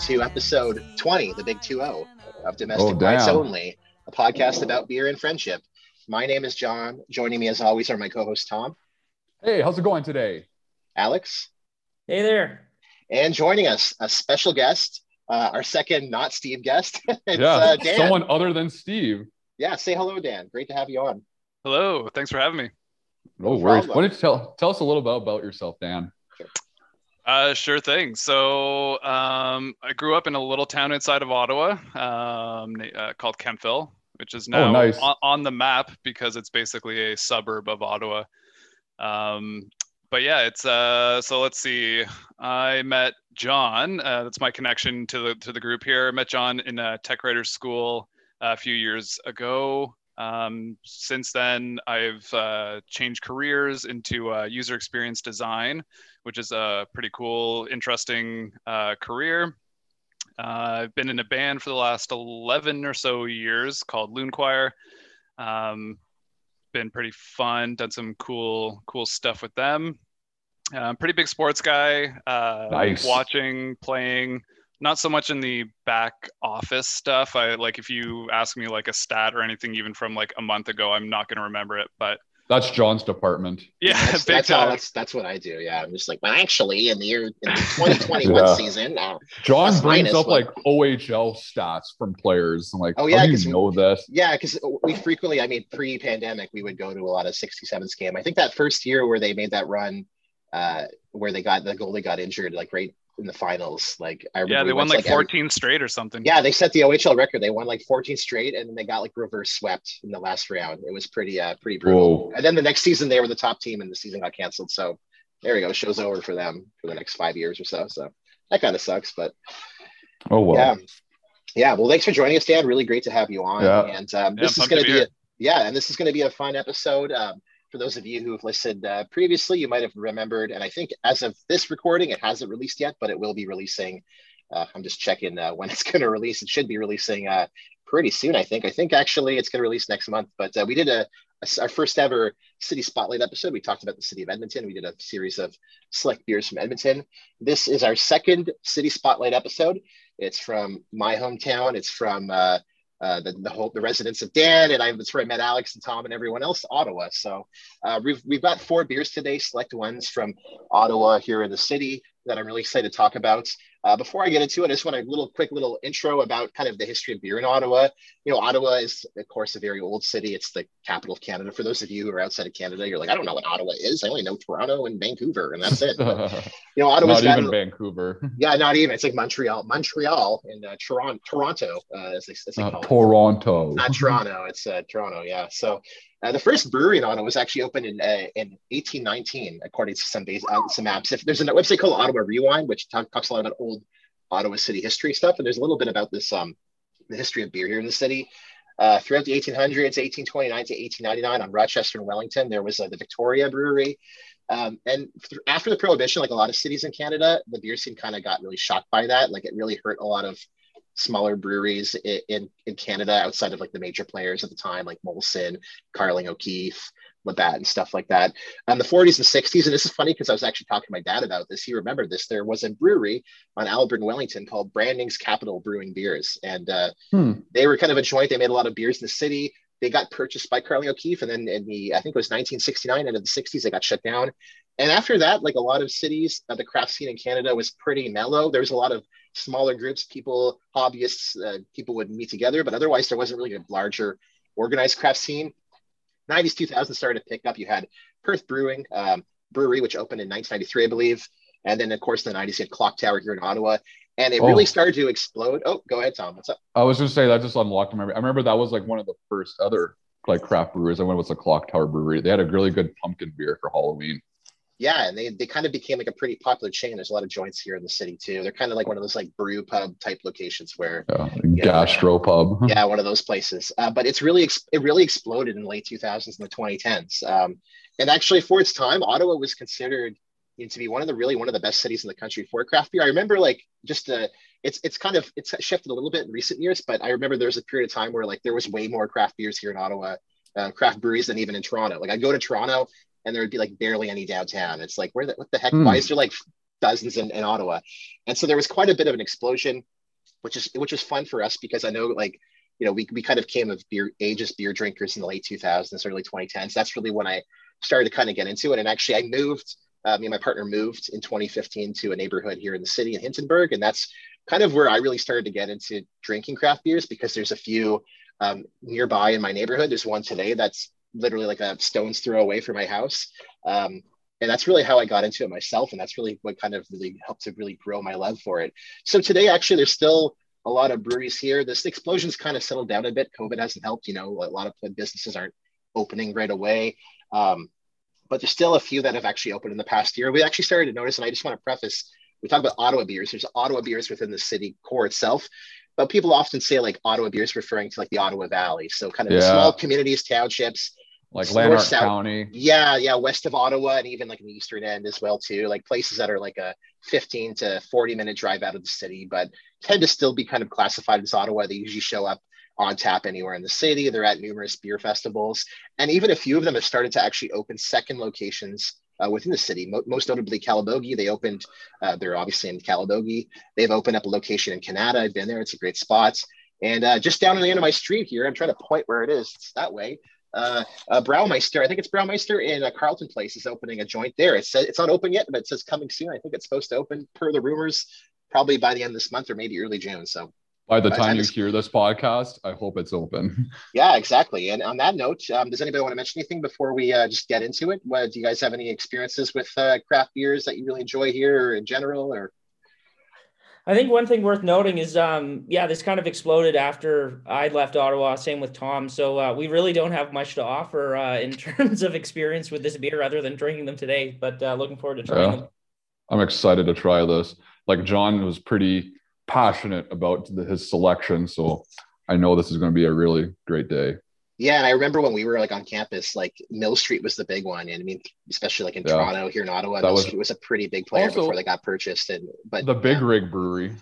to episode 20, the Big 2 0 of Domestic Oh, Rights. Only, a podcast about beer and friendship. My name is John. Joining me, as always, are my co host Tom, Hey, how's it going today? Alex, Hey there. and joining us, a special guest, uh, our second not Steve guest. it's yeah, uh, Dan. someone other than Steve. Yeah, say hello, Dan. Great to have you on. Hello, thanks for having me. No No worries. problem. Why don't you tell tell us a little bit about yourself, Dan? Uh, sure thing. So um, I grew up in a little town outside of Ottawa um, uh, called Kemptville, which is now Oh, nice. on, on the map because it's basically a suburb of Ottawa. Um, but yeah, it's uh, so let's see. I met John. Uh, that's my connection to the to the group here. I met John in a tech writers school a few years ago. Um, since then, I've uh, changed careers into uh, user experience design, which is a pretty cool, interesting uh, career. Uh, I've been in a band for the last 11 or so years called Loon Choir. Um, been pretty fun, done some cool, cool stuff with them. Uh, pretty big sports guy. Uh, Nice. Watching, playing, not so much in the back office stuff. I like if you ask me like a stat or anything, even from like a month ago, I'm not going to remember it. But That's John's department. yeah, that's, big that's, all, that's, that's what I do. Yeah, I'm just like, well, actually, in the year in the 2021 Yeah. season, uh, John Plus brings up like- like OHL stats from players. I'm like, Oh, yeah, yeah, how do 'cause- you know this? Yeah, because we frequently, I mean, pre-pandemic, we would go to a lot of 67s game. I think that first year where they made that run, uh, where they got the goalie got injured, like right in the finals. Like I remember, Yeah, they won went to, like every- 14 straight or something. yeah, they set the OHL record. They won like 14 straight, and then they got like reverse swept in the last round. It was pretty, uh, pretty brutal. Whoa. And then the next season, they were the top team, and the season got canceled. So there we go. Show's over for them for the next five years or so. So that kind of sucks, but Oh well. yeah. Yeah. Well, thanks for joining us, Dan. Really great to have you on. Yeah. And um, Yeah, this is going to to be be, a, yeah, and this is going to be a fun episode. Um, for those of you who have listened uh, previously, you might have remembered, and I think as of this recording, it hasn't released yet, but it will be releasing. Uh, I'm just checking uh, when it's going to release. It should be releasing uh, pretty soon, I think. I think actually it's going to release next month. But uh, we did a, a- our first ever city spotlight episode. We talked about the city of Edmonton. We did a series of select beers from Edmonton. This is our second city spotlight episode. It's from my hometown. It's from uh, the the, whole, the residents of Dan, and I, that's where I met Alex and Tom and everyone else, Ottawa. So uh, we've we've got four beers today, select ones from Ottawa here in the city that I'm really excited to talk about. Uh, before I get into it, I just want a little quick little intro about kind of the history of beer in Ottawa. You know, Ottawa is of course a very old city. It's the capital of Canada. For those of you who are outside of Canada, you're like, I don't know what Ottawa is. I only know Toronto and Vancouver, and that's it. But, you know, Ottawa's Not even Vancouver. yeah, not even. It's like Montreal, Montreal, and uh, Toronto, Toronto, uh, as they, as they call it. Toronto. Not Toronto. It's uh, Toronto. Yeah. So uh, the first brewery in Ottawa was actually opened in uh, in 1819, according to some base, uh, some maps. If there's a website called Ottawa Rewind, which talk, talks a lot about old Ottawa city history stuff, and there's a little bit about this um the history of beer here in the city. Uh, throughout the 1800s, 1829 to 1899, on Rochester and Wellington, there was uh, the Victoria Brewery. Um, and th- after the Prohibition, like a lot of cities in Canada, the beer scene kind of got really shocked by that. Like it really hurt a lot of smaller breweries in, in, in Canada outside of like the major players at the time, like Molson, Carling O'Keefe, Labatt, and stuff like that. Um, the 40s and 60s, and this is funny because I was actually talking to my dad about this. He remembered this. There was a brewery on Albert and Wellington called Brading's Capital Brewing Beers, and uh, Hmm. they were kind of a joint. They made a lot of beers in the city. They got purchased by Carling O'Keefe, and then in the I think it was 1969, end of the 60s, they got shut down. And after that, like a lot of cities, uh, the craft scene in Canada was pretty mellow. There was a lot of smaller groups, people, hobbyists, uh, people would meet together, but otherwise there wasn't really a larger organized craft scene. 90s, 2000 started to pick up. You had Perth Brewing um, Brewery, which opened in 1993, I believe. And then, of course, in the 90s, you had Clock Tower here in Ottawa. And it Oh. really started to explode. Oh, go ahead, Tom. What's up? I was gonna say that just unlocked my. I remember that was like one of the first other like craft breweries. I went with the Clock Tower Brewery. They had a really good pumpkin beer for Halloween. Yeah, and they, they kind of became like a pretty popular chain. There's a lot of joints here in the city too. They're kind of like one of those like brew pub type locations where Yeah, gastro pub. yeah, one of those places. Uh, but it's really it really exploded in the late 2000s and the 2010s. Um, and actually, for its time, Ottawa was considered to be one of the really one of the best cities in the country for craft beer. I remember like just uh, it's it's kind of it's shifted a little bit in recent years, but I remember there was a period of time where like there was way more craft beers here in Ottawa, uh, craft breweries than even in Toronto. Like I go to Toronto and there would be like barely any downtown. It's like where the what the heck? Hmm. Why is there like dozens in, in Ottawa? And so there was quite a bit of an explosion, which is which was fun for us because I know like you know we we kind of came of beer ages beer drinkers in the late 2000s, early 2010s. That's really when I started to kind of get into it. And actually, I moved. Uh, me and my partner moved in 2015 to a neighborhood here in the city in Hintonburg, and that's kind of where I really started to get into drinking craft beers because there's a few um, nearby in my neighborhood. There's one today that's literally like a stone's throw away from my house. Um, and that's really how I got into it myself. And that's really what kind of really helped to really grow my love for it. So today, actually, there's still a lot of breweries here. This explosion's kind of settled down a bit. COVID hasn't helped. You know, a lot of businesses aren't opening right away. Um, but there's still a few that have actually opened in the past year. We actually started to notice, and I just want to preface, we talk about Ottawa beers. There's Ottawa beers within the city core itself, but people often say like Ottawa beers referring to like the Ottawa Valley. So kind of Yeah. small communities, townships, like Lanark south. County. yeah, yeah, west of Ottawa and even like in the eastern end as well too. Like places that are like a 15 to 40 minute drive out of the city, but tend to still be kind of classified as Ottawa. They usually show up on tap anywhere in the city. They're at numerous beer festivals, and even a few of them have started to actually open second locations uh, within the city. Mo- most notably, Calabogie. They opened. Uh, they're obviously in Calabogie. They've opened up a location in Kanata. I've been there. It's a great spot. And uh, just down on the end of my street here, I'm trying to point where it is. It's that way. Uh, uh, Braumeister, I think it's Braumeister in uh, Carleton Place is opening a joint there. It says it's not open yet, but it says coming soon. I think it's supposed to open per the rumors, probably by the end of this month or maybe early June. So By the By time time you hear this podcast, I hope it's open. yeah, exactly. And on that note, um, does anybody want to mention anything before we uh, just get into it? What, do you guys have any experiences with uh, craft beers that you really enjoy here, or in general, or I think one thing worth noting is, um, yeah, this kind of exploded after I left Ottawa. Same with Tom. So uh, we really don't have much to offer uh, in terms of experience with this beer, other than drinking them today. But uh, looking forward to trying Yeah. them. I'm excited to try this. Like John was pretty passionate about the, his selection, so I know this is going to be a really great day. Yeah, and I remember when we were like on campus, like Mill Street was the big one, and I mean, especially like in Yeah. Toronto, here in Ottawa, That Mill was- Street was a pretty big player before they got purchased. And but The Big Rig Brewery.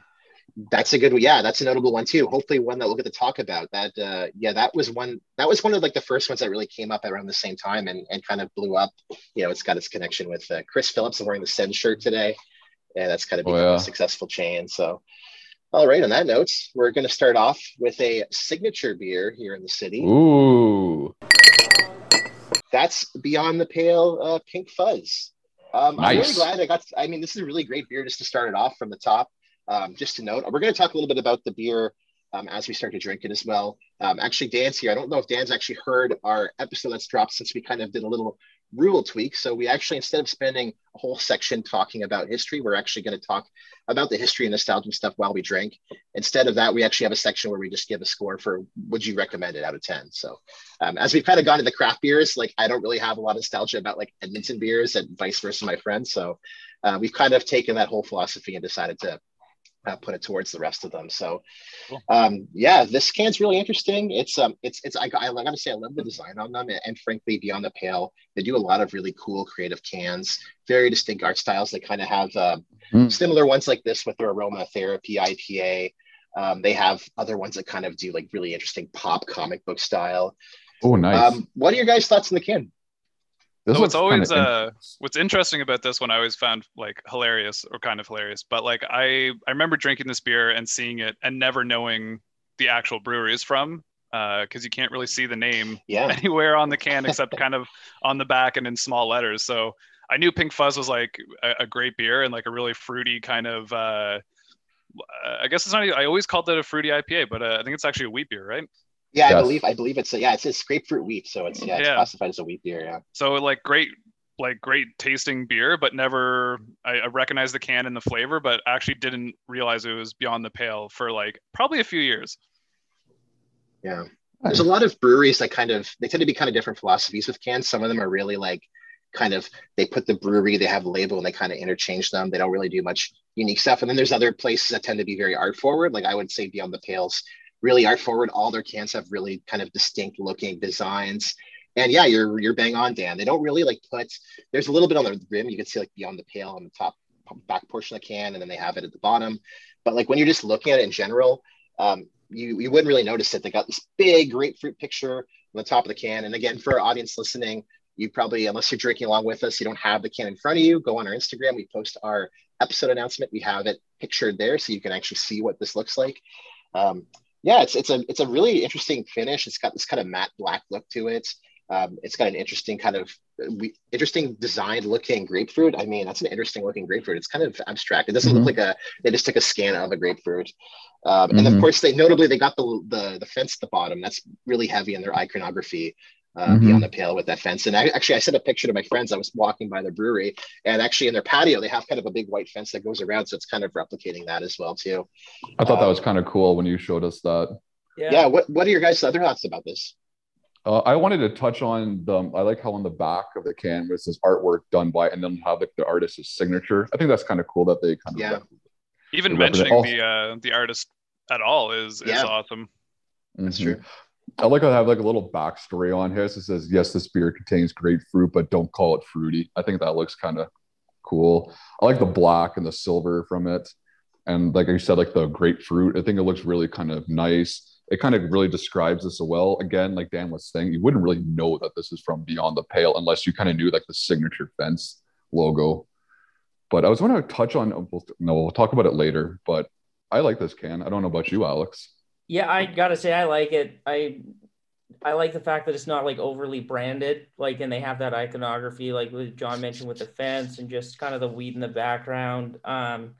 that's a good one. Yeah, that's a notable one too. Hopefully, one that we'll get to talk about. That uh, yeah, that was one. That was one of like the first ones that really came up around the same time and and kind of blew up. You know, it's got its connection with uh, Chris Phillips. I'm wearing the Sen shirt today, and that's kind of Oh, yeah. a successful chain. So. All right. On that note, we're going to start off with a signature beer here in the city. Ooh, That's Beyond the Pale uh, Pink Fuzz. Um, I'm really glad I got. I mean, this is a really great beer just to start it off from the top. Um, just to note, we're going to talk a little bit about the beer um, as we start to drink it as well. Um, actually, Dan's here. I don't know if Dan's actually heard our episode that's dropped since we kind of did a little rule tweak. So we actually, instead of spending a whole section talking about history, we're actually going to talk about the history and nostalgia stuff while we drink. Instead of that, we actually have a section where we just give a score for would you recommend it out of 10. So um, as we've kind of gone to the craft beers, like I don't really have a lot of nostalgia about like Edmonton beers and vice versa, my friends. So uh, we've kind of taken that whole philosophy and decided to uh, put it towards the rest of them. So Cool. um, yeah, this can's really interesting. It's um, it's it's I, I gotta say I love the design on them, and, and frankly, Beyond the Pale, they do a lot of really cool creative cans, very distinct art styles. They kind of have uh, Mm. similar ones like this with their aromatherapy IPA. Um, they have other ones that kind of do like really interesting pop comic book style. oh nice. Um, what are your guys' thoughts on the can? This so it's always uh what's interesting about this one I always found like hilarious or kind of hilarious. But like I I remember drinking this beer and seeing it and never knowing the actual brewery is from uh, because you can't really see the name Yeah, anywhere on the can except kind of on the back and in small letters. So I knew Pink Fuzz was like a, a great beer and like a really fruity kind of. Uh, I guess it's not. I always called it a fruity IPA, but uh, I think it's actually a wheat beer, right? Yeah, I believe I believe it's a, yeah, it's, it's grapefruit wheat, so it's yeah, it's Yeah. classified as a wheat beer. Yeah, So like great, like great tasting beer, but never. I, I recognized the can and the flavor, but actually didn't realize it was beyond the pale for like probably a few years. yeah. There's a lot of breweries that kind of they tend to be kind of different philosophies with cans. Some of them are really like kind of they put the brewery, they have a label, and they kind of interchange them. They don't really do much unique stuff. And then there's other places that tend to be very art forward. Like I would say Beyond the Pales, really art forward. All their cans have really kind of distinct looking designs. and yeah, you're you're bang on, Dan. They don't really like put. There's a little bit on the rim. You can see like beyond the pale on the top back portion of the can, and then they have it at the bottom. But like when you're just looking at it in general, um, you you wouldn't really notice it. They got this big grapefruit picture on the top of the can. And again, for our audience listening, you probably, unless you're drinking along with us, you don't have the can in front of you. Go on our Instagram. We post our episode announcement. We have it pictured there, so you can actually see what this looks like. Um, yeah, it's it's a it's a really interesting finish. It's got this kind of matte black look to it. Um, it's got an interesting kind of interesting designed looking grapefruit. I mean, that's an interesting looking grapefruit. It's kind of abstract. It doesn't mm-hmm. look like a. They just took a scan of a grapefruit, um, and mm-hmm. of course, they notably they got the, the the fence at the bottom. That's really heavy in their iconography. Uh, mm-hmm. beyond the pale with that fence. And I, actually, I sent a picture to my friends. I was walking by the brewery, and actually, in their patio, they have kind of a big white fence that goes around. So it's kind of replicating that as well too. I thought um, that was kind of cool when you showed us that. Yeah. yeah. What What are your guys' other thoughts about this? Uh, I wanted to touch on the. I like how on the back of the can it says artwork done by, and then have like the artist's signature. I think that's kind of cool that they kind of yeah. Even mentioning the uh, the artist at all is yeah. is awesome. That's mm-hmm. true. I like I have like a little backstory on here. So it says, yes, this beer contains grapefruit, but don't call it fruity. I think that looks kind of cool. I like the black and the silver from it. And like you said, like the grapefruit, I think it looks really kind of nice it kind of really describes this well. Again, like Dan was saying, you wouldn't really know that this is from Beyond the Pale unless you kind of knew like the signature fence logo. But I was going to touch on, no, we'll talk about it later. But I like this can. I don't know about you, Alex. Yeah, I gotta say I like it. I I like the fact that it's not like overly branded, like, and they have that iconography, like John mentioned with the fence and just kind of the weed in the background. Um,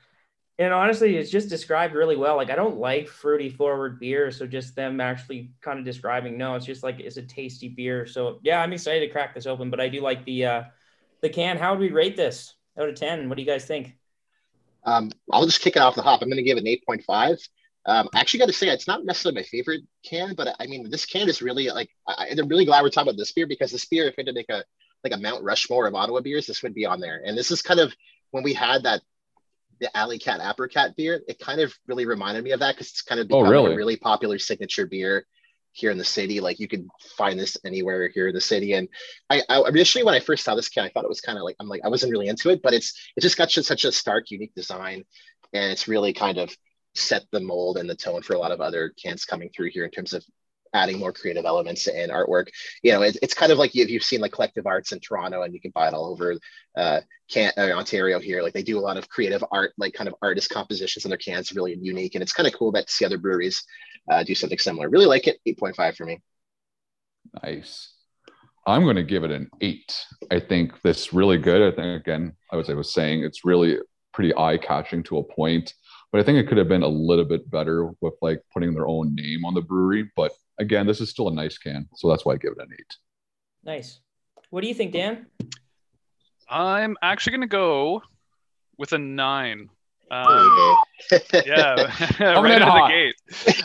and honestly, it's just described really well. Like I don't like fruity forward beer, so just them actually kind of describing. No, it's just like it's a tasty beer. So yeah, I'm excited to crack this open. But I do like the uh, the can. How would we rate this out of ten? What do you guys think? Um, I'll just kick it off the hop. I'm going to give it an eight point five. Um, I actually got to say it's not necessarily my favorite can, but I mean this can is really like I, am really glad we're talking about this beer because this beer, if we had to make a like a Mount Rushmore of Ottawa beers, this would be on there. And this is kind of when we had that the Alley Kat Apricot beer, it kind of really reminded me of that because it's kind of become oh, really? a really popular signature beer here in the city. Like you could find this anywhere here in the city. And I, I initially when I first saw this can, I thought it was kind of like I'm like I wasn't really into it, but it's it just got such a stark, unique design, and it's really kind of set the mold and the tone for a lot of other cans coming through here in terms of adding more creative elements and artwork. You know, it, it's kind of like if you've seen like Collective Arts in Toronto and you can buy it all over uh, can uh, Ontario here. Like they do a lot of creative art, like kind of artist compositions in their cans, really unique. And it's kind of cool that see other breweries uh, do something similar. Really like it. 8.5 for me. Nice. I'm going to give it an eight. I think this really good. I think again, I was I was saying it's really pretty eye catching to a point, but I think it could have been a little bit better with like putting their own name on the brewery. But again, this is still a nice can, so that's why I give it an eight. Nice. What do you think, Dan? I'm actually going to go with a nine. Um, yeah, right out of the gate.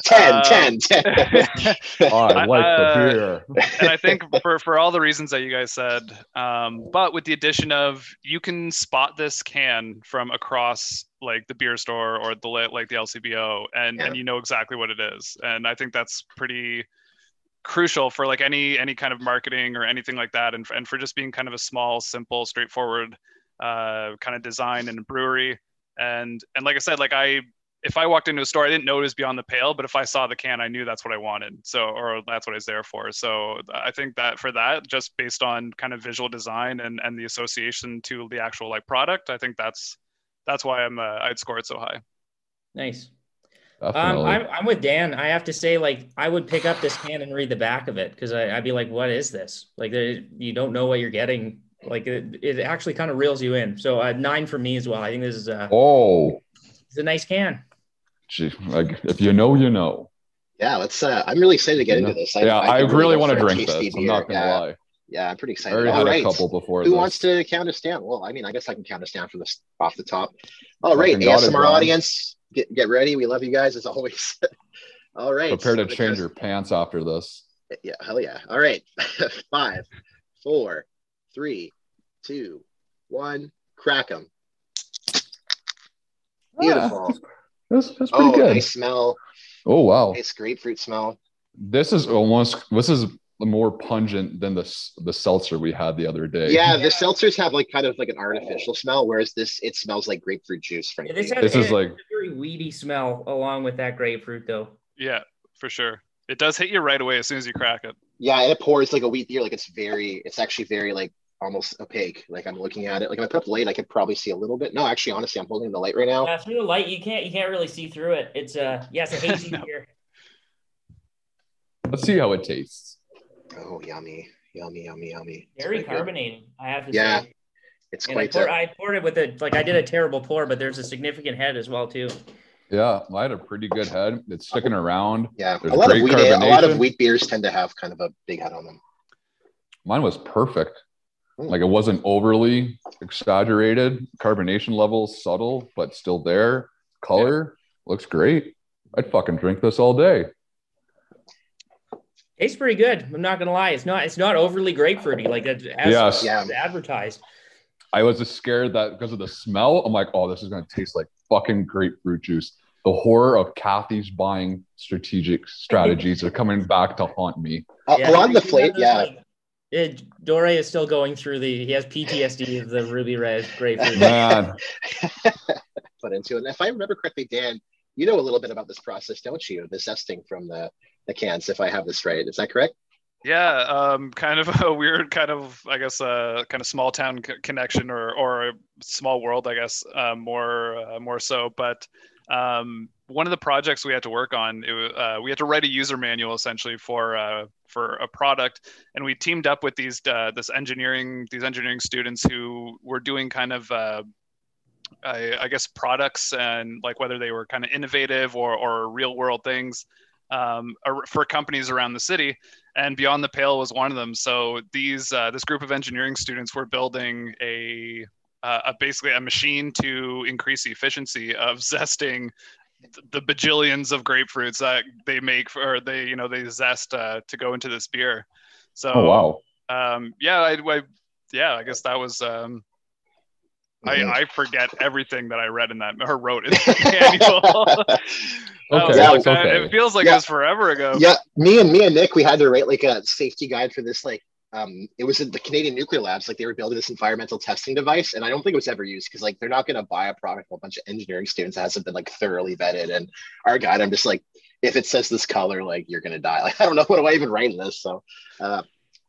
10, uh, 10, 10. I like uh, the beer. and I think for, for all the reasons that you guys said, um, but with the addition of you can spot this can from across like the beer store or the like the LCBO, and yeah. and you know exactly what it is. And I think that's pretty crucial for like any any kind of marketing or anything like that, and and for just being kind of a small, simple, straightforward uh, kind of design and brewery and and like I said, like I if I walked into a store, I didn't know it was beyond the pale, but if I saw the can, I knew that's what I wanted. So, or that's what I was there for. So I think that for that, just based on kind of visual design and, and the association to the actual like product, I think that's, that's why I'm, uh, I'd score it so high. Nice. Um, I'm, I'm with Dan. I have to say, like, I would pick up this can and read the back of it because I'd be like, what is this? Like, you don't know what you're getting like it, it actually kind of reels you in. So uh, nine for me as well. I think this is a oh, it's a nice can. Gee, like if you know, you know. Yeah, let's. Uh, I'm really excited to get into this. I, yeah, I, I really, really want to drink this. Beer. I'm not gonna yeah. lie. Yeah, I'm pretty excited. I already All had right. a couple before. Who this. wants to count us down? Well, I mean, I guess I can count us down from this off the top. All right, ASMR audience, get get ready. We love you guys as always. All right, prepare to change your pants after this. Yeah, hell yeah. All right, five, four, three, two, one, crack them. Ah, Beautiful. that's, that's pretty oh, good. Nice smell. Oh wow. Nice grapefruit smell. This is almost this is more pungent than the the seltzer we had the other day. Yeah, Yeah. the seltzers have like kind of like an artificial smell, whereas this it smells like grapefruit juice. Yeah, this has This is like a very weedy smell along with that grapefruit, though. Yeah, for sure. It does hit you right away as soon as you crack it. yeah, and it pours like a wheat beer. Like it's very, it's actually very like almost opaque. Like I'm looking at it. Like if I put up the light, I could probably see a little bit. No, actually, honestly, I'm holding the light right now. Yeah, through the light, you can't you can't really see through it. It's uh yeah, it's a hazy beer. let's see how it tastes. Oh, yummy, yummy, yummy, yummy. Very quite good. carbonated, I have to Yeah, say. It's And I, pour, A, I poured it with a like I did a terrible pour, but there's a significant head as well too. Yeah, I had a pretty good head. It's sticking around. yeah, there's a lot of wheat. A lot of wheat beers tend to have kind of a big head on them. Mine was perfect. Mm. Like it wasn't overly exaggerated. Carbonation levels subtle, but still there. Color looks great. I'd fucking drink this all day. Tastes pretty good. I'm not gonna lie. It's not it's not overly grapefruity like it as Yes. Yeah. advertised. I was just scared that because of the smell, I'm like, oh, this is going to taste like fucking grapefruit juice. The horror of Kathy's buying strategic strategies are coming back to haunt me. Uh, a lot of the he flavor, yeah, like- it, Dore is still going through the. He has PTSD of the ruby red grapefruit. Man, put into it. And if I remember correctly, Dan, you know a little bit about this process, don't you? The zesting from the the cans. If I have this right, is that correct? Yeah, um, kind of a weird kind of, I guess, uh, kind of small town c- connection or or a small world, I guess, uh, more uh, more so. But um, one of the projects we had to work on, it, uh, we had to write a user manual essentially for uh, for a product, and we teamed up with these uh, this engineering these engineering students who were doing kind of. Uh, I, I guess products and like whether they were kind of innovative or, or real world things um, for companies around the city and Beyond the Pale was one of them. So these uh, this group of engineering students were building a, uh, basically a machine to increase the efficiency of zesting the bajillions of grapefruits that they make for or they you know they zest uh, to go into this beer. So oh wow. um, yeah, I, I yeah I guess that was. Um. I, I forget everything that I read in that or wrote in the manual. That was Okay, like okay. It feels like Yeah. it was forever ago. yeah, me and me and Nick, we had to write like a safety guide for this. Like, um, it was at the Canadian Nuclear Labs. Like, they were building this environmental testing device, and I don't think it was ever used because like they're not going to buy a product from a bunch of engineering students that hasn't been like thoroughly vetted. And our guide, I'm just like, if it says this color, like you're going to die. Like, I don't know what do I even write in this. So, uh,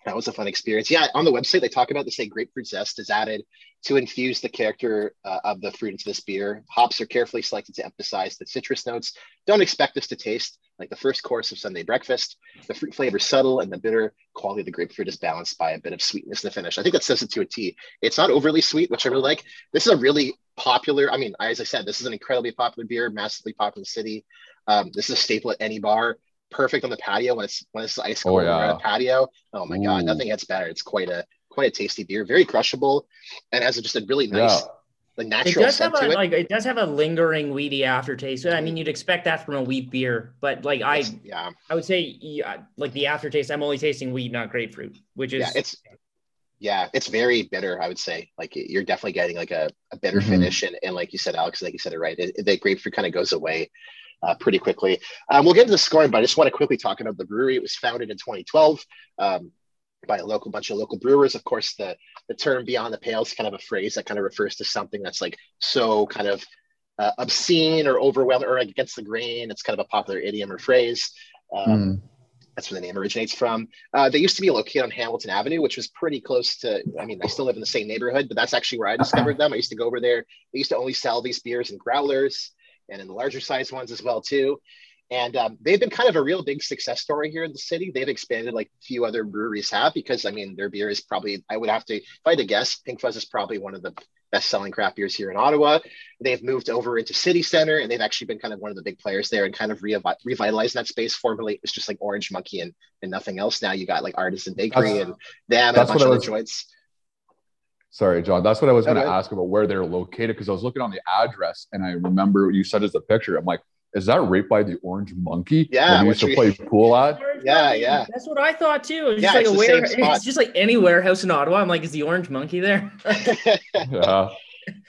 that was a fun experience. Yeah, on the website they talk about they say grapefruit zest is added to infuse the character uh, of the fruit into this beer. Hops are carefully selected to emphasize the citrus notes. Don't expect this to taste like the first course of Sunday breakfast. The fruit flavor is subtle, and the bitter quality of the grapefruit is balanced by a bit of sweetness in the finish. I think that says it to a T. It's not overly sweet, which I really like. This is a really popular. I mean, as I said, this is an incredibly popular beer, massively popular in the city. Um, this is a staple at any bar. Perfect on the patio when it's when it's ice cold Oh, yeah. on the patio. Oh my god, nothing gets better. It's quite a quite a tasty beer, very crushable, and has just a really nice, Yeah. Like It natural does have a to it. like it does have a lingering weedy aftertaste. I mean, you'd expect that from a wheat beer, but like I It's- yeah, I would say yeah, like the aftertaste, I'm only tasting wheat, not grapefruit, which is yeah, it's yeah, it's very bitter. I would say like you're definitely getting like a, a bitter Mhm. finish, and, and like you said, Alex, like you said it right, it, the grapefruit kind of goes away uh, pretty quickly. Um, we'll get into the scoring, but I just want to quickly talk about the brewery. It was founded in 2012. Um, by a local bunch of local brewers. Of course, the the term "beyond the pale" is kind of a phrase that kind of refers to something that's like so kind of uh, obscene or overwhelming or like against the grain. It's kind of a popular idiom or phrase. Um, Hmm. That's where the name originates from. Uh, they used to be located on Hamilton Avenue, which was pretty close to. I mean, I still live in the same neighborhood, but that's actually where I discovered them. I used to go over there. They used to only sell these beers in growlers and in the larger size ones as well too. And um, they've been kind of a real big success story here in the city. They've expanded like few other breweries have because I mean their beer is probably I would have to if I had to guess Pink Fuzz is probably one of the best selling craft beers here in Ottawa. They've moved over into City Center and they've actually been kind of one of the big players there and kind of revi- revitalizing that space. Formerly it was just like Orange Monkey and, and nothing else. Now you got like Artisan Bakery That's- and them and a that's bunch what of other was- joints. Sorry, John. That's what I was going to ask about where they're located because I was looking on the address and I remember you said as a picture. I'm like, is that right by the Orange Monkey? Yeah, that we used to which play pool at. Yeah, yeah. That's what I thought too. It's Yeah, just like it's a the ware- same spot. it's just like any warehouse in Ottawa. I'm like, is the orange monkey there? Yeah.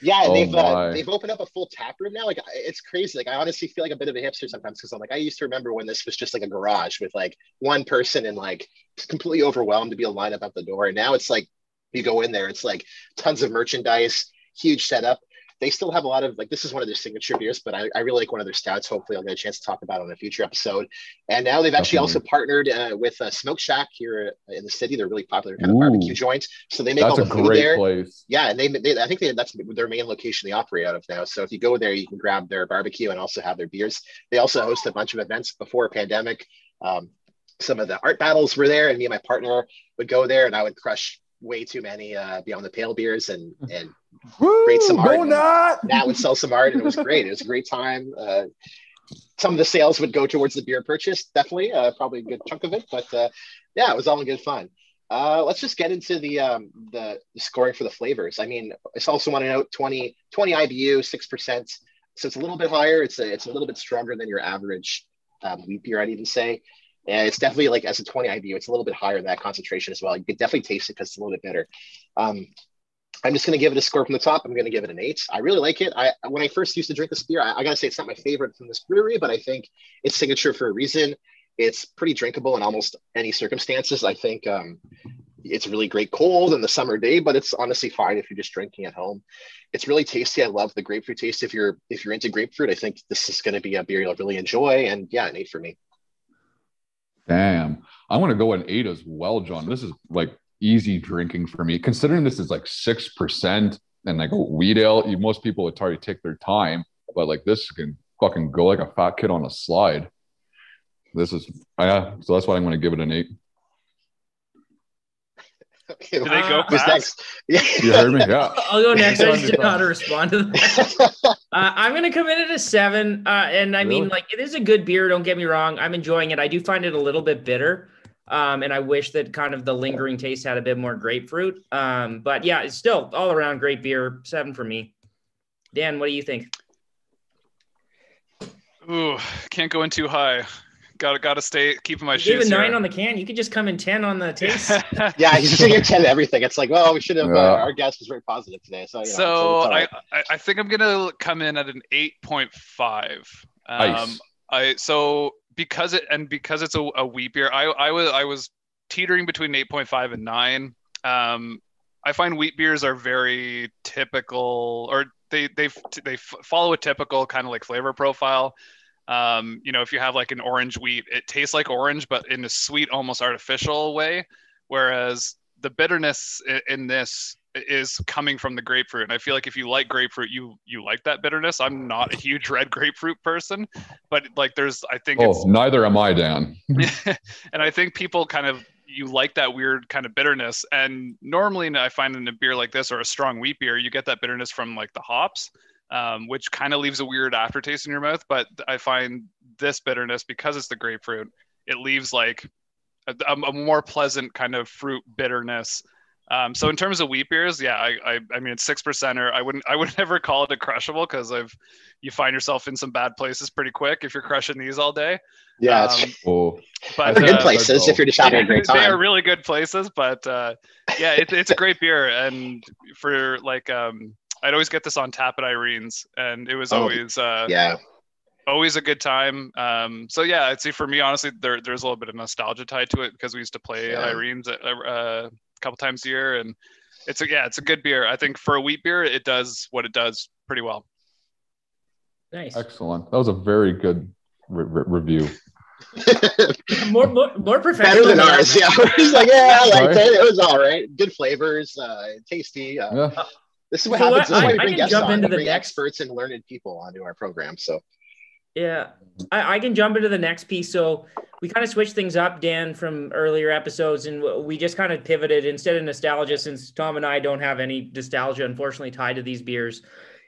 Yeah, and Oh they've uh, they've opened up a full tap room now. Like it's crazy. Like I honestly feel like a bit of a hipster sometimes because I'm like I used to remember when this was just like a garage with like one person and like completely overwhelmed to be a to line up at the door. And now it's like you go in there, it's like tons of merchandise, huge setup. They still have a lot of like this is one of their signature beers, but I, I really like one of their stouts. Hopefully, I'll get a chance to talk about it on a future episode. And now they've actually also partnered uh, with uh, Smoque Shack here in the city. They're really popular kind of Ooh. barbecue joint. So they make all a the food great there. place. Yeah, and they, they I think they, that's their main location they operate out of now. So if you go there, you can grab their barbecue and also have their beers. They also host a bunch of events before pandemic. Um, some of the art battles were there, and me and my partner would go there, and I would crush way too many uh, Beyond the Pale beers, and and Woo, Great some art go and- Nat! Nat would sell some art, and it was great. It was a great time. Uh, some of the sales would go towards the beer purchase, definitely, uh, probably a good chunk of it. But uh, yeah, it was all in good fun. Uh, let's just get into the, um, the scoring for the flavors. I mean, I also want to note 20, 20 IBU, six percent. So it's a little bit higher. It's a it's a little bit stronger than your average um, wheat beer, I'd even say. And it's definitely like as a 20 IBU, it's a little bit higher in that concentration as well. You could definitely taste it because it's a little bit bitter. Um, I'm just going to give it a score from the top. I'm going to give it an eight. I really like it. I when I first used to drink this beer, I, I got to say it's not my favorite from this brewery, but I think it's signature for a reason. It's pretty drinkable in almost any circumstances. I think um, it's really great cold in the summer day, but it's honestly fine if you're just drinking at home. It's really tasty. I love the grapefruit taste. If you're if you're into grapefruit, I think this is going to be a beer you'll really enjoy. And yeah, an eight for me. Damn. I'm gonna go an eight as well, John. This is like easy drinking for me. Considering this is like six percent and like a wheat ale, most people would try to take their time, but like this can fucking go like a fat kid on a slide. This is yeah, so that's why I'm gonna give it an eight. Okay, Do they go Uh, who's fast? next? Yeah. You heard me? Yeah. I'll go next. I just didn't know how to respond to that. uh, I'm gonna come in at a seven, uh, and I mean, like, it is a good beer. Don't get me wrong. I'm enjoying it. I do find it a little bit bitter, um, and I wish that kind of the lingering taste had a bit more grapefruit. Um, but yeah, it's still all around great beer. Seven for me. Dan, what do you think? Ooh, can't go in too high. Gotta gotta stay keeping my You gave shoes. a nine here. on the can. You could just come in ten on the taste. yeah, he's just gonna give 10 to everything. It's like, well, we should have, uh, our guest was very positive today. So, you know, so I. I I think I'm gonna come in at an eight point five. Um, Nice. I so because it and because it's a, a wheat beer, I I was I was teetering between eight point five and nine. Um, I find wheat beers are very typical, or they they they follow a typical kind of like flavor profile. Um, you know, if you have like an orange wheat, it tastes like orange, but in a sweet, almost artificial way. Whereas the bitterness i- in this is coming from the grapefruit. And I feel like if you like grapefruit, you you like that bitterness. I'm not a huge red grapefruit person, but like there's I think it's Oh, neither am I, Dan. and I think people kind of you like that weird kind of bitterness. And normally, I find in a beer like this or a strong wheat beer, you get that bitterness from like the hops, um, which kind of leaves a weird aftertaste in your mouth. But I find this bitterness because it's the grapefruit, it leaves like a, a more pleasant kind of fruit bitterness. Um, so in terms of wheat beers, yeah, I, I, I mean it's six percenter. I wouldn't, I would never call it a crushable because I've, you find yourself in some bad places pretty quick if you're crushing these all day. yeah, Um, Oh, but they're good uh, places if you're just having a great time. they are really good places, but uh, yeah, it, it's a great beer. And for like, um, I'd always get this on tap at Irene's, and it was Oh, always uh, Yeah. always a good time. Um, so yeah, I'd say for me, honestly, there, there's a little bit of nostalgia tied to it because we used to play at Yeah. Irene's a, uh, a couple times a year, and it's a yeah, it's a good beer. I think for a wheat beer, it does what it does pretty well. Nice. excellent. That was a very good re- re- review. More, more, more professional. Better than ours. Yeah. He's like, yeah, I liked Sorry? it. It was all right. Good flavors, uh, tasty. Uh, Yeah. this is what So happens. what- This is I- why we I bring can guests jump on. into We the bring next- experts and learned people onto our program. So Yeah, I, I can jump into the next piece. So we kind of switched things up, Dan, from earlier episodes, and we just kind of pivoted instead of nostalgia, since Tom and I don't have any nostalgia, unfortunately, tied to these beers.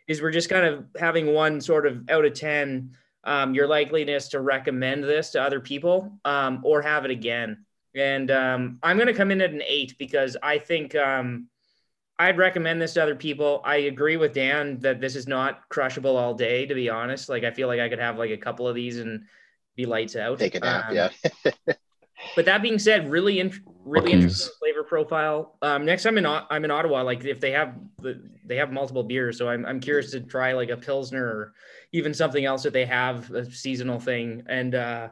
Is we're just kind of having one sort of out of ten, um, your likeliness to recommend this to other people, um, or have it again. And um, I'm going to come in at an eight because I think um, I'd recommend this to other people. I agree with Dan that this is not crushable all day, to be honest. Like I feel like I could have like a couple of these and be lights out. take a nap. Um, yeah. But that being said, really, in, really Rookies. interesting flavor profile. Um, next time in I'm in Ottawa, like if they have the they have multiple beers, so I'm I'm curious to try like a pilsner or even something else that they have a seasonal thing. And uh,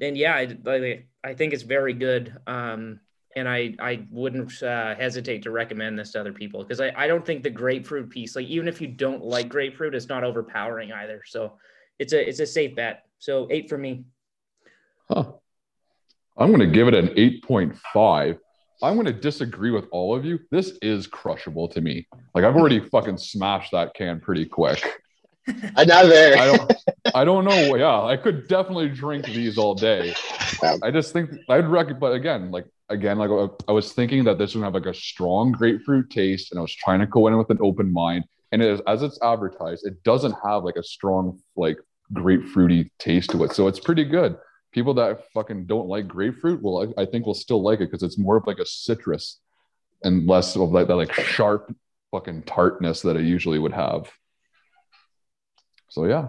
and yeah, I, like, I think it's very good. Um, and I I wouldn't uh, hesitate to recommend this to other people because I I don't think the grapefruit piece, like even if you don't like grapefruit, it's not overpowering either. So it's a it's a safe bet. So eight for me. Huh. I'm going to give it an 8.5. I'm going to disagree with all of you. This is crushable to me. Like I've already fucking smashed that can pretty quick. Another. I don't I don't know. Yeah, I could definitely drink these all day. I just think I'd recommend but again, like again, like I was thinking that this would have like a strong grapefruit taste, and I was trying to go in with an open mind. And it is as it's advertised, it doesn't have like a strong like grapefruity taste to it. So it's pretty good. People that fucking don't like grapefruit will I, I think will still like it because it's more of like a citrus and less of like that like sharp fucking tartness that it usually would have. So yeah.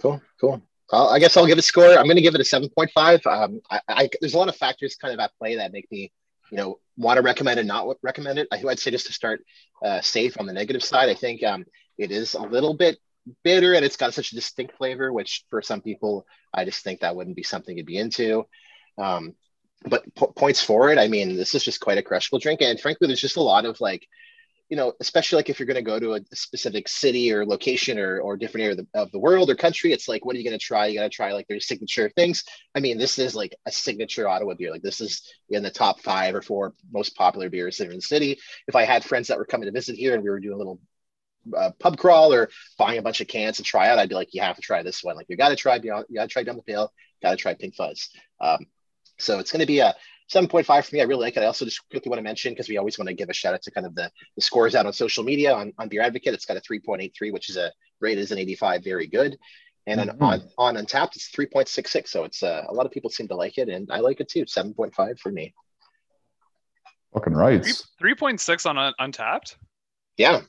Cool, cool. I'll, I guess I'll give a score. I'm going to give it a 7.5. Um, I, I, there's a lot of factors kind of at play that make me, you know, want to recommend and not recommend it. I, I'd say just to start uh, safe on the negative side, I think um, it is a little bit bitter and it's got such a distinct flavor, which for some people, I just think that wouldn't be something you'd be into. Um, but po- points forward, I mean, this is just quite a crushable drink. And frankly, there's just a lot of like, you know, especially like if you're going to go to a specific city or location or, or different area of the, of the world or country, it's like, what are you going to try? You got to try like their signature things. I mean, this is like a signature Ottawa beer. Like this is in the top five or four most popular beers that are in the city. If I had friends that were coming to visit here and we were doing a little uh, pub crawl or buying a bunch of cans to try out, I'd be like, you have to try this one. Like you got to try Beyond, you got to try Down the Pale, got to try Pink Fuzz. Um, so it's going to be a 7.5 for me. I really like it. I also just quickly want to mention because we always want to give a shout out to kind of the, the scores out on social media on, on Beer Advocate. It's got a 3.83, which is a rated as an 85, very good. And then Mhm. on on Untappd, it's 3.66. So it's uh, a lot of people seem to like it, and I like it too. 7.5 for me. Fucking rights. Three point six on Un- Untappd. Yeah,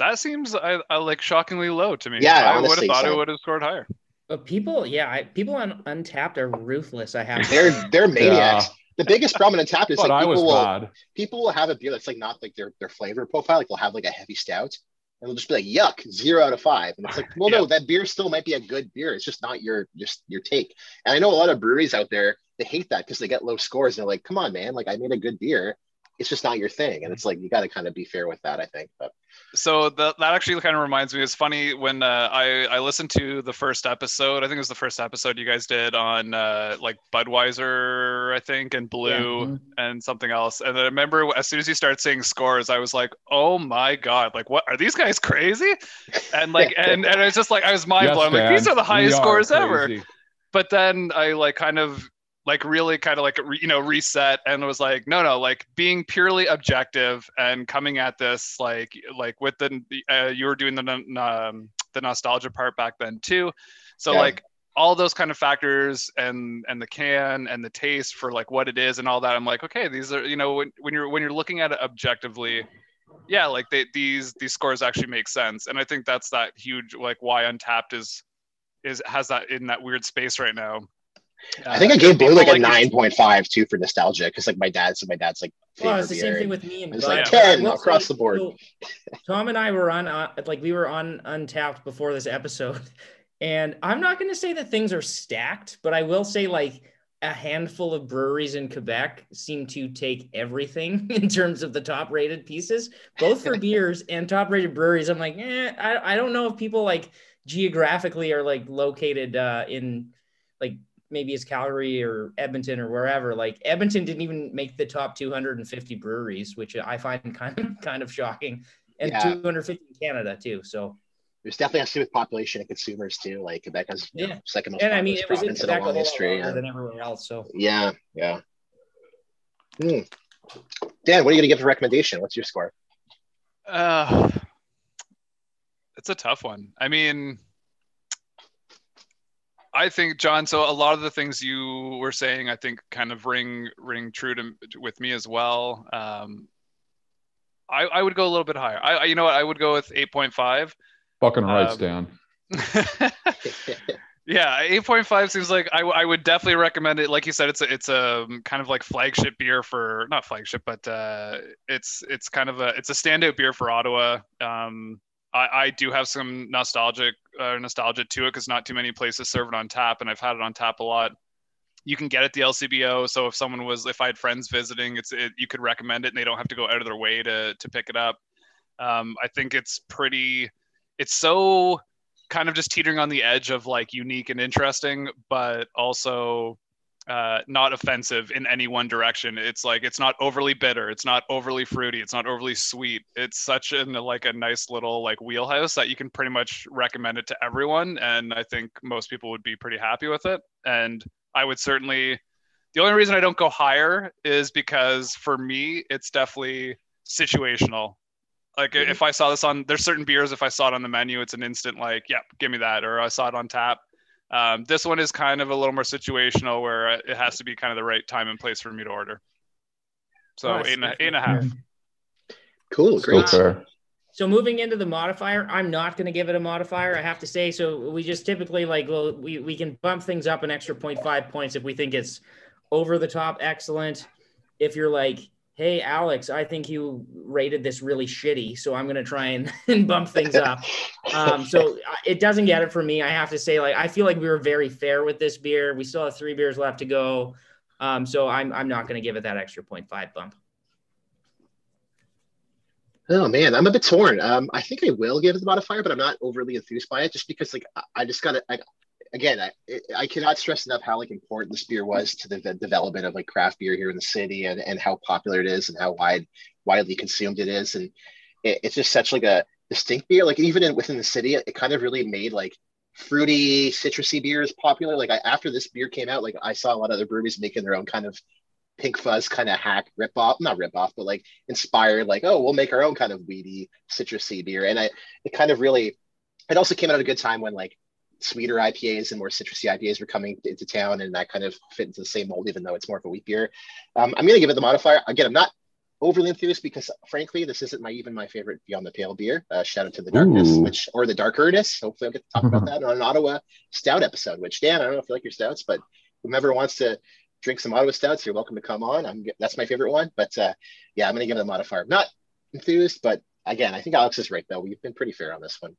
That seems I, I like shockingly low to me. Yeah, I would have honestly, thought it would have scored higher. But people, yeah, I, people on Untappd are ruthless. I have. to they're they're maniacs. The biggest problem in Untappd is But like I was people will bad. people will have a beer that's like not like their their flavor profile. Like they'll have like a heavy stout, and they'll just be like, "Yuck, zero out of five. And it's like, well, no, that beer still might be a good beer. It's just not your just your take. And I know a lot of breweries out there they hate that because they get low scores. And they're like, "Come on, man! Like I made a good beer. It's just not your thing." And it's like you got to kind of be fair with that. I think. But So that that actually kind of reminds me. It's funny when uh, I I listened to the first episode. I think it was the first episode you guys did on uh, like Budweiser, I think, and Blue and something else. And I remember as soon as you started saying scores, I was like, oh my god, like what are these guys crazy? And like and and it's just like I was mind Yes, blown. I'm like these are the highest are scores ever. but then I like kind of like really kind of like you know reset and was like no no like being purely objective and coming at this like like with the uh, you were doing the um, the nostalgia part back then too. So Yeah. like all those kind of factors and and the can and the taste for like what it is and all that i'm like okay these are you know when, when you're when you're looking at it objectively yeah like they, these these scores actually make sense. And i think that's that huge like why Untappd is is has that in that weird space right now I think I Uh, gave Blue like a people nine point five too for nostalgia because like my dad's my dad's like Well, it's the same thing with me and It's like 10 will across say, the board. so Tom and I were on, uh, like, we were on Untappd before this episode, and I'm not going to say that things are stacked, but I will say like a handful of breweries in Quebec seem to take everything in terms of the top rated pieces, both for beers and top rated breweries. I'm like, eh, I, I don't know if people like geographically are like located uh, in like maybe it's Calgary or Edmonton or wherever. Like Edmonton didn't even make the top 250 breweries, which I find kind of kind of shocking, and Yeah. 250 in Canada too. So There's definitely has to do with population and consumers too. Like Quebec has you know, Yeah. second most and I mean populous it was in province in a Quebec a long history. Yeah, than everywhere else. So yeah. yeah. Hmm. Dan, what are you gonna give the recommendation? What's your score? Uh, it's a tough one. I mean, I think John. So a lot of the things you were saying, I think, kind of ring ring true to with me as well. Um, I I would go a little bit higher. I, you know what? I would go with eight point five. Fucking rights, Um, Dan. Yeah, eight point five seems like I, I would definitely recommend it. Like you said, it's a it's a um, kind of like flagship beer for not flagship, but uh, it's it's kind of a it's a standout beer for Ottawa. Um, I, I do have some nostalgic uh, nostalgia to it because not too many places serve it on tap, and I've had it on tap a lot. You can get it the LCBO, so if someone was if I had friends visiting, it's it, you could recommend it, and they don't have to go out of their way to to pick it up. Um, I think it's pretty. It's so kind of just teetering on the edge of like unique and interesting, but also uh, not offensive in any one direction. It's like it's not overly bitter, it's not overly fruity, it's not overly sweet. It's such an like a nice little like wheelhouse that you can pretty much recommend it to everyone, and I think most people would be pretty happy with it. And I would certainly. The only reason I don't go higher is because for me, it's definitely situational. Like Mhm. if I saw this on, there's certain beers. If I saw it on the menu, it's an instant like, yep, give me that. Or I saw it on tap. Um, this one is kind of a little more situational, where uh, it has to be kind of the right time and place for me to order. So Nice. eight, and a, eight and a half. Mm-hmm. Cool, great. fair. So moving into the modifier, I'm not going to give it a modifier. I have to say. So we just typically like, well, we, we can bump things up an extra 0.5 points if we think it's over the top excellent. If you're like, hey, Alex, I think you rated this really shitty. So I'm going to try and, and bump things up. Um, so it doesn't get it for me. I have to say, like, I feel like we were very fair with this beer. We still have three beers left to go. Um, so I'm, I'm not going to give it that extra 0.5 bump. Oh man, I'm a bit torn. Um, I think I will give it the modifier, but I'm not overly enthused by it, just because like I- just gotta. I, again, I I cannot stress enough how like important this beer was to the, the development of like craft beer here in the city, and and how popular it is, and how wide widely consumed it is, and it, it's just such like a distinct beer. Like even in, within the city, it, it kind of really made like fruity, citrusy beers popular. Like I, after this beer came out, like I saw a lot of other breweries making their own kind of pink fuzz kind of hack rip off, not rip off, but like inspired, like, oh, we'll make our own kind of weedy, citrusy beer. And I, it kind of really, it also came out at a good time when like sweeter IPAs and more citrusy IPAs were coming into town, and that kind of fit into the same mold, even though it's more of a wheat beer. Um, I'm going to give it the modifier. Again, I'm not overly enthused because, frankly, this isn't my even my favorite Beyond the Pale beer. Uh, shout out to the darkness, Ooh. which or the darkerness. Hopefully, I'll get to talk about that on an Ottawa stout episode. Which Dan, I don't know if you like your stouts, but whomever wants to drink some Ottawa stouts, you're welcome to come on. I'm that's my favorite one. But uh, yeah, I'm going to give it a modifier. Not enthused, but again, I think Alex is right though. We've been pretty fair on this one.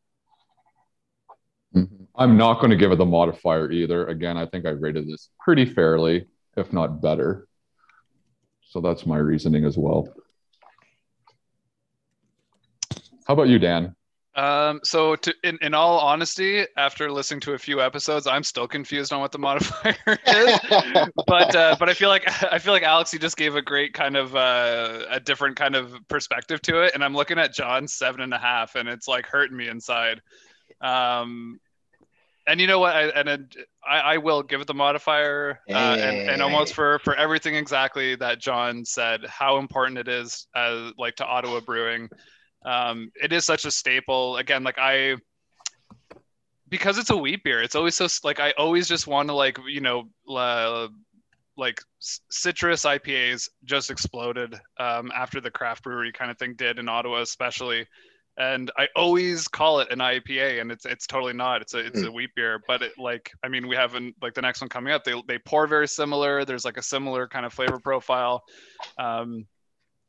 Mhm. I'm not going to give it the modifier either. Again, I think I rated this pretty fairly, if not better. So that's my reasoning as well. How about you, Dan? Um, so to, in, in all honesty, after listening to a few episodes, I'm still confused on what the modifier is. but uh, but I feel like I feel like Alex, you just gave a great kind of uh, a different kind of perspective to it, and I'm looking at John's seven and a half, and it's like hurting me inside. Um, and you know what? I, and I, I will give it the modifier, uh, and, and almost for for everything exactly that John said, how important it is as like to Ottawa brewing. Um, it is such a staple. Again, like I because it's a wheat beer, it's always so like I always just want to like you know uh, like citrus IPAs just exploded um, after the craft brewery kind of thing did in Ottawa, especially. And I always call it an IPA, and it's it's totally not. It's a it's a wheat beer, but it like I mean we haven't like the next one coming up. They they pour very similar. There's like a similar kind of flavor profile. Um,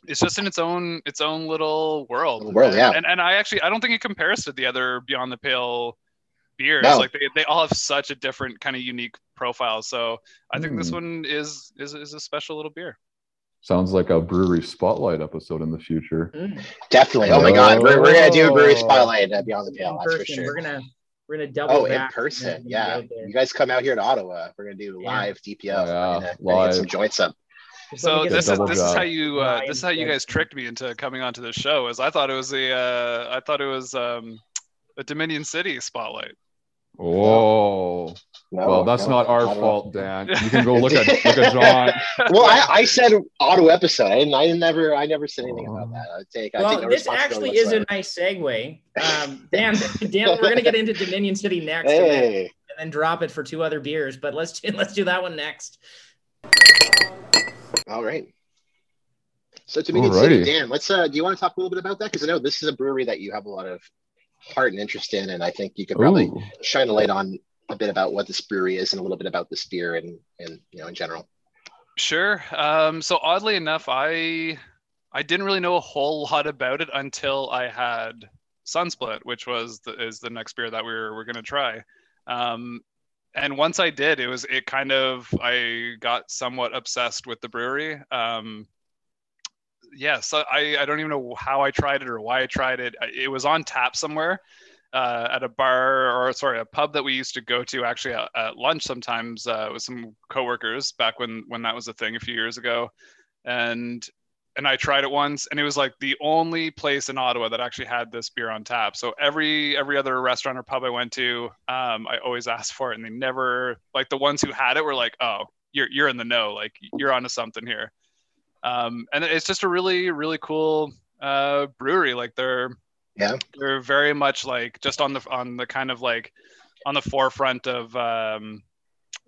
it's just in its own its own little world. Little world, and, yeah. And and I actually I don't think it compares to the other Beyond the Pale beers. No. Like they, they all have such a different kind of unique profile. So I think this Hmm. one is is is a special little beer. Sounds like a brewery spotlight episode in the future. Mm. Definitely. Oh my God, we're, we're gonna do a brewery Oh. spotlight at Beyond the Pale. In That's for person, sure. We're gonna we're gonna double. Oh, in person, yeah. be out there. You guys come out here to Ottawa. We're gonna do Yeah. live DPO. Oh, yeah, We're gonna, we're gonna live. some joints up. Just So this is double this is how you uh, this is how you guys tricked me into coming onto the show. Is I thought it was a uh, I thought it was um, a Dominion City spotlight. Oh, No, well, that's no, not our Ottawa. fault, Dan. You can go look at look at John. Well, I, I said auto episode. I didn't. I never. I never said anything about that. I take. I take Well, no this responsibility actually is a nice segue. Um, Dan, Dan, we're gonna get into Dominion City next, and, then, and then drop it for two other beers. But let's do, let's do that one next. all right. So Dominion City, Alrighty. Dan. Let's. Uh, do you want to talk a little bit about that? Because I know this is a brewery that you have a lot of heart and interest in, and I think you could probably Ooh. shine a light on a bit about what this brewery is and a little bit about this beer and and you know in general. Sure. Um, so oddly enough, I I didn't really know a whole lot about it until I had Sunsplit, which was the, is the next beer that we were we're gonna try. Um, and once I did, it was it kind of I got somewhat obsessed with the brewery. Um, yes, I I don't even know how I tried it or why I tried it. It was on tap somewhere. Uh, at a bar or sorry a pub that we used to go to actually at, at lunch sometimes uh, with some coworkers back when when that was a thing a few years ago and and I tried it once, and it was like the only place in Ottawa that actually had this beer on tap. So every every other restaurant or pub I went to, um, I always asked for it, and they never like the ones who had it were like, "Oh, you're you're in the know, like you're onto something here." Um, and it's just a really really cool uh, brewery. Like they're Yeah. they're very much like just on the on the kind of like on the forefront of um,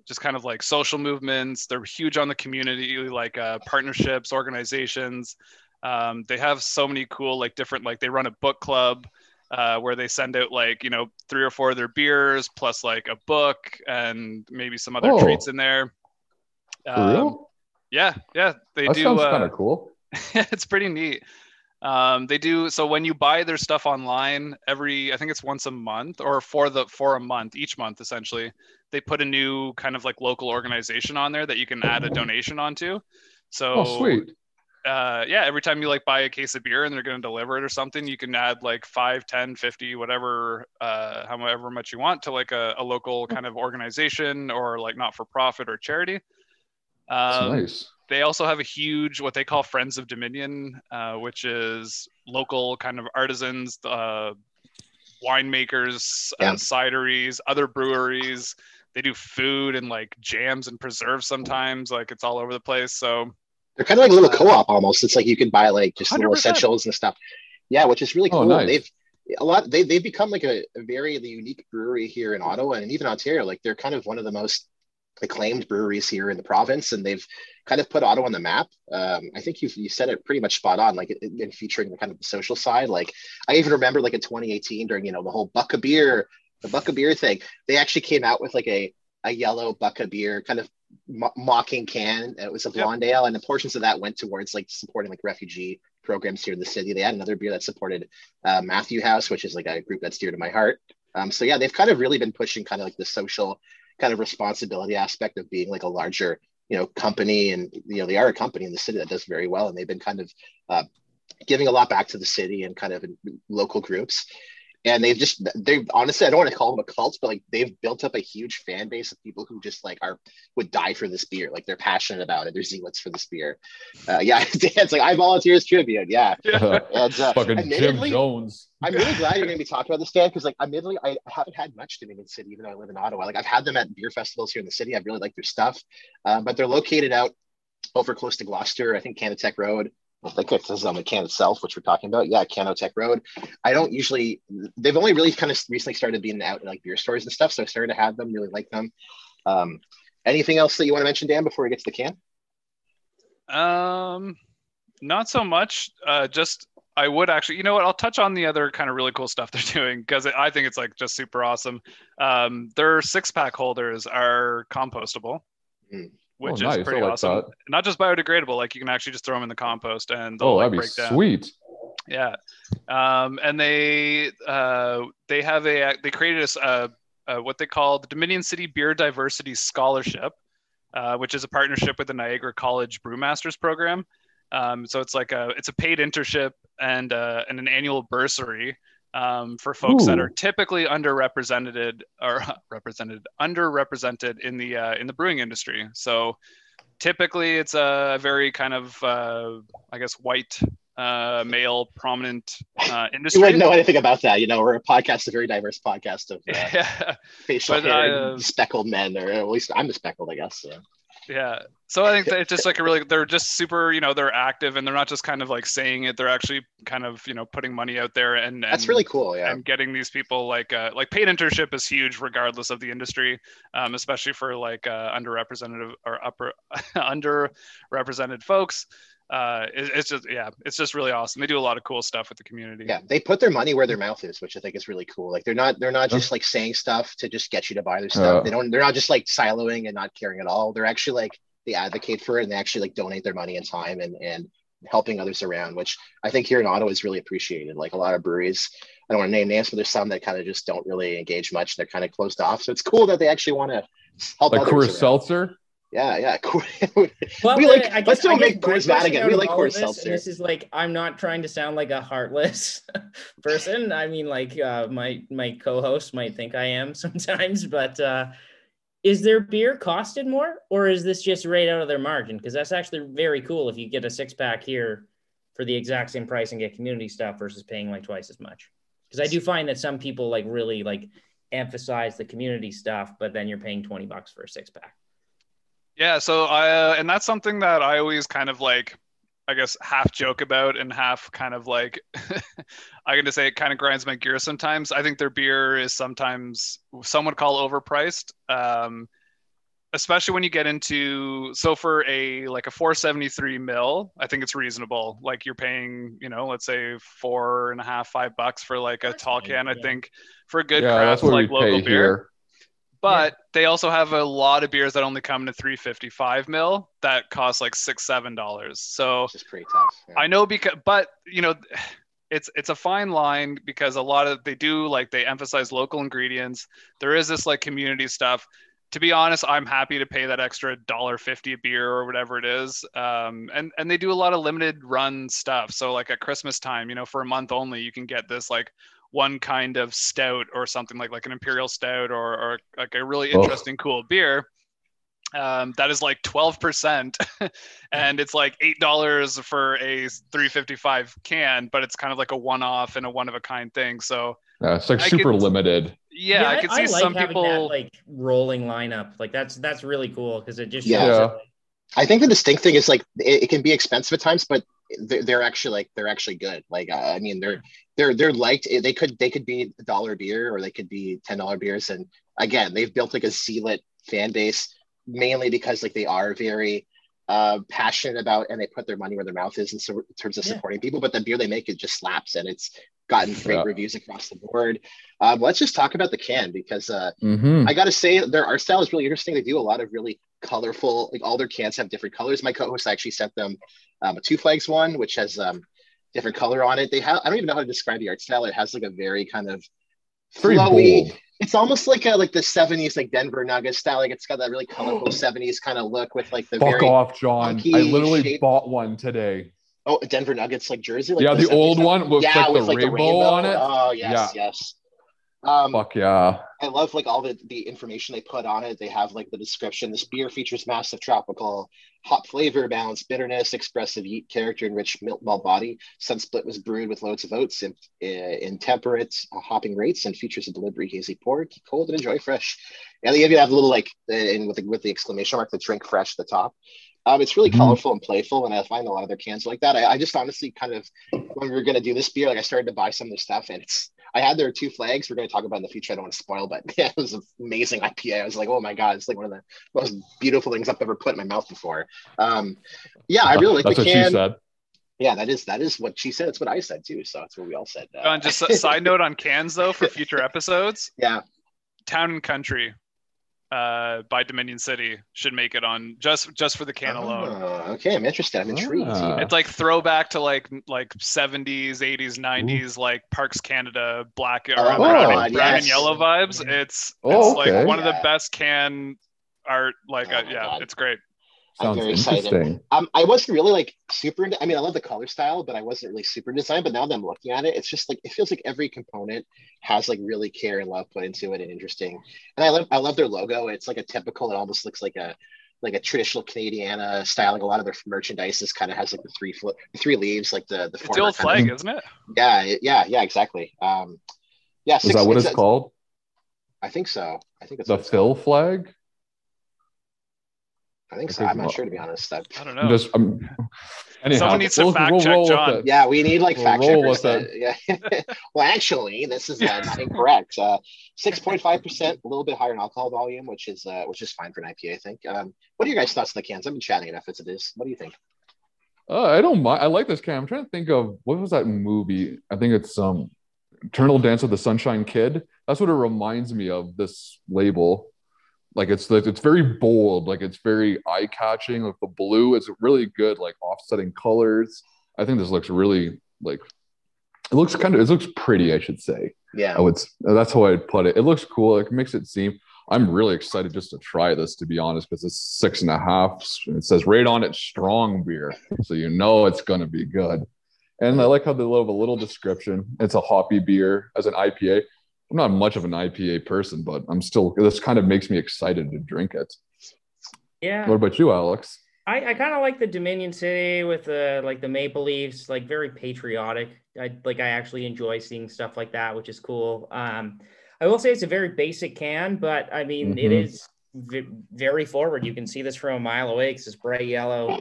just kind of like social movements. They're huge on the community, like uh, partnerships, organizations. Um, they have so many cool, like different, like they run a book club uh, where they send out like you know three or four of their beers plus like a book and maybe some other Oh. treats in there. For Um, real? Yeah, yeah, they That do. sounds uh, kind of cool. it's pretty neat. Um, they do so when you buy their stuff online every I think it's once a month or for the for a month each month essentially they put a new kind of like local organization on there that you can add a donation onto. So Oh, sweet. uh, yeah, every time you like buy a case of beer and they're going to deliver it or something, you can add like 5, 10, 50, whatever, uh, however much you want to like a, a local kind of organization or like not for profit or charity. Um, nice. they also have a huge what they call friends of dominion uh, which is local kind of artisans uh, winemakers Yeah. uh, cideries other breweries they do food and like jams and preserves sometimes like it's all over the place so They're kind of like a little co-op almost. It's like you can buy like just little 100%. essentials and stuff. Yeah, which is really Oh, cool. nice. They've a lot. They they've become like a, a very unique brewery here in Ottawa and even Ontario. Like they're kind of one of the most acclaimed breweries here in the province, and they've kind of put Ottawa on the map. Um, I think you you said it pretty much spot on. Like in in featuring the kind of the social side. Like I even remember like in 2018 during you know the whole buck of beer, the buck of beer thing. They actually came out with like a a yellow buck of beer kind of mo- mocking can. It was a Yep. blonde ale, and the portions of that went towards like supporting like refugee programs here in the city. They had another beer that supported uh, Matthew House, which is like a group that's dear to my heart. Um, so yeah, they've kind of really been pushing kind of like the social kind of responsibility aspect of being like a larger you know company, and you know they are a company in the city that does very well, and they've been kind of uh, giving a lot back to the city and kind of local groups and they've just they honestly I don't want to call them a cult, but like they've built up a huge fan base of people who just like are would die for this beer. Like they're passionate about it. They're zealots for this beer. Uh, yeah, Dan's like I volunteer as tribute. Yeah, and uh, Fucking Jim Jones. I'm really glad you're going to be talking about this, Dan, because like admittedly, I haven't had much Dominion City, even though I live in Ottawa. Like I've had them at beer festivals here in the city. I've really like their stuff, um, but they're located out over close to Gloucester. I think Canotek Road. I think it says on the can itself, which we're talking about. Yeah, Canotek Road. I don't usually. They've only really kind of recently started being out in like beer stores and stuff, so I started to have them. Really like them. Um, anything else that you want to mention, Dan, before we get to the can? Um, not so much. Uh, just I would actually, you know what? I'll touch on the other kind of really cool stuff they're doing because I think it's like just super awesome. Um, their six pack holders are compostable, Mm. Which Oh, is nice. I pretty like awesome. that. Not just biodegradable, like you can actually just throw them in the compost and they'll Oh, like that'd be down. sweet. Yeah, um, and they uh, they have a they created a, uh, uh, what they call the Dominion City Beer Diversity Scholarship, uh, which is a partnership with the Niagara College Brewmasters program. Um, so it's like a it's a paid internship and uh, and an annual bursary um, for folks that are typically underrepresented or represented underrepresented in the uh, in the brewing industry. So typically it's a very kind of uh, I guess white uh, male prominent uh, You industry. wouldn't know anything about that. You know, we're a podcast, a very diverse podcast of uh, yeah, facial But, hair, uh, speckled men, or at least I'm the speckled, I guess. So. Yeah. So I think that it's just like a really they're just super, you know, they're active and they're not just kind of like saying it. They're actually kind of you know putting money out there and, and That's really cool. Yeah. and getting these people like uh, like paid internship is huge regardless of the industry um, especially for like uh, underrepresented or upper underrepresented folks uh, it, it's just yeah, it's just really awesome. They do a lot of cool stuff with the community. Yeah, they put their money where their mouth is, which I think is really cool. Like they're not they're not just like saying stuff to just get you to buy their stuff. Yeah. They don't they're not just like siloing and not caring at all. They're actually like they advocate for it and they actually like donate their money and time and and helping others around, which I think here in Ottawa is really appreciated. Like a lot of breweries, I don't want to name names, but there's some that kind of just don't really engage much. They're kind of closed off. So it's cool that they actually want to help Like others Coors around. Seltzer. Yeah, yeah. Well, We like- I let's guess- don't make Coors Madigan. We like Coors this, Seltzer. This is like I'm not trying to sound like a heartless person. I mean, like uh, my my co-host might think I am sometimes, but uh, is their beer costed more, or is this just right out of their margin? Because that's actually very cool if you get a six pack here for the exact same price and get community stuff versus paying like twice as much. Because I do find that some people like really like emphasize the community stuff, but then you're paying twenty bucks for a six pack. Yeah, so I uh, and that's something that I always kind of like I guess half joke about and half kind of like I can just say it kind of grinds my gears sometimes. I think their beer is sometimes some would call overpriced. Um especially when you get into so for a like a 473 mil i think it's reasonable like you're paying you know let's say four and a half five bucks for like a tall fine, can i think for a good yeah, craft that's what like we local pay beer here. But they also have a lot of beers that only come in a 355 mil that cost like six seven dollars. So is pretty tough. yeah. i know because but you know it's it's a fine line because a lot of they do like they emphasize local ingredients. There is this like community stuff. To be honest i'm happy to pay that extra dollar 50 a beer or whatever it is. Um, and and they do a lot of limited run stuff. So like at christmas time you know for a month only you can get this like one kind of stout or something like like an imperial stout or, or like a really Oh. interesting cool beer um, that is like 12% and it's like $8 for a 355 can but it's kind of like a one-off and a one-of-a-kind thing so Yeah, it's like I super could- limited. yeah, I could see like some having people that, like rolling lineup. Like that's that's really cool because it just Yeah. Yeah. that, like, I think the distinct thing is like it, it can be expensive at times, but they're, they're actually like they're actually good. Like uh, I mean, they're they're they're liked. They could they could be a dollar beer or they could be ten dollar beers. And again, they've built like a zealot fan base mainly because like they are very uh passionate about and they put their money where their mouth is in, so, in terms of Yeah. supporting people. But the beer they make it just slaps and it's gotten great Yeah. reviews across the board. Um, let's just talk about the can because uh, Mm-hmm. I gotta say their art style is really interesting. They do a lot of really colorful, like all their cans have different colors. My co-host actually sent them um, a two flags one, which has um, different color on it. They have I don't even know how to describe the art style. It has like a very kind of Very flowy. bold. It's almost like a like the '70s, like Denver Nuggets style. Like it's got that really colorful '70s kind of look with like the Fuck off, John. I literally shape. bought one today. oh Denver Nuggets like jersey. Like yeah, the, 70s old one with yeah, like with the like rainbow, the rainbow on it. Oh yes, yes. Um, Fuck yeah. I love like all the, the information they put on it. They have like the description. This beer features massive tropical hop flavor, balanced bitterness, expressive yeast character, and rich milk malt body. Sunsplit was brewed with loads of oats in, in temperate uh, hopping rates and features a delivery hazy pour. Keep cold and enjoy fresh. And they even have a little like and with the, with the exclamation mark, the drink fresh at the top. Um, it's really Mhm. colorful and playful, and I find a lot of their cans like that. I, I just honestly kind of when we were gonna do this beer, like I started to buy some of their stuff, and it's I had their two flags. We're going to talk about in the future. I don't want to spoil, but yeah, it was an amazing IPA. I was like, oh my god, it's like one of the most beautiful things I've ever put in my mouth before. Um, yeah, I really like That's the what can. she said. Yeah, that is that is what she said. That's what I said too. So that's what we all said. Uh, John, just a side note on cans though for future episodes. yeah, Town and Country uh, by Dominion City should make it on just just for the can alone. Oh, okay, I'm interested. I'm intrigued. Ah. It's like throwback to like like 70s, 80s, 90s, like Parks Canada, black or Oh, brown, God, and, brown and yellow vibes. It's Oh, it's like okay. one of the best can art. Like Oh uh, yeah, God. it's great. I'm Sounds very excited. Um, I wasn't really like super into. I mean, I love the color style, but I wasn't really super designed. But now that I'm looking at it, it's just like it feels like every component has like really care and love put into it, and interesting. And I love I love their logo. It's like a typical. It almost looks like a like a traditional Canadiana style. Like a lot of their merchandise is kind of has like the three foot, three leaves, like the the It's the former old kind of- flag, isn't it? yeah, yeah, yeah, exactly. Um, yeah, Is six- that what it's a- called? I think so. I think it's. The Phil flag? I think I so. think I'm not sure to be honest. I- I don't I'm know. just I'm, anyhow, Someone needs to we'll- fact we'll check John. Yeah, we need like We'll fact roll checkers. with That, yeah. well, actually, this is uh, not incorrect. Uh, Six point five percent, a little bit higher in alcohol volume, which is uh, which is fine for an IPA. I think. Um, what are your guys' thoughts on the cans? I've been chatting enough as it is. What do you think? Uh, I don't mind. I like this can. I'm trying to think of what was that movie? I think it's um, Eternal Dance of the Sunshine Kid. That's what it reminds me of. This label, like it's like it's very bold, like it's very eye catching. Like the blue is really good, like offsetting colors. I think this looks really like it looks kind of it looks pretty. I should say. Yeah. I would. That's how I'd put it. It looks cool. It makes it seem. I'm really excited just to try this, to be honest, because it's six and a half. It says right on it, strong beer, so you know it's gonna be good. And I like how they love a little description. It's a hoppy beer as an IPA. I'm not much of an IPA person, but I'm still. This kind of makes me excited to drink it. Yeah. What about you, Alex? I, I kind of like the Dominion City with the like the maple leaves, like very patriotic. I like I actually enjoy seeing stuff like that, which is cool. Um, I will say it's a very basic can, but I mean it Mhm. is v- very forward. You can see this from a mile away because it's bright yellow.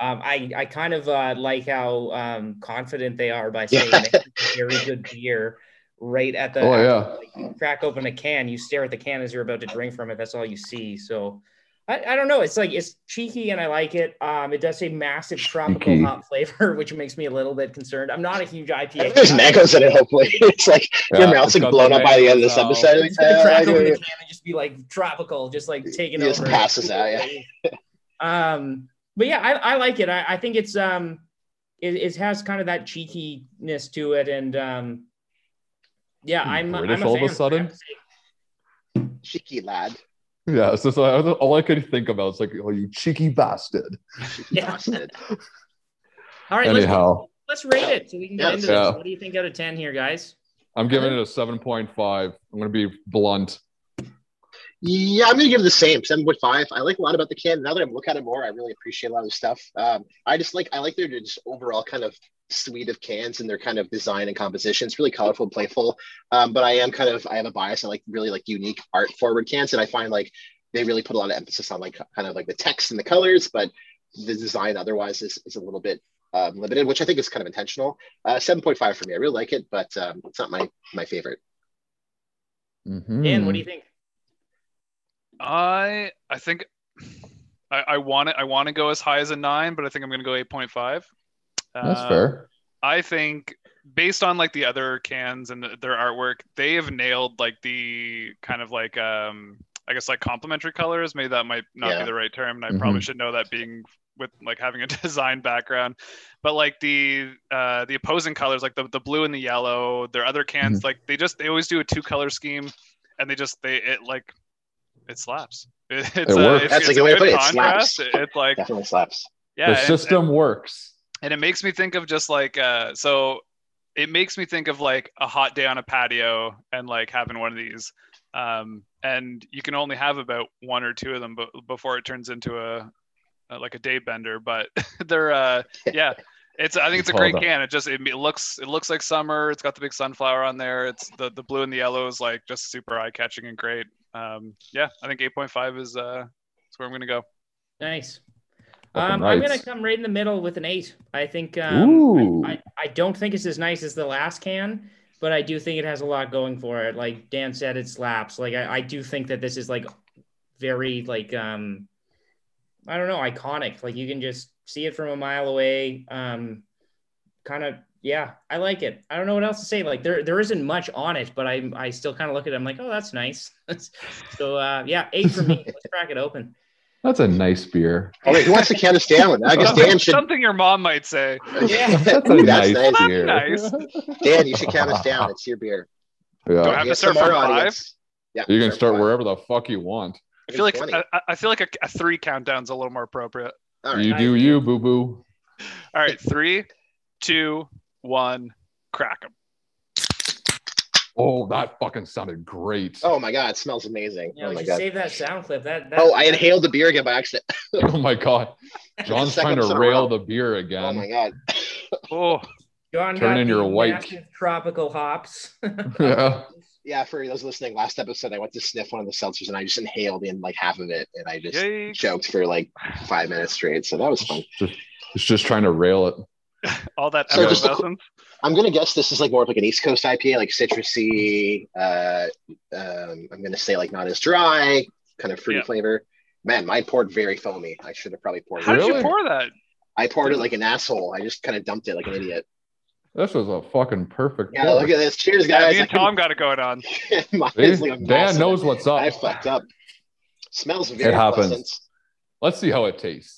Um, I I kind of uh, like how um, confident they are by saying Yeah. a very good beer right at the. Oh, yeah. like, you crack open a can, you stare at the can as you're about to drink from it. That's all you see. So. I, I don't know. It's like it's cheeky and I like it. Um, it does say massive tropical Cheeky. hop flavor, which makes me a little bit concerned. I'm not a huge IPA. There's guy. mangoes in it. Hopefully, it's like your mouth's like blown up by the end of this episode. It's gonna crack open the can and just be like tropical, just like taking It just over. passes out, yeah. um, but yeah, I, I like it. I, I think it's um, it, it has kind of that cheekiness to it, and um, yeah, I'm British I'm a all of a sudden? have to say. you. cheeky lad. Yeah, so, so I, all I could think about is like, oh, you cheeky bastard. Cheeky Yeah. bastard. All right, let's, Anyhow, let's rate it so we can get Yeah, into yeah. this. What do you think out of ten here, guys? I'm giving uh, it a 7.5. I'm going to be blunt. Yeah, I'm gonna give it the same seven point five. I like a lot about the can. Now that I'm looking at it more, I really appreciate a lot of the stuff. Um, I just like I like their just overall kind of suite of cans and their kind of design and composition. It's really colorful, and playful. Um, but I am kind of I have a bias. I like really like unique art forward cans, and I find like they really put a lot of emphasis on like kind of like the text and the colors, but the design otherwise is, is a little bit um, limited, which I think is kind of intentional. Uh, seven point five for me. I really like it, but um, it's not my my favorite. Mhm. Dan, what do you think? I I think I, I want it. I want to go as high as a nine, but I think I'm going to go eight point five. That's fair. I think based on like the other cans and the, their artwork, they have nailed like the kind of like um I guess like complementary colors. Maybe that might not Yeah. be the right term, and I probably Mhm. should know that being with like having a design background. But like the uh the opposing colors, like the, the blue and the yellow, their other cans, like they just they always do a two color scheme, and they just they it like it slaps. It, it's It a, works. it's, That's a good way to good put it, it contrast. slaps. It- it's like Definitely slaps. yeah, the and- system works. and it makes me think of just like uh so it makes me think of like a hot day on a patio and like having one of these um and you can only have about one or two of them but before it turns into a, a like a day bender but they're uh yeah it's i think it's a great that. can it just it, it looks it looks like summer it's got the big sunflower on there it's the the blue and the yellow is like just super eye catching and great um yeah i think 8.5 is uh is where i'm gonna go Nice. Um, I'm gonna come right in the middle with an eight. I think. Um, Ooh. I, I, I don't think it's as nice as the last can, but I do think it has a lot going for it. Like Dan said, it slaps. Like I, I do think that this is like very like um, I don't know, iconic. Like you can just see it from a mile away. Um, kind of yeah, I like it. I don't know what else to say. Like there there isn't much on it, but I I still kind of look at it. I'm like, oh, that's nice. so uh, yeah, eight for me. Let's crack it open. That's a nice beer. Oh wait, who wants to count us down? I guess Dan should. something your mom might say Yeah, That's a Ooh, nice, nice. beer. Nice. Dan, you should count us down. It's your beer. Do I Yeah. have to start some from five? Yeah, You can start five. wherever the fuck you want. I feel like I, I- I feel like a, a three countdown's a little more appropriate. All right. You I do you, boo boo. All right, three, two, one, crack them. Oh, that fucking sounded great. Oh my god, it smells amazing. Yeah, oh we my god. save that sound clip. That, that Oh, I inhaled the beer again by accident. Oh my god. John's Second trying to rail the beer again. Oh my god. Oh, John Turn in your white- tropical hops. yeah. Yeah, for those listening, last episode I went to sniff one of the seltzers and I just inhaled in like half of it and I just yikes. choked for like five minutes straight. So that was fun. It's just trying to rail it. All that So just a effervescence. I'm gonna guess this is like more of like an East Coast IPA, like citrusy. Uh, um, I'm gonna say like not as dry, kind of fruity Yeah. flavor. Man, mine poured very foamy. I should have probably poured. How did you pour that? I poured it like an asshole. I just kind of dumped it like an idiot. This was a fucking perfect. Yeah, pour. look at this. Cheers, Yeah, guys. me and Tom got it going on. Mine See? like a Dan massive- knows what's up. I fucked up. Smells very It happens. pleasant. Let's see how it tastes.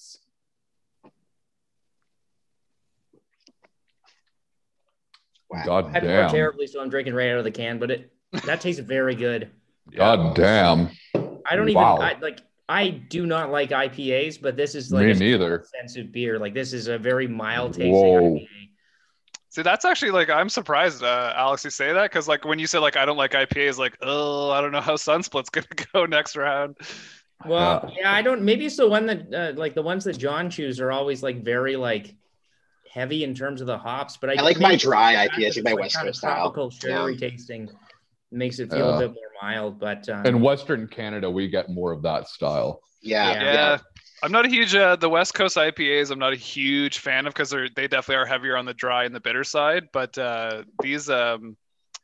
Wow. God I poured damn. terribly, so I'm drinking right out of the can. But it that tastes very good. God damn. I don't even I, like. I do not like IPAs, but this is like Me a neither. sensitive beer. Like this is a very mild tasting Whoa. IPA. See, that's actually like I'm surprised, uh, Alex, you say that because like when you say like I don't like IPAs, like oh I don't know how Sunsplit's gonna go next round. Well, yeah. I don't. Maybe it's the one that uh, like the ones that John chews are always like very like heavy in terms of the hops. But I, I like my dry the fact IPAs, like my like, West kind of Coast style. tropical, sugary tasting makes it feel Yeah. a bit more mild. But um, In Western Canada, we get more of that style. Yeah, Yeah. Yeah. I'm not a huge uh, the West Coast IPAs. I'm not a huge fan of because they're they definitely are heavier on the dry and the bitter side. But uh, these um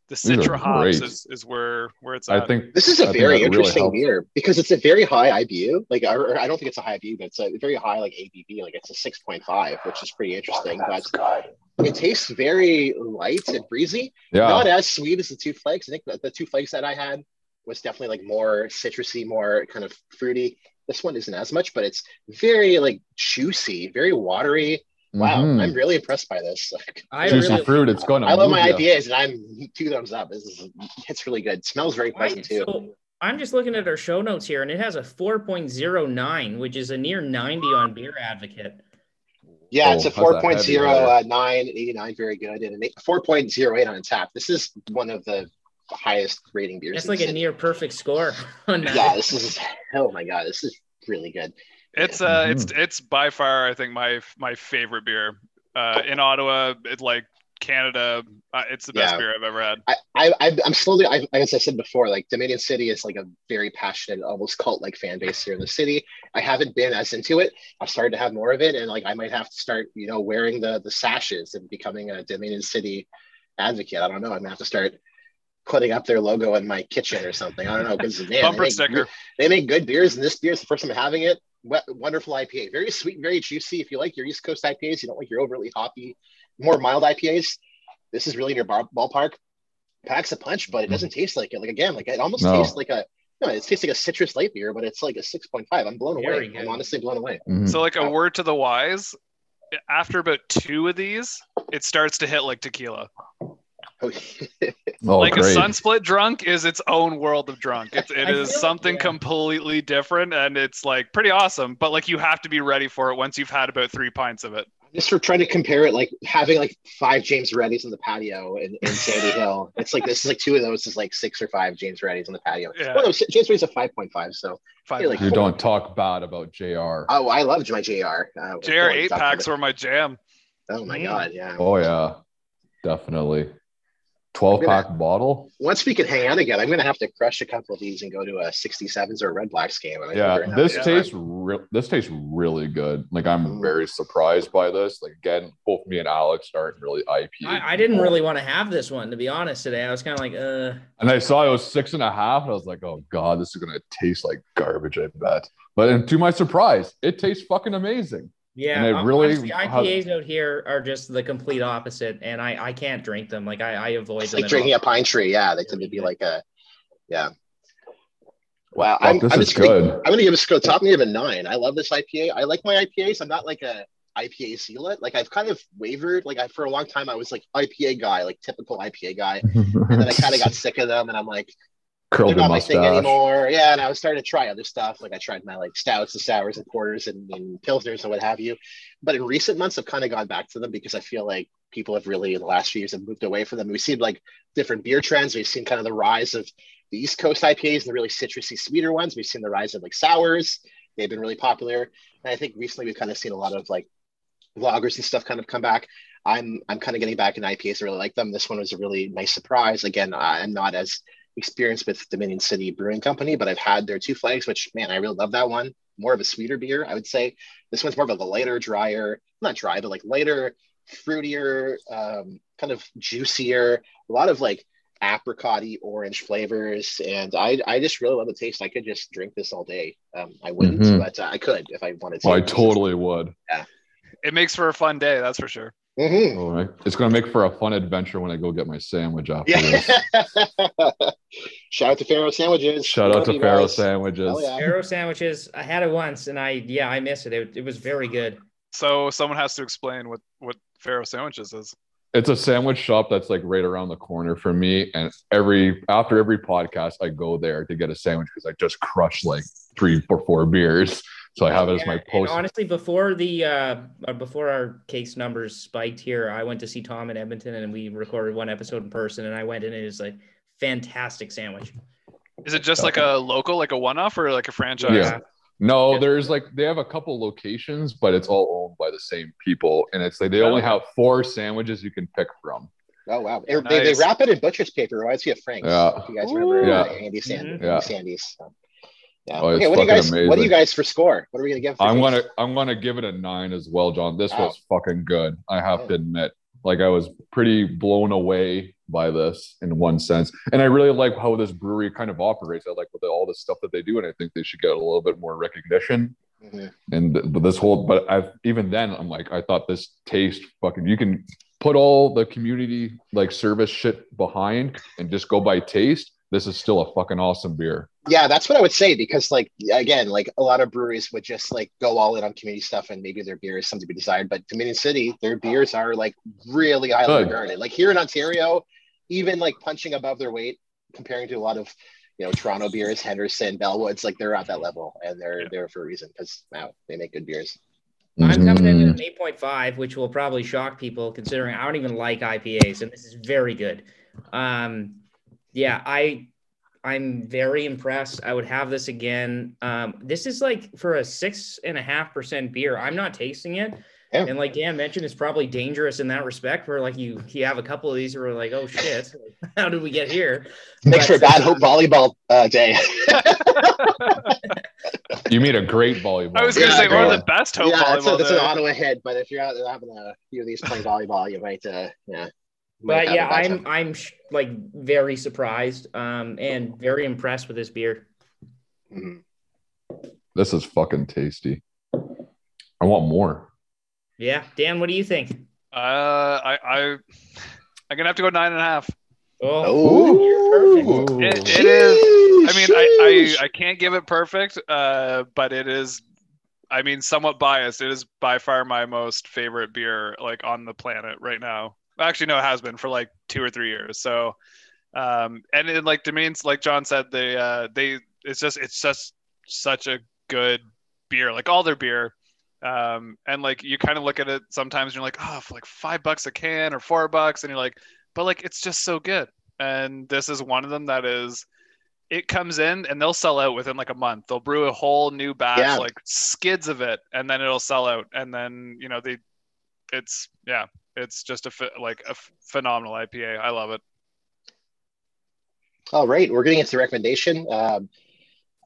the These Citra hops is, is where where it's At. I think This is a I very that really interesting beer because it's a very high IBU. Like, or, or I don't think it's a high IBU, but it's a very high like ABV. Like, it's a six point five, which is pretty interesting. But it tastes very light and breezy. Yeah. Not as sweet as the two flags. I think the, the two flags that I had was definitely like more citrusy, more kind of fruity. This one isn't as much, but it's very like juicy, very watery. Wow, Mhm. I'm really impressed by this. Like, I Juicy really fruit. It's going to. I love my move ya. IPAs, and I'm two thumbs up. This is it's really good. smells very pleasant too. So I'm just looking at our show notes here, and it has a 4.09, which is a near 90 on Beer Advocate. Yeah, it's Oh, a that's a heavy 4.09, 89, very good, and an eight- 4.08 on tap. This is one of the highest rating beers. That's in like a city. near perfect score on that. Yeah, this is oh my god, this is really good. It's uh, it's Mm-hmm. it's by far I think my my favorite beer. Uh, in Ottawa, it like Canada, uh, it's the best Yeah. beer I've ever had. I, I I- I'm slowly, I, as I said before, like Dominion City is like a very passionate, almost cult-like fan base here in the city. I haven't been as into it. I've started to have more of it, and like I might have to start, you know, wearing the the sashes and becoming a Dominion City advocate. I don't know. I'm gonna have to start putting up their logo in my kitchen or something. I don't know because man, they make, sticker. they make good beers, and this beer is the first time I'm having it. What wonderful IPA, very sweet, very juicy. If you like your East Coast IPAs, you don't like your overly hoppy, more mild IPAs. This is really in your bar- ballpark. Packs a punch, but it doesn't taste like it. Like again, like it almost No. tastes like a. No, it tastes like a citrus light beer, but it's like a six point five. I'm blown away. I'm honestly blown away. Mhm. So like a word to the wise, after about two of these, it starts to hit like tequila. Oh, Oh, like great. a sunsplit drunk is its own world of drunk. It's, it I like- something yeah. completely different, and it's like pretty awesome. But like you have to be ready for it once you've had about three pints of it. just for trying to compare it, like having like five James Readys on the patio in, in Sandy Hill. It's like this is like two of those is like six or five James Readys on the patio. Yeah. Well, no, James Ready's a five point five. So Five. Like- You don't talk bad about JR. oh, I loved my JR. Uh, JR eight packs were my jam. Oh my Mm. god, yeah. Oh yeah, definitely. Twelve pack bottle. Once we can hang out again, I'm gonna have to crush a couple of these and go to a 67s or a Redblacks game. And I think we're Yeah, this tastes time. real. This tastes really good. Like I'm Mm. very surprised by this. Like again, both me and Alex aren't really IPA. I, I didn't really want to have this one, to be honest, today. I was kind of like, uh, And I saw it was six and a half, and I was like, "Oh God, this is gonna taste like garbage." I bet. But and to my surprise, it tastes fucking amazing. Yeah. And it hon- really honestly, has- IPAs out here are just the complete opposite, and I, I can't drink them. Like, I, I avoid It's them. like drinking all. a pine tree. Yeah, they tend to be like a yeah. Wow, Fuck, I'm, this I'm is just gonna, good. I'm gonna give this go top me of a nine. I love this IPA. I like my IPAs. I'm not like a IPA zealot. Like I've kind of wavered. Like I for a long time I was like IPA guy, like typical IPA guy, and then I kind of got sick of them, and I'm like, they're curled not my thing anymore. Yeah, and I was starting to try other stuff. Like I tried my like stouts and sours and porters and, and pilsners and what have you. But in recent months, I've kind of gone back to them because I feel like people have really in the last few years have moved away from them. We've seen like different beer trends. We've seen kind of the rise of the East Coast IPAs and the really citrusy, sweeter ones. We've seen the rise of like sours. They've been really popular. And I think recently we've kind of seen a lot of like vloggers and stuff kind of come back. I'm I'm kind of getting back in IPAs. I really like them. This one was a really nice surprise. Again, I'm not as experienced with Dominion City Brewing Company, but I've had their two flags, which man, I really love that one. More of a sweeter beer, I would say. This one's more of a lighter, drier, not dry, but like lighter, fruitier, um, kind of juicier. A lot of like apricotty orange flavors, and I I just really love the taste. I could just drink this all day. Um, I wouldn't, Mhm. but uh, I could if I wanted to. Oh, I totally would. Yeah, it makes for a fun day, that's for sure. Mhm. All right. It's gonna make for a fun adventure when I go get my sandwich after Yeah. this. Shout out to Farrow Sandwiches. Shout out to you Farrow guys. sandwiches. Hell yeah. Arrow sandwiches. I had it once, and I yeah, I miss it. It, it was very good. So someone has to explain what what Farrow sandwiches is. It's a sandwich shop that's like right around the corner for me. And every after every podcast, I go there to get a sandwich because I just crushed like three or four beers. So I have it as my post. honestly, before the uh, before our case numbers spiked here, I went to see Tom in Edmonton, and we recorded one episode in person. And I went in, and it was like fantastic sandwich. Is it just like a local, like a one-off, or like a franchise? Yeah. No, Yeah. there's like they have a couple locations, but it's all owned by the same people. And it's like they only Oh. have four sandwiches you can pick from. Oh wow! They, they, they wrap it in butcher's paper. Reminds me of Frank's. Yeah. If you guys remember Yeah. Andy Sand- Mhm. Yeah. Sandy's. Yeah. Oh, okay. What do you guys? What do you guys for score? What are we gonna give? For I'm gonna I'm gonna give it a nine as well, John. This Wow. was fucking good. I have Yeah. to admit. Like I was pretty blown away by this in one sense. And I really like how this brewery kind of operates. I like with all the stuff that they do, and I think they should get a little bit more recognition. Mhm. And but this whole but I've even then I'm like, I thought this taste fucking you can put all the community like service shit behind and just go by taste. This is still a fucking awesome beer. Yeah, that's what I would say because, like, again, like a lot of breweries would just like go all in on community stuff, and maybe their beer is something to be desired. But Dominion City, their beers are like really highly Good. regarded. Like here in Ontario, even like punching above their weight comparing to a lot of you know Toronto beers, Henderson, Bellwoods, like they're at that level, and they're Yeah. there for a reason because wow, they make good beers. I'm coming in at an 8.5, which will probably shock people considering I don't even like IPAs, and this is very good. Um, yeah, I I'm very impressed. I would have this again. Um, this is like for a six and a half percent beer. I'm not tasting it. Yeah. And like Dan mentioned, it's probably dangerous in that respect where like you you have a couple of these where we're like, oh shit, how did we get here? Makes for a bad hope volleyball uh, day. You made a great volleyball. I was gonna Yeah, say, go or on. the best hope yeah, that's, a, volleyball. that's an. Ottawa hit, but if you're out there having a few of these playing volleyball, you might, uh, yeah. You might But yeah, I'm time. I'm sh- like very surprised um and very impressed with this beer. Mhm. This is fucking tasty. I want more. Yeah, Dan, what do you think? Uh, I, I, I'm gonna have to go nine and a half. Oh, you're perfect. Ooh. It, it is. I mean, I, I, I can't give it perfect, uh, but it is. I mean, somewhat biased. It is by far my most favorite beer, like on the planet right now. Actually, no, it has been for like two or three years. So, um, and it like Domains, like John said, they, uh, they, it's just, it's just such a good beer. Like all their beer, um, and like you kind of look at it sometimes, and you're like, oh, for like five bucks a can or four bucks, and you're like, but like it's just so good. And this is one of them that is it comes in and they'll sell out within like a month. They'll brew a whole new batch, Yeah. like skids of it, and then it'll sell out. And then you know they, it's yeah, it's just a like a phenomenal IPA. I love it. All right, we're getting into the recommendation. Um,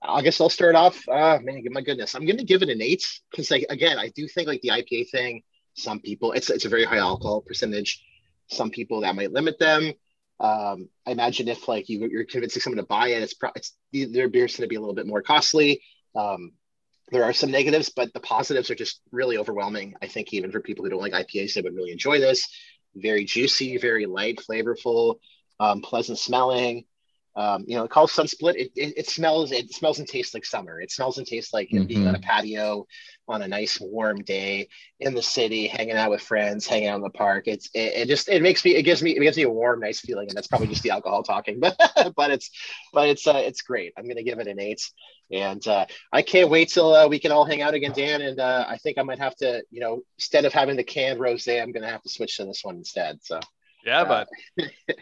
I guess I'll start off. Uh, man, my goodness, I'm going to give it an eight because, like, again, I do think like the IPA thing. Some people, it's it's a very high alcohol percentage. Some people that might limit them. Um, I imagine if like you, you're convincing someone to buy it, it's, pro- it's their beer's going to be a little bit more costly. Um, there are some negatives, but the positives are just really overwhelming. I think even for people who don't like IPAs, they would really enjoy this. Very juicy, very light, flavorful, um, pleasant smelling. Um, you know, it calls Sunsplit. It, it, it smells, it smells and tastes like summer. It smells and tastes like it being on a patio on a nice warm day in the city, hanging out with friends, hanging out in the park. It's it, it just it makes me it gives me it gives me a warm, nice feeling, and that's probably just the alcohol talking. But but it's but it's uh, it's great. I'm gonna give it an eight, and uh, I can't wait till uh, we can all hang out again, Dan. And uh, I think I might have to, you know, instead of having the canned rosé, I'm gonna have to switch to this one instead. So Yeah, Uh, but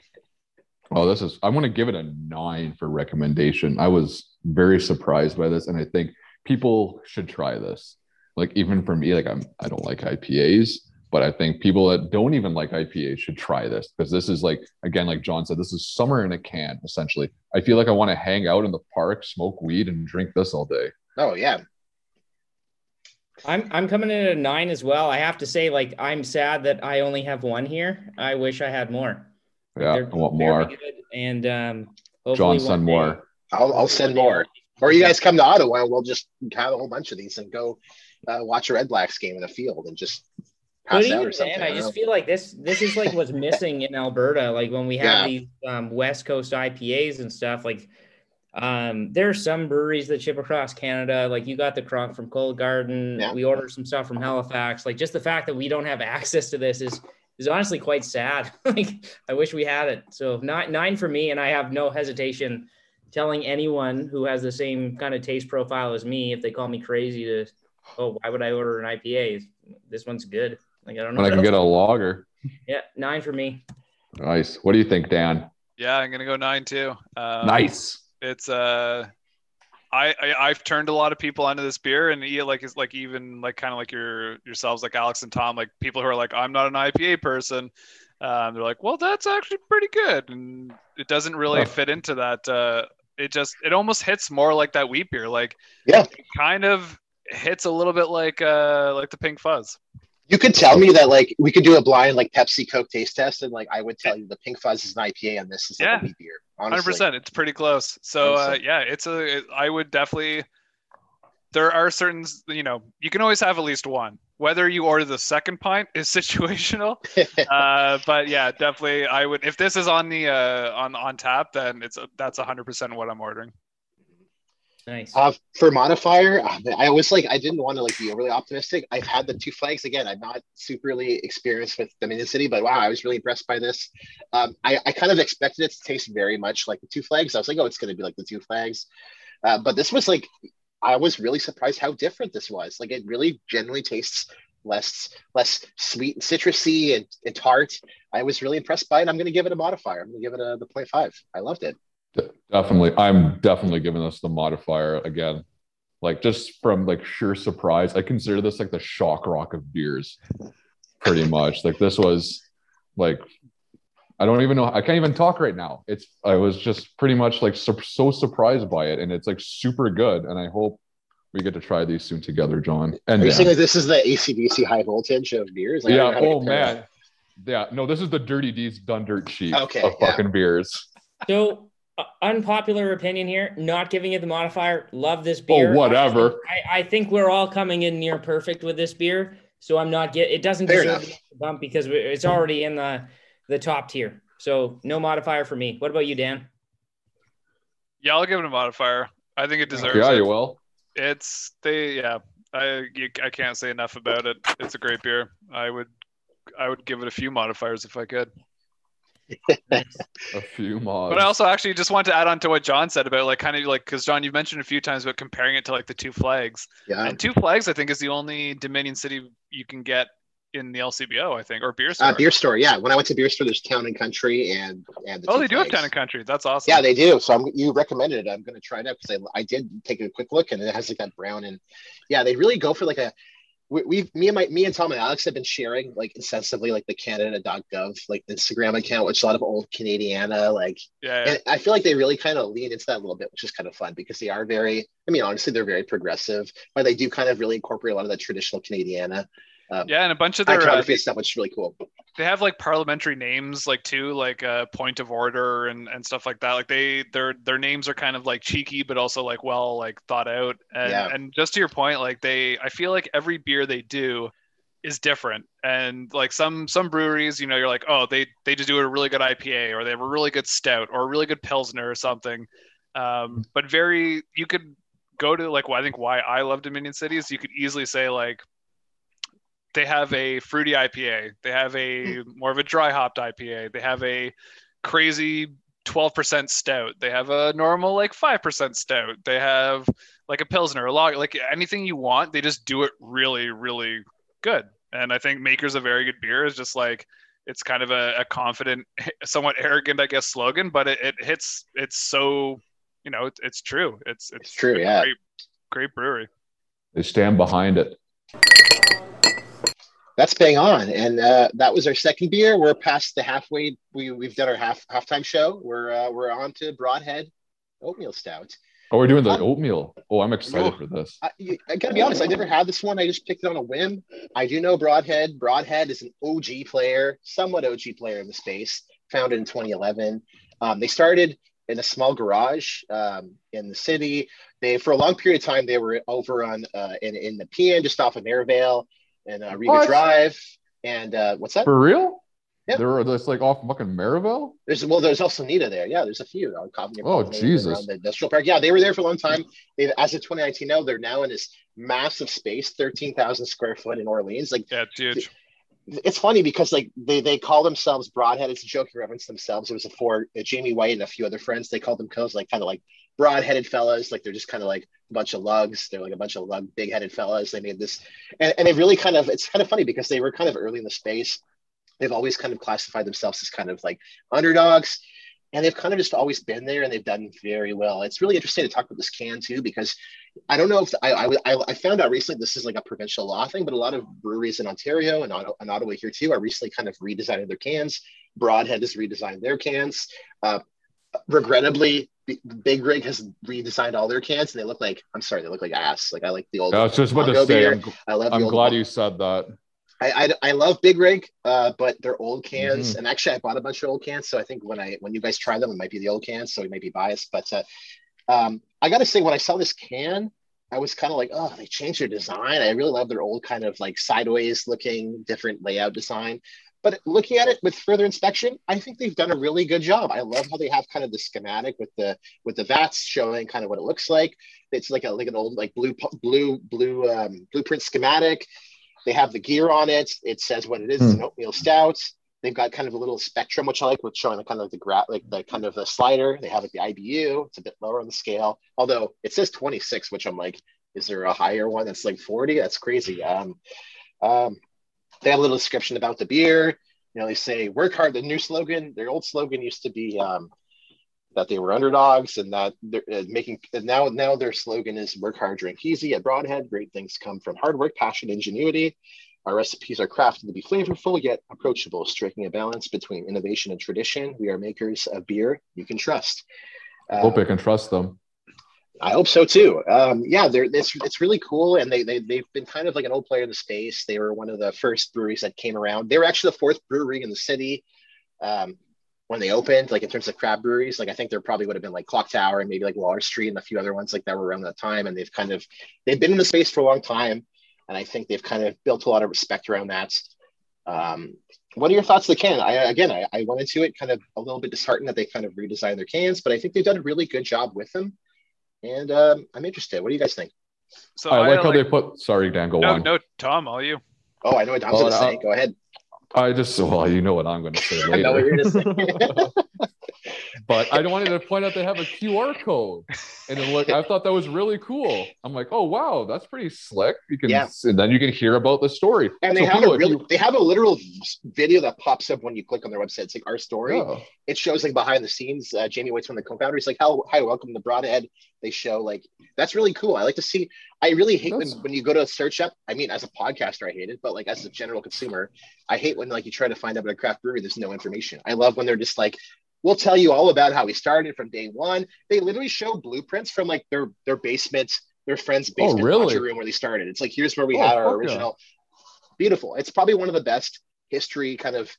Oh, this is. I'm going to give it a nine for recommendation. I was very surprised by this, and I think people should try this. Like even for me, like I'm, I don't like IPAs, but I think people that don't even like IPA should try this because this is like again, like John said, this is summer in a can. Essentially, I feel like I want to hang out in the park, smoke weed, and drink this all day. oh yeah, I'm I'm coming in at a nine as well. I have to say, like, I'm sad that I only have one here. I wish I had more. Yeah, They're I want more. and um, hopefully John, one send day- more. I'll I'll send more. Or you guys come to Ottawa, and we'll just have a whole bunch of these and go uh, watch a Redblacks game in a field and just But even or something. then, I I just feel like this this is like what's missing in Alberta. Like when we have Yeah. these um, West Coast IPAs and stuff. Like um, there are some breweries that ship across Canada. Like you got the Kronk from Cold Garden. Yeah. We order some stuff from Halifax. Like just the fact that we don't have access to this is is honestly quite sad. like I wish we had it. So nine nine for me, and I have no hesitation telling anyone who has the same kind of taste profile as me if they call me crazy to oh why would I order an IPA? This one's good. Like I don't know. When I can get a logger. yeah, nine for me. Nice. What do you think, Dan? Yeah, I'm gonna go nine too. Um, nice. It's uh, I, I I've turned a lot of people onto this beer, and yeah, like it's like even like kind of like your yourselves, like Alex and Tom, like people who are like, I'm not an IPA person. Um, they're like, well, that's actually pretty good, and it doesn't really Oh. fit into that. Uh, it just it almost hits more like that wheat beer, like Yeah. it kind of hits a little bit like uh like the pink fuzz. You could tell me that like we could do a blind like Pepsi Coke taste test, and like I would tell you the Pink Fuzz is an IPA and this is like Yeah. a wheat beer. Hundred percent, it's pretty close. So uh, yeah, it's a. It, I would definitely. There are certain, you know, you can always have at least one. Whether you order the second pint is situational, uh, but yeah, definitely, I would. If this is on the uh, on on tap, then it's that's hundred percent what I'm ordering. Nice. Uh, for modifier, uh, I was like, I didn't want to like be overly optimistic. I've had the two flags again. I'm not superly experienced with Dominion City, but wow, I was really impressed by this. Um, I, I kind of expected it to taste very much like the two flags. I was like, oh, it's going to be like the two flags, uh, but this was like, I was really surprised how different this was. Like, it really generally tastes less less sweet and citrusy and, and tart. I was really impressed by it. I'm going to give it a modifier. I'm going to give it a the 0.5. I loved it. De- Definitely. I'm definitely giving this the modifier again. Like just from like sheer surprise. I consider this like the shock rock of beers. Pretty much. Like this was like I don't even know. I can't even talk right now. It's I was just pretty much like so, so surprised by it, and it's like super good. And I hope we get to try these soon together, John. And Are you Dan. saying like this is the ACDC high voltage of beers? Like, yeah. don't know how to Oh compare that. man. Yeah. No, this is the dirty deeds done dirt cheap Okay, of yeah. fucking beers. So, Uh, unpopular opinion here, not giving it the modifier. Love this oh, beer. Oh, whatever. I, I think we're all coming in near perfect with this beer. So I'm not get. It doesn't Fair deserve enough. the bump because it's already in the the top tier. So no modifier for me. What about you, Dan? Yeah, I'll give it a modifier. I think it deserves Yeah, it. you will. It's they. Yeah, I you, I can't say enough about it. It's a great beer. I would I would give it a few modifiers if I could. A few mods. But I also actually just want to add on to what John said about like kind of like because John, you've mentioned a few times about comparing it to like the two flags. Yeah. And two flags, I think, is the only Dominion City you can get in the LCBO, I think, or beer store. Uh, beer store, yeah. When I went to beer store, there's Town and Country and and the oh, Two they do have Flags. Town and Country. That's awesome. Yeah, they do. So I'm, you recommended it. I'm going to try it out because I, I did take a quick look and it has like that brown and yeah, they really go for like a. We, we me and my me and Tom and Alex have been sharing like incessantly like the Canada.gov like Instagram account, which a lot of old Canadiana like yeah, yeah. and I feel like they really kind of lean into that a little bit, which is kind of fun because they are very, I mean, honestly, they're very progressive, but they do kind of really incorporate a lot of the traditional Canadiana um, Yeah, and a bunch of their uh, iconography and stuff, which is really cool. they have like parliamentary names like too like uh, point of order and, and stuff like that. Like they their their names are kind of like cheeky but also like well like thought out. And Yeah. and just to your point like they i feel like every beer they do is different. And like some some breweries you know you're like oh they they just do a really good ipa or they have a really good stout or a really good pilsner or something. Um but very you could go to like i think why i love dominion city is you could easily say like they have a fruity IPA. They have a hmm. more of a dry hopped IPA. They have a crazy 12% stout. They have a normal like 5% stout. They have like a pilsner, a log, like anything you want. They just do it really, really good. And I think Maker's a very good beer is just like it's kind of a, a confident, somewhat arrogant, I guess, slogan, but it, it hits. It's so, you know, it's, it's true. It's it's, It's true, yeah. Great, great brewery. They stand behind it. That's bang on, and uh, that was our second beer. We're past the halfway. We we've done our half halftime show. We're uh, we're on to Broadhead Oatmeal Stout. Oh, we're doing the Um, oatmeal. Oh, I'm excited Oh. for this. I, I gotta be honest, I never had this one. I just picked it on a whim. I do know Broadhead. Broadhead is an OG player, somewhat OG player in the space, founded in 2011. Um, they started in a small garage um, in the city. They for a long period of time they were over on uh, in in the PN just off of Merivale and uh, Riga What? Drive. And uh, what's that? For real? Yeah. They were just like off fucking Merivale. There's well, there's also Nita there. Yeah, there's a few on Covenant. Oh, Jesus. the industrial park. Yeah, they were there for a long time. They as of 2019 now, they're now in this massive space, 13,000 square foot in Orleans. Like Yeah, it's huge. it's funny because like they they call themselves broadhead. It's a joking reference themselves. It was a four uh, Jamie White and a few other friends. They called themselves like kind of like broad-headed fellas. Like they're just kind of like a bunch of lugs. They're like a bunch of lug big-headed fellas. They made this, and, and they really kind of it's kind of funny because they were kind of early in the space. They've always kind of classified themselves as kind of like underdogs. And they've kind of just always been there, and they've done very well. It's really interesting to talk about this can too, because I don't know if I, I, I- I found out recently this is like a provincial law thing, but a lot of breweries in Ontario and, and Ottawa here too are recently kind of redesigning their cans. Broadhead has redesigned their cans. Uh, regrettably, B- Big Rig has redesigned all their cans, and they look like I'm sorry, they look like ass. Like I like the old. I was just about to say, beer. I'm, I love. I'm glad you said that. I, I, I love Big Rig, uh, but they're old cans. Mhm. And actually, I bought a bunch of old cans. So I think when I when you guys try them, it might be the old cans. So it may be biased. But uh, um, I got to say, when I saw this can, I was kind of like, oh, they changed their design. I really love their old kind of like sideways looking, different layout design. But looking at it with further inspection, I think they've done a really good job. I love how they have kind of the schematic with the with the vats showing kind of what it looks like. It's like a like an old like blue blue blue um, blueprint schematic. They have the gear on it. It says what it is. It's an oatmeal stout. They've got kind of a little spectrum, which I like, with showing the kind of the gra- like the kind of the slider. They have like the IBU. It's a bit lower on the scale, although it says 26, which I'm like, is there a higher one that's like 40? That's crazy. Um, um, they have a little description about the beer. You know, they say work hard. The new slogan, their old slogan used to be um, that they were underdogs and that they're uh, making and now now their slogan is work hard, drink easy. At Broadhead, great things come from hard work, passion, ingenuity. Our recipes are crafted to be flavorful yet approachable, striking a balance between innovation and tradition. We are makers of beer you can trust. Hope I can trust them. I hope so too. Um, yeah, they're it's it's really cool, and they they they've been kind of like an old player in the space. They were one of the first breweries that came around. They were actually the fourth brewery in the city um, when they opened. Like in terms of craft breweries, like I think there probably would have been like Clock Tower and maybe like Water Street and a few other ones like that were around that time. And they've kind of they've been in the space for a long time, and I think they've kind of built a lot of respect around that. Um, what are your thoughts on the can? I again, I, I went into it kind of a little bit disheartened that they kind of redesigned their cans, but I think they've done a really good job with them. And um, I'm interested. What do you guys think? So I like how like- they put. Sorry, Dan. Go no, on. no, Tom, all you. Oh, I know what Dom's Oh, going to uh, say. Go ahead. I just well, you know what I'm going to say I know what later. you're going to say. but I wanted to point out they have a QR code, and then look, I thought that was really cool. I'm like, oh wow, that's pretty slick. You can, Yeah. and then you can hear about the story. and they So have people, a if really, you- they have a literal video that pops up when you click on their website. It's like our story. Yeah. It shows like behind the scenes. Uh, Jamie White's one of the co-founders. Like, how hi, welcome to Broadhead. They show like that's really cool. I like to see. I really hate when, That's- when you go to a search up. I mean, as a podcaster, I hate it, but like as a general consumer, I hate when like you try to find out about a craft brewery. There's no information. I love when they're just like, we'll tell you all about how we started from day one. They literally show blueprints from like their their basement, their friend's basement Oh, really? room where they started. It's like here's where we Oh, had our fuck yeah. original. Beautiful. It's probably one of the best history kind of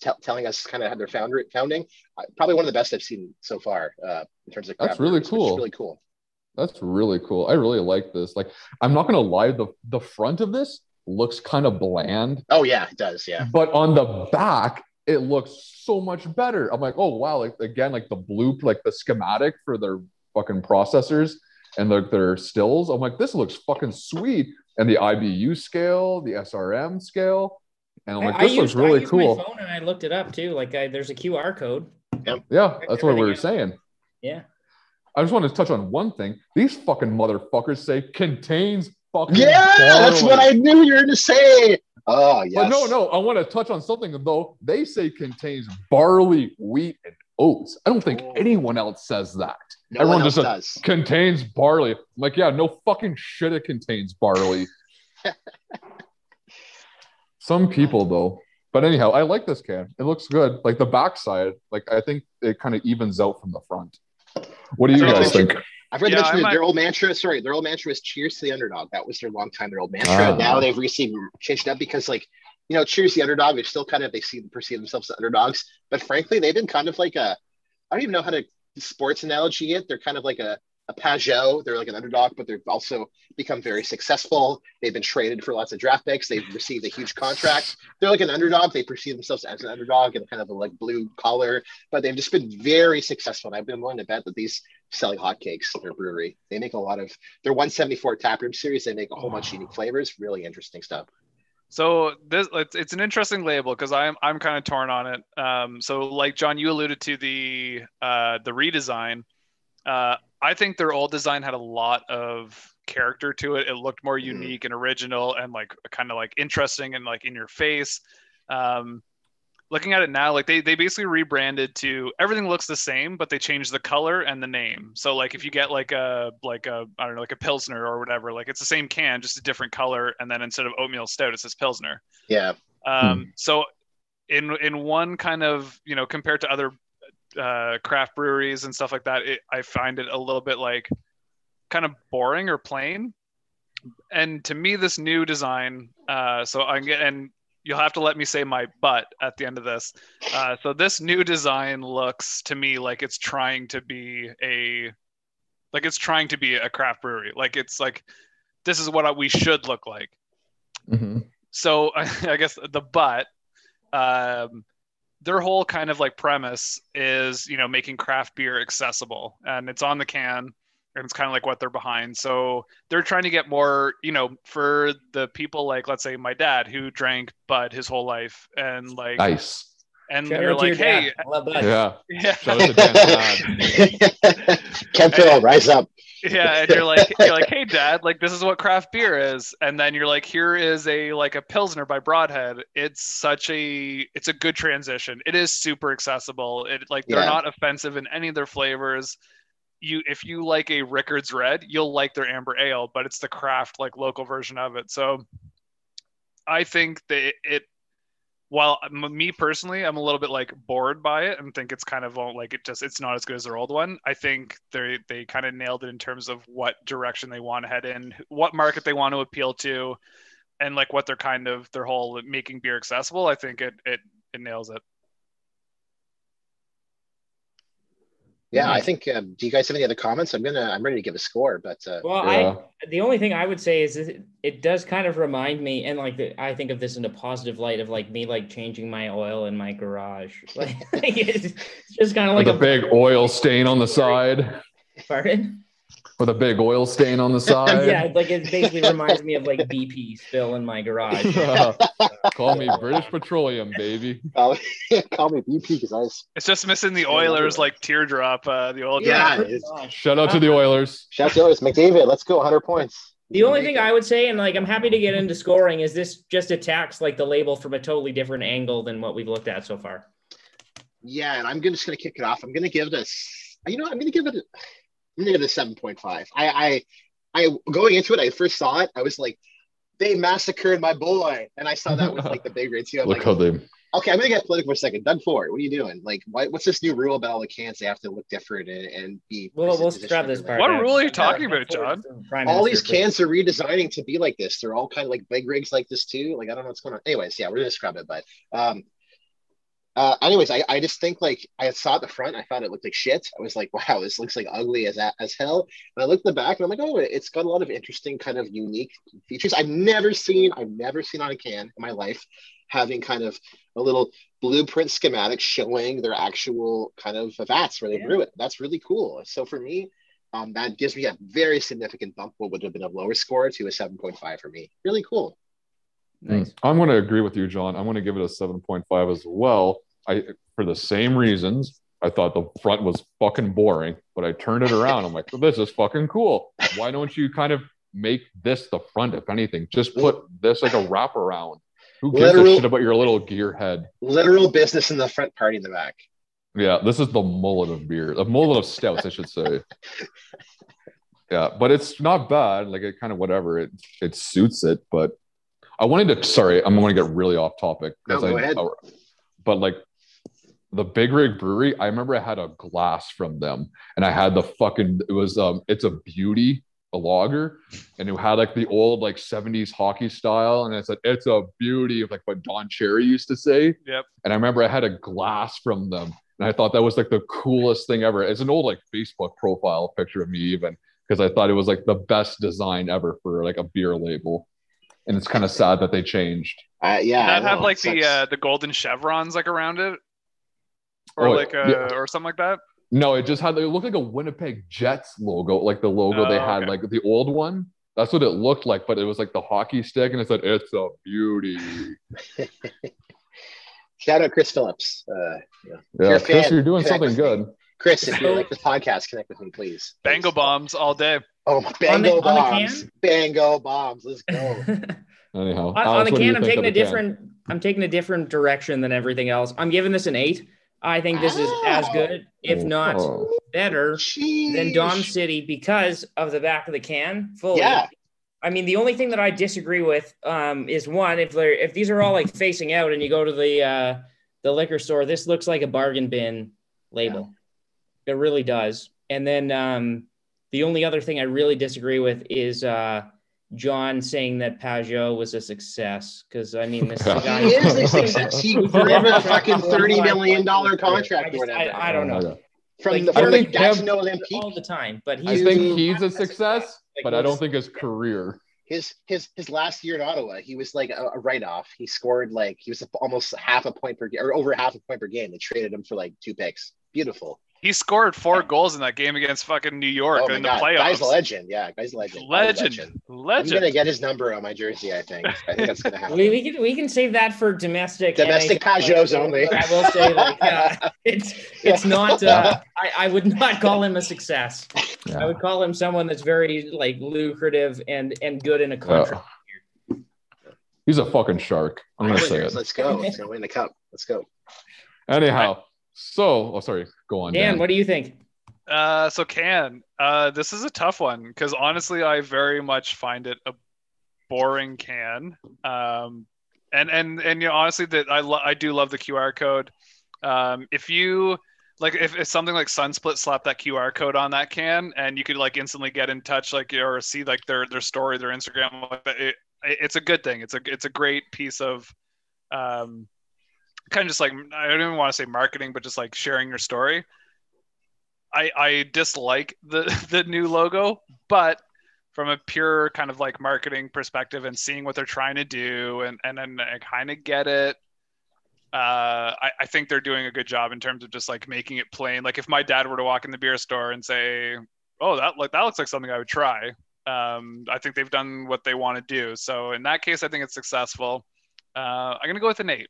tell telling us kind of how their founder founding. Uh, probably one of the best I've seen so far uh, in terms of. That's really breweries, cool. Really cool. That's really cool. I really like this. Like, I'm not gonna lie, the the front of this looks kind of bland, Oh yeah, it does. Yeah. but on the back, it looks so much better. I'm like, oh wow, like again, like the blue, like the schematic for their fucking processors and their, their stills. I'm like, this looks fucking sweet. And the IBU scale, the SRM scale. And I'm like, this I looks used, I really used cool. my phone and I looked it up too. Like I, there's a QR code. Yeah, that's what we were saying. Yeah. I just want to touch on one thing. These fucking motherfuckers say contains fucking Yeah, that's what I knew you were going to say. Oh yes. But no, no, I want to touch on something though. They say contains barley, wheat, and oats. I don't think Oh. anyone else says that. no everyone one else just does. Contains barley. I'm like, yeah, no fucking shit. It contains barley. Some people though. But anyhow, I like this can. It looks good. Like the backside, like I think it kind of evens out from the front. What do you So- guys think? I've heard Yeah, mention might- their old mantra. Sorry, their old mantra was "Cheers to the underdog." That was their long time their old mantra. Ah. Now they've recently changed it up because, like, you know, "Cheers to the underdog." They're still kind of they see perceive themselves as underdogs, but frankly, they've been kind of like a. I don't even know how to sports analogy it, they're kind of like a a Pageau. They're like an underdog, but they've also become very successful. They've been traded for lots of draft picks. They've received a huge contract. They're like an underdog. They perceive themselves as an underdog and kind of a like blue collar, but they've just been very successful. And I've been willing to bet that these selling hotcakes, their brewery, they make a lot of their 174 taproom series. They make a whole bunch of unique flavors. Really interesting stuff. So this it's, it's an interesting label because I'm I'm kind of torn on it. Um, so like John, you alluded to the uh, the redesign. Uh, I think their old design had a lot of character to it. It looked more Mhm. unique and original and like kind of like interesting and like in your face. Um, looking at it now, like they they basically rebranded to everything looks the same, but they changed the color and the name. So like if you get like a like a I don't know like a pilsner or whatever, like it's the same can, just a different color, and then instead of oatmeal stout, it says pilsner. Yeah. Um, So in in one kind of you know compared to other uh, craft breweries and stuff like that, it, I find it a little bit like kind of boring or plain. And to me, this new design, uh, so I'm get- and you'll have to let me say my butt at the end of this. Uh, so this new design looks to me like it's trying to be a like it's trying to be a craft brewery. Like it's like this is what we should look like Mhm. so I guess the but um, their whole kind of like premise is you know making craft beer accessible and it's on the can and it's kind of like what they're behind so they're trying to get more you know for the people like let's say my dad who drank bud his whole life and like Nice. And Shout you're out to your like hey dad. I love that. Yeah. yeah Shout out to Dan's dad. Kemptville, rise up. yeah and you're like you're like hey dad like this is what craft beer is and then you're like here is a like a pilsner by broadhead it's such a it's a good transition it is super accessible it like they're Yeah. not offensive in any of their flavors you if you like a rickards red you'll like their amber ale but it's the craft like local version of it so i think that it while uh, m- me personally i'm a little bit like bored by it and think it's kind of like it just it's not as good as their old one. I think they they kind of nailed it in terms of what direction they want to head in what market they want to appeal to and like what they're kind of their whole making beer accessible. I think it it, it nails it Yeah, I think. Um, do you guys have any other comments? I'm gonna. I'm ready to give a score, but uh, Well, Yeah. I the only thing I would say is it, it does kind of remind me, and like the, I think of this in a positive light of like me like changing my oil in my garage. Like it's, it's just kind of like With a big oil stain on the side. pardon. With a big oil stain on the side. yeah, like it basically reminds me of like BP spill in my garage. Call me British Petroleum, baby. call, call me BP because I it's just missing the Yeah, oilers yeah. like teardrop uh the oil Yeah, drop. Shout out to the Oilers. Shout out to Oilers, McDavid, let's go. 100 points. The only thing I would say, and like I'm happy to get into scoring, is this just attacks like the label from a totally different angle than what we've looked at so far. Yeah, and I'm just gonna kick it off. I'm gonna give this. You know. I'm gonna give it. A, I'm gonna give it a seven point five. I, I, I going into it, I first saw it. I was like, they massacred my boy, and I saw that with like the big red too. Look like, how they okay, I'm gonna get political for a second. Doug Ford, what are you doing? Like, what, what's this new rule about all the cans? They have to look different and, and be. We'll we'll positioned scrap this part. What out. rule are you talking about, John? all these cans are redesigning to be like this. They're all kind of like big rigs like this too. Like I don't know what's going on. Anyways, yeah, we're gonna scrub it. But um, uh, anyways, I, I just think like I saw the front, I thought it looked like shit. I was like, wow, this looks like ugly as as hell. And I looked at the back and I'm like, oh, it's got a lot of interesting kind of unique features. I've never seen, I've never seen on a can in my life having kind of a little blueprint schematic showing their actual kind of vats where they Yeah. brew it. That's really cool. So for me, um, that gives me a very significant bump. What would have been a lower score to a 7.5 for me. Really cool. Nice. Mm. I'm going to agree with you, John. I'm going to give it a 7.5 as well. I for the same reasons. I thought the front was fucking boring, but I turned it around. I'm like, this is fucking cool. Why don't you kind of make this the front, if anything? Just put this like a wraparound. Who gives Literal- a shit about your little gear head? Literal business in the front, party in the back. Yeah, this is the mullet of beer, the mullet of stouts, I should say. Yeah, but it's not bad. Like it kind of whatever it it suits it. But I wanted to. Sorry, I'm going to get really off topic. No, 'cause go I- ahead. But like the Big Rig Brewery, I remember I had a glass from them, and I had the fucking. It was um, it's a beauty, a lager, and it had like the old like 70s hockey style, and it said it's a beauty of like what Don Cherry used to say. Yep. And I remember I had a glass from them. and I thought that was like the coolest thing ever. It's an old like Facebook profile picture of me even because I thought it was like the best design ever for like a beer label, and it's kind of sad that they changed. Uh, yeah. Did that I have like it the uh, the golden chevrons like around it, or Oh, like a yeah. or something like that? No, it just had it looked like a Winnipeg Jets logo, like the logo they Oh, had, okay. like the old one. That's what it looked like, but it was like the hockey stick, and it said "It's a beauty." Shout out Chris Phillips. Uh, Yeah, you're Chris, fan, you're doing connect something good. Me. Chris, if you like this podcast, connect with me, please. Bango Please. bombs all day. Oh, On the- bango on the bombs. can? Bango bombs. Let's go. Anyhow, on, on the what do you can, I'm taking a the can? different. I'm taking a different direction than everything else. I'm giving this an eight. I think this is as good, if not Oh. better, than Dom City because of the back of the can. Fully. Yeah. I mean, the only thing that I disagree with um, is one if they're if these are all like facing out and you go to the uh, the liquor store, this looks like a bargain bin label. It really does. And then um, the only other thing I really disagree with is uh, John saying that Pageau was a success because I mean this Yeah. guy He is a success. He earned a fucking thirty million dollar I, contract or just, whatever I, I don't know. From like, the I from the think Gatineau all the time, but I he's think he's a success, Like, but I don't think his career. His his his last year in Ottawa, he was like a, a write off. He scored like he was almost half a point per game or over half a point per game. They traded him for like two picks. Beautiful. He scored four goals in that game against fucking New York oh in the god, playoffs. guy's a legend. Yeah, guy's a legend. Guy's a Legend, I'm gonna get his number on my jersey. I think. I think that's gonna happen. We, we can we can save that for domestic Domestic NHL. Pageaus only. I will say like uh, it's it's not. Uh, I I would not call him a success. I would call him someone that's very like lucrative and and good in a Yeah. contract. He's a fucking shark. I'm gonna say it. Let's go. Let's go win the cup. Let's go. Anyhow, so oh sorry, go on. Dan, Dan. what do you think? Uh, so can uh, this is a tough one because honestly, I very much find it a boring can. Um, and and and you know, honestly, that I lo- I do love the QR code. Um, if you like, if, if something like Sunsplit slapped that QR code on that can, and you could like instantly get in touch, like or see like their their story, their Instagram, like it, it's a good thing. It's a it's a great piece of um, kind of just like I don't even want to say marketing, but just like sharing your story. I, I dislike the the new logo, but from a pure kind of like marketing perspective and seeing what they're trying to do and and then I kind of get it. Uh, I, I think they're doing a good job in terms of just like making it plain. Like if my dad were to walk in the beer store and say, "Oh, that like that looks like something I would try," um, I think they've done what they want to do. So in that case, I think it's successful. Uh, I'm gonna go with an eight.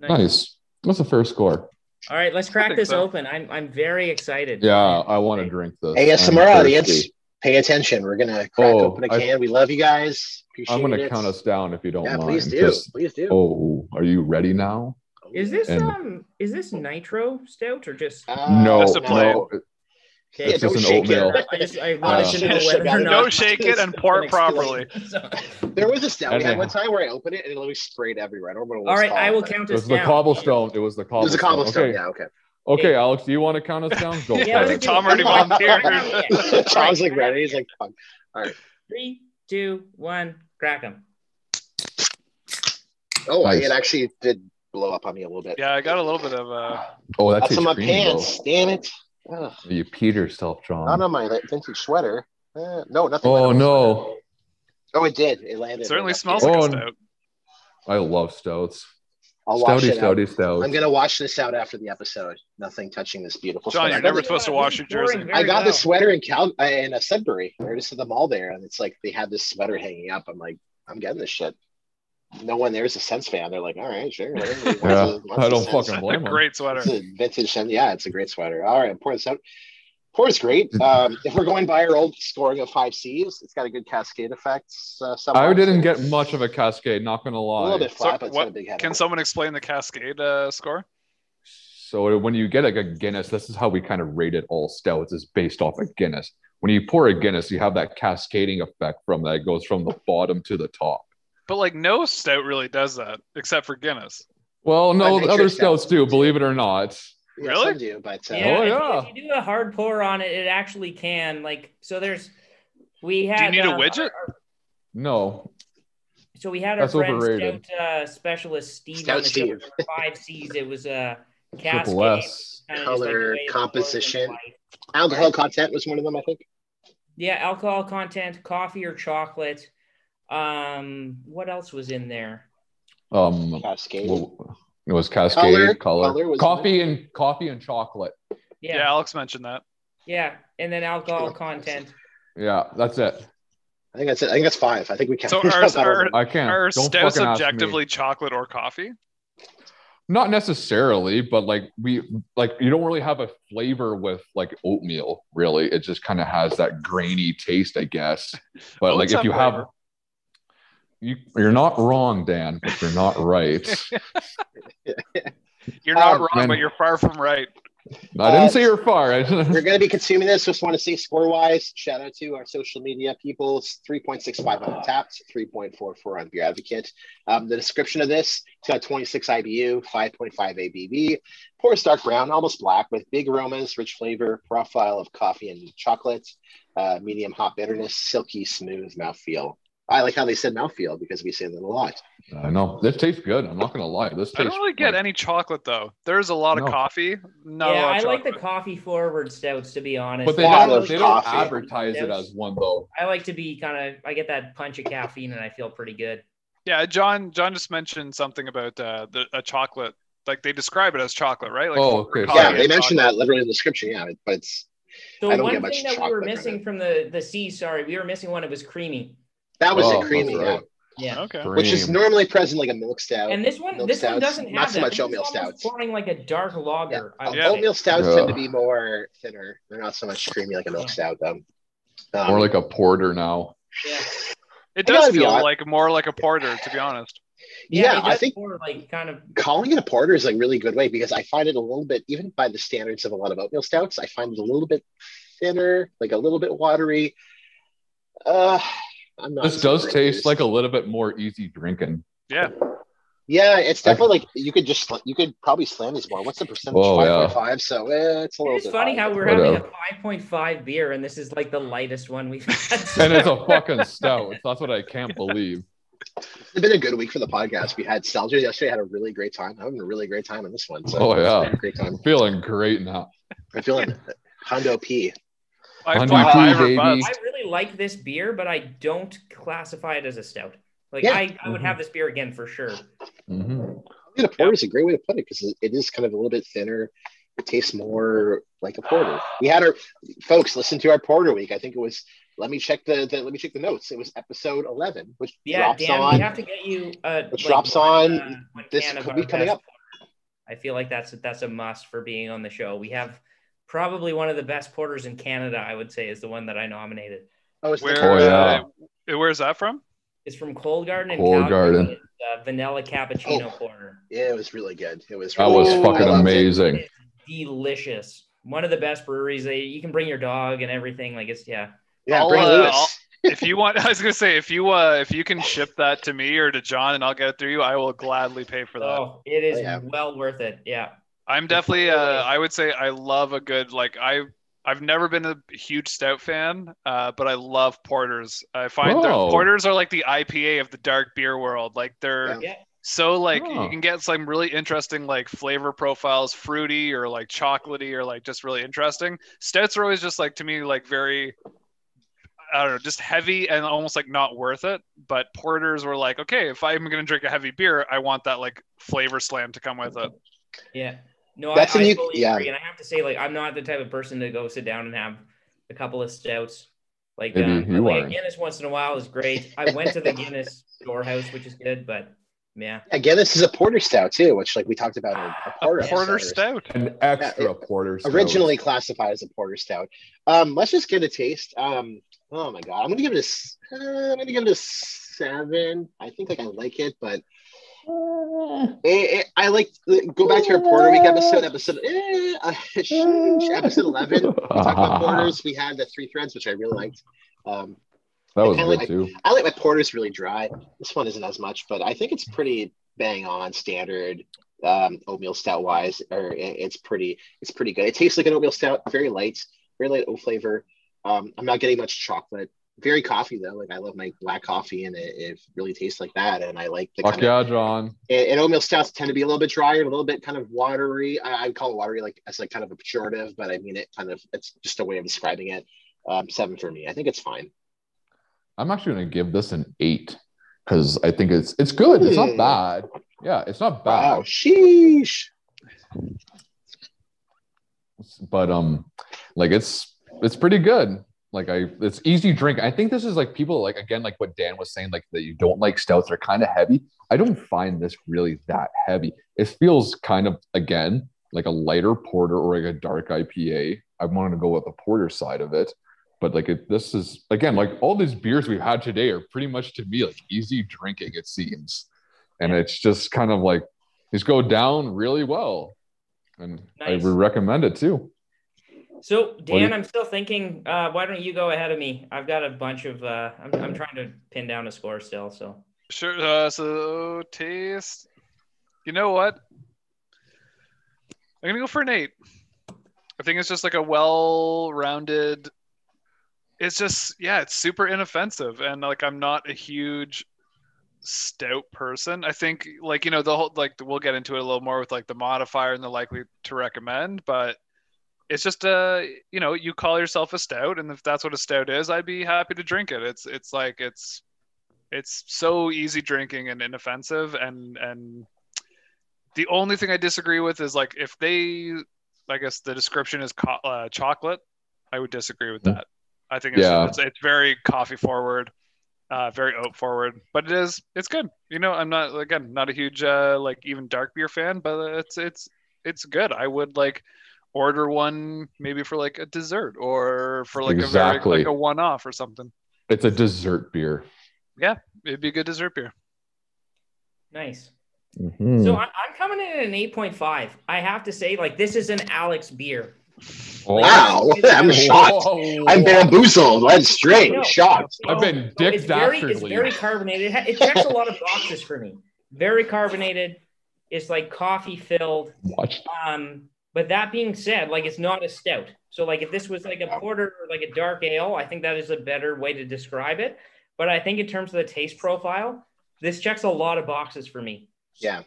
Nice. What's the first score? All right, let's crack this so. open. I'm I'm very excited. Yeah, I want to drink this. ASMR I'm audience, pay attention. We're gonna crack Oh, open a can. we love you guys. Appreciate I'm gonna it. count us down if you don't Yeah, mind. please do. 'cause- Please do. Oh, are you ready now? Is this And- um is this nitro stout or just Uh, no, That's a no. Okay? It's just an shake it. oatmeal. I just I Uh, to know whether Don't shake it and pour it properly. So- There was a stout we had one time where I opened it and it literally sprayed everywhere. I don't remember what All it right, was I will count It us was the down. cobblestone. It was the but It cobblestone. was a cobblestone. Okay, Yeah, okay. okay, Alex, do you want to count us down? Go Yeah, for let's it. Tom already volunteered. Yeah. Tom's like ready. He's like, fuck. Three, two, one, crack them. oh, Nice. it actually did blow up on me a little bit. Yeah, I got a little bit of uh, Oh, that That's tastes on my creamy, pants. Damn it. Ugh. though. You peed yourself, John. Not on my like, vintage sweater. Uh, no, nothing. Oh went on my no, sweater. Oh, it did. It landed. it certainly smells like Oh, a stout. I love stouts. I'll wash Stouty, out. stouty, stout. I'm gonna wash this out after the episode. Nothing touching this beautiful. John, sweater. you're never supposed to wash your jersey. I got the sweater in Cal uh, in a Sudbury. We We're just at the mall there, and it's like they had this sweater hanging up. I'm like, I'm getting this shit. No one there's a Sens fan. They're like, all right, sure. whatever. Yeah, a- wants I a don't fucking blame them. Great sweater. It's a vintage Sens. Yeah, it's a great sweater. All right, pour this out. Pour is great. Um, if we're going by our old scoring of five C's, it's got a good cascade effect. Uh. I didn't get much of a cascade. Not gonna lie. a lie. little bit So flat, but it's got a what, big head. can someone explain the Cascade uh, score? So when you get like a Guinness, this is how we kind of rated all stouts is based off a Guinness. When you pour a Guinness, you have that cascading effect from that. It goes from the bottom to the top. But like no stout really does that, except for Guinness. Well, no, I other stouts stouts do, do. believe it or not. Yeah, Really? some do, but uh, Yeah, Oh, yeah. if you do a hard pour on it, it actually can. Like, so there's, we had. Do You need a uh, widget? our- our- No. so we had our That's friend overrated. Scout uh, specialist Steve Scout on the show Steve. for five C's. It was uh, Triple Cascade, S. like Color, way it pours composition. Alcohol content was one of them, I think. Yeah, alcohol content, coffee or chocolate. Um, what else was in there? Um, Cascade. well, it was Cascade Color- color, color was coffee and coffee and chocolate. Yeah, Yeah, Alex mentioned that. yeah, and then alcohol content. Yeah, that's it. I think that's it. I think that's five. I think we can. So are- are- one. I can't. Are Don't stouts fucking ask me. objectively chocolate or coffee? Not necessarily, but like we like you don't really have a flavor with like oatmeal. Really, it just kind of has that grainy taste, I guess. But like if have you have, flavor. You you're not wrong, Dan, but you're not right. You're not Um, wrong, man. but you're far from right. I didn't Uh, say you're far. I- We're going to be consuming this. Just want to say score wise, shout out to our social media people. It's 3.65 on Untappd, 3.44 on Beer Advocate. Um, the description of this, it's got 26 IBU, 5.5 ABV, pours dark brown, almost black, with big aromas, rich flavor, profile of coffee and chocolate, uh, medium hot bitterness, silky, smooth mouthfeel. I like how they said mouthfeel because we say that a lot. I know this tastes good. I'm not gonna lie. This I don't really get like- any chocolate though. There's a lot of No. coffee. No, yeah, I of like the coffee forward stouts to be honest. But they Lot don't. They don't coffee. advertise it as one though. I like to be kind of. I get that punch of caffeine and I feel pretty good. Yeah, John. John just mentioned something about uh, the a chocolate. Like they describe it as chocolate, right? Like Oh, okay. yeah, they mentioned chocolate. that literally in the description. Yeah, but it's So I don't one get much thing that we were missing from the the C, sorry, we were missing one. It was creamy. That was Oh, a creamy, that's yeah. right. Yeah. Okay. which is normally present like a milk stout. And this one, Milk this one doesn't have not so that. much This is oatmeal almost stouts. Pouring like a dark Yeah. lager. I would Yeah. Oatmeal stouts tend to be more thinner. They're not so much creamy like a milk stout, though. Um, More like a porter now. Yeah. It does feel hon- like more like a porter, to be honest. yeah, it I think pour, like kind of. calling it a porter is like really good way because I find it a little bit, even by the standards of a lot of oatmeal stouts, I find it a little bit thinner, like a little bit watery. Uh, I'm not. This does taste like a little bit more easy drinking. Yeah. Yeah, it's definitely like you could just you could probably slam these more. What's the percentage? Oh, Five yeah. point five. So eh, it's a little. It's bit funny high. how we're Whatever. having a 5.5 beer and this is like the lightest one we've had. And it's a fucking stout. That's what I can't believe. It's been a good week for the podcast. We had Salger yesterday. Had a really great time. I'm having a really great time on this one. So Oh, yeah. great time. I'm feeling great now. I'm feeling Hondo P. Five Honey five baby. I really like this beer, but I don't classify it as a stout. Like Yeah. I, I would Mhm. have this beer again for sure. Mhm. I think a porter is a great way to put it because it is kind of a little bit thinner. It tastes more like a porter. We had our folks listen to our porter week. I think it was. Let me check the, the let me check the notes. It was episode eleven, which Yeah, drops Dan, on. we have to get you. Uh, Which like, drops on uh, this can of week coming up. I feel like that's that's a must for being on the show. We have probably one of the best porters in Canada. I would say is the one that I nominated. oh, it's the- Where, Oh, yeah. uh, where's that from? It's from Cold Garden Cold Calgary. Garden. It's, uh, vanilla cappuccino Oh. porter. yeah, it was really good. It was. That was good. fucking I loved it. amazing. Delicious. One of the best breweries. They, you can bring your dog and everything. Like it's yeah. Yeah, I'll, bring uh, Lewis. If you want, I was gonna say if you uh if you can ship that to me or to John and I'll get it through you, I will gladly pay for that. Oh, it is Oh, yeah. well worth it. Yeah. I'm definitely uh I would say I love a good like I I've never been a huge stout fan, uh, but I love porters. I find their Whoa. porters are like the IPA of the dark beer world. Like they're Yeah. Yeah. so like Oh. you can get some really interesting like flavor profiles, fruity or like chocolatey or like just really interesting. Stouts are always just like to me like very I don't know, just heavy and almost like not worth it. But porters were like, okay, if I'm gonna drink a heavy beer, I want that like flavor slam to come with it. Yeah. No, That's I, a I new- fully yeah. agree. And I have to say, like, I'm not the type of person to go sit down and have a couple of stouts. Like, Maybe um, you like are. Guinness once in a while is great. I went to the Guinness storehouse, which is good, but yeah. Again, this is a porter stout too, which like we talked about in a A porter. porter episode. stout. An extra porter. stout. originally classified as a porter stout. Um, let's just get a taste. Um, oh my god, I'm gonna give it a. s- Uh, I'm gonna give it a seven. I think like I like it, but it, it- I like go back to our Porter Week episode, episode eh, uh, episode eleven. We talked about porters. We had the three threads, which I really liked. Um, That was good like- too. I like my porters really dry. This one isn't as much, but I think it's pretty bang on standard um, oatmeal stout wise. Or it- it's pretty, it's pretty good. It tastes like an oatmeal stout, very light, very light oat flavor. Um, I'm not getting much chocolate very coffee though. Like I love my black coffee, and it, it really tastes like that. And I like the Fuck kind of yeah, John. and, and oatmeal stouts tend to be a little bit drier, a little bit kind of watery. I, I'd call it watery, like as like kind of a pejorative, but I mean it kind of. It's just a way of describing it. Um, seven for me. I think it's fine. I'm actually gonna give this an eight because I think it's it's good. It's not Hmm. bad. Yeah, it's not Wow, bad. sheesh. But um, like it's it's pretty good. Like I, it's easy drink. I think this is like people like again like what Dan was saying, like that you don't like stouts. They're kind of heavy. I don't find this really that heavy. It feels kind of again like a lighter porter or like a dark IPA. I wanted to go with the porter side of it. But like it, this is again like all these beers we've had today are pretty much to me like easy drinking. It seems, and it's just kind of like these go down really well, and Nice. I would recommend it too. So do you- Dan, I'm still thinking. Uh, why don't you go ahead of me? I've got a bunch of. Uh, I'm, I'm trying to pin down a score still. So Sure. Uh, so taste. You know what? I'm gonna go for an eight. I think it's just like a well-rounded. It's just yeah, it's super inoffensive, and like I'm not a huge stout person. I think like you know the whole like we'll get into it a little more with like the modifier and the likely to recommend, but it's just uh you know you call yourself a stout, and if that's what a stout is, I'd be happy to drink it. It's it's like it's it's so easy drinking and inoffensive and and the only thing i disagree with is like if they i guess the description is co- uh, chocolate i would disagree with that i think it's, Yeah. it's, it's very coffee forward uh, very oat forward but it is it's good you know i'm not again not a huge uh, like even dark beer fan but it's it's it's good i would like order one maybe for like a dessert or for like a Exactly. very like a one-off or something It's a dessert beer. Yeah, it'd be a good dessert beer nice. Mhm. So I, I'm coming in at an 8.5. I have to say, like this is an Alex beer. Oh. Wow, I'm shocked. Whoa. I'm bamboozled, I'm straight, No. shocked. I've been So Dick it's very, it's very carbonated. It, ha- it checks a lot of boxes for me. Very carbonated. It's like coffee filled. Watch. Um, but that being said, like it's not a stout. So like if this was like a porter or like a dark ale, I think that is a better way to describe it. But I think in terms of the taste profile, this checks a lot of boxes for me. Yeah.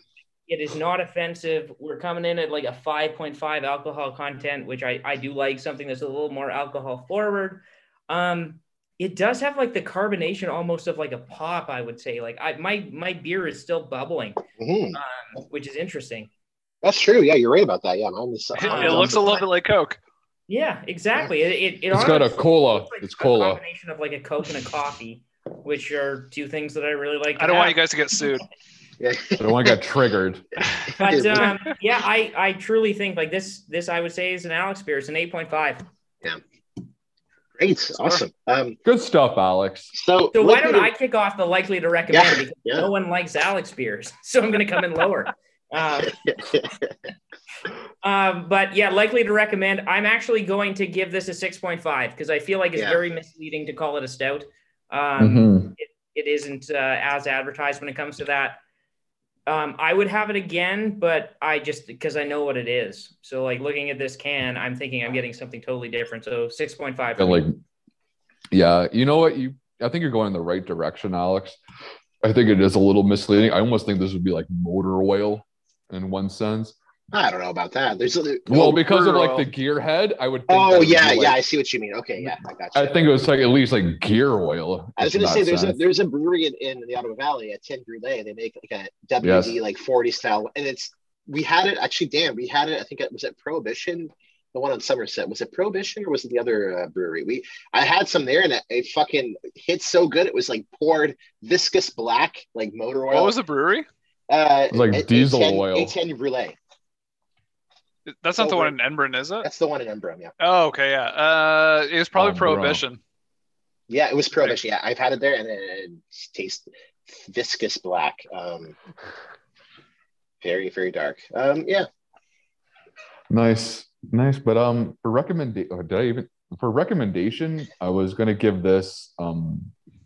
It is not offensive. We're coming in at like a 5.5 alcohol content, which I, I do like something that's a little more alcohol forward. Um, it does have like the carbonation almost of like a pop, I would say. Like I my my beer is still bubbling, Mhm. um, which is interesting. That's true. Yeah, you're right about that. Yeah, mine is. it, it looks a little bit like coke Yeah, exactly. It, it, it It's got a cola. like It's a cola. combination of like a Coke and a coffee, which are two things that I really like. i don't want you guys to get sued Yeah. I don't want to get triggered. But um, yeah, I I truly think like this this I would say is an Alex beer. It's an eight point five. Yeah. Great, awesome. Um, Good stuff, Alex. so So why don't at- I kick off the likely to recommend Yeah, because yeah. no one likes Alex beers, so I'm going to come in lower. Um, um, but yeah, likely to recommend. I'm actually going to give this a six point five because I feel like it's Yeah. very misleading to call it a stout. Um, Mhm. it isn't uh, as advertised when it comes to that. Um, I would have it again, but I just because I know what it is. So like looking at this can, I'm thinking I'm getting something totally different. So six point five. And like, yeah, you know what? You, I think you're going in the right direction, Alex. I think it is a little misleading. I almost think this would be like motor oil in one sense. I don't know about that. There's a, Well, because of like oil. the gearhead, I would. Think oh it would yeah, like- yeah. I see what you mean. Okay, yeah, I got you. I think it was like at least like gear oil. I was gonna say that there's a there's a brewery in, in the Ottawa Valley at Tin Brûlée. They make like a WD like 40 style, and it's we had it actually. Dan, we had it. I think it was at Prohibition, the one on Somerset. Was it Prohibition or was it the other uh, brewery? We I had some there, and it, it fucking hit so good. It was like poured viscous black like motor oil. what was the brewery uh, It was like A- diesel A10 oil. A10 Brûlée. that's not the one in Embrun, is it? That's the one in Embrun. Yeah, Oh, okay, yeah. Uh, it was probably Oh, bro. Prohibition. yeah. It was Prohibition. Yeah, I've had it there, and it, it tastes viscous black. Um, very very dark. Um, yeah. Nice, nice. But um, for recommendation, did I even for recommendation? I was gonna give this um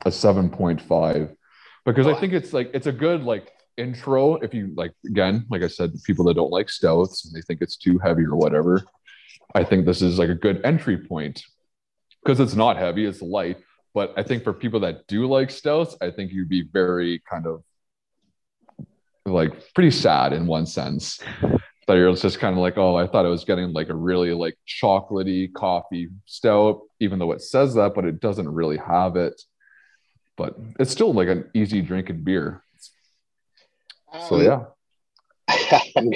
a seven point five because I think it's like it's a good like intro. If you like, again, like I said, people that don't like stouts and they think it's too heavy or whatever, I think this is like a good entry point because it's not heavy, it's light. But I think for people that do like stouts, I think you'd be very kind of like pretty sad in one sense. That you're just kind of like, oh, I thought I was getting like a really like chocolatey coffee stout, even though it says that, but it doesn't really have it. But it's still like an easy drinking beer. So Um, yeah. I'm,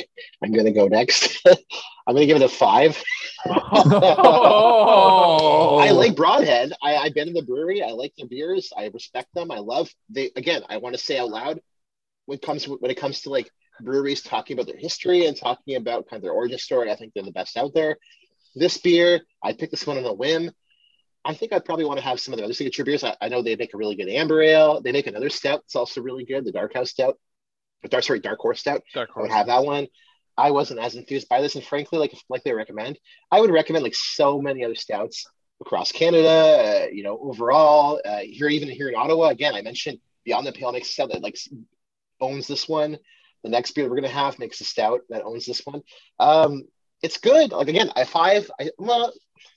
I'm gonna go next. I'm gonna give it a five. Oh. I like Broadhead. I, I've been in the brewery. I like their beers. I respect them. I love they again, I want to say out loud when it comes when it comes to like breweries talking about their history and talking about kind of their origin story, I think they're the best out there. This beer, I picked this one on a whim. I think I'd probably want to have some of their other signature beers. I, I know they make a really good amber ale. They make another stout that's also really good, the Dark House Stout. Dark, sorry, Dark Horse Stout. Dark I would horse. have that one. I wasn't as enthused by this, and frankly, like like they recommend, I would recommend like so many other stouts across Canada. Uh, you know, overall, uh, here even here in Ottawa, again, I mentioned Beyond the Pale makes a stout that like owns this one. The next beer we're gonna have makes a stout that owns this one. Um, it's good. Like again, I five. I well,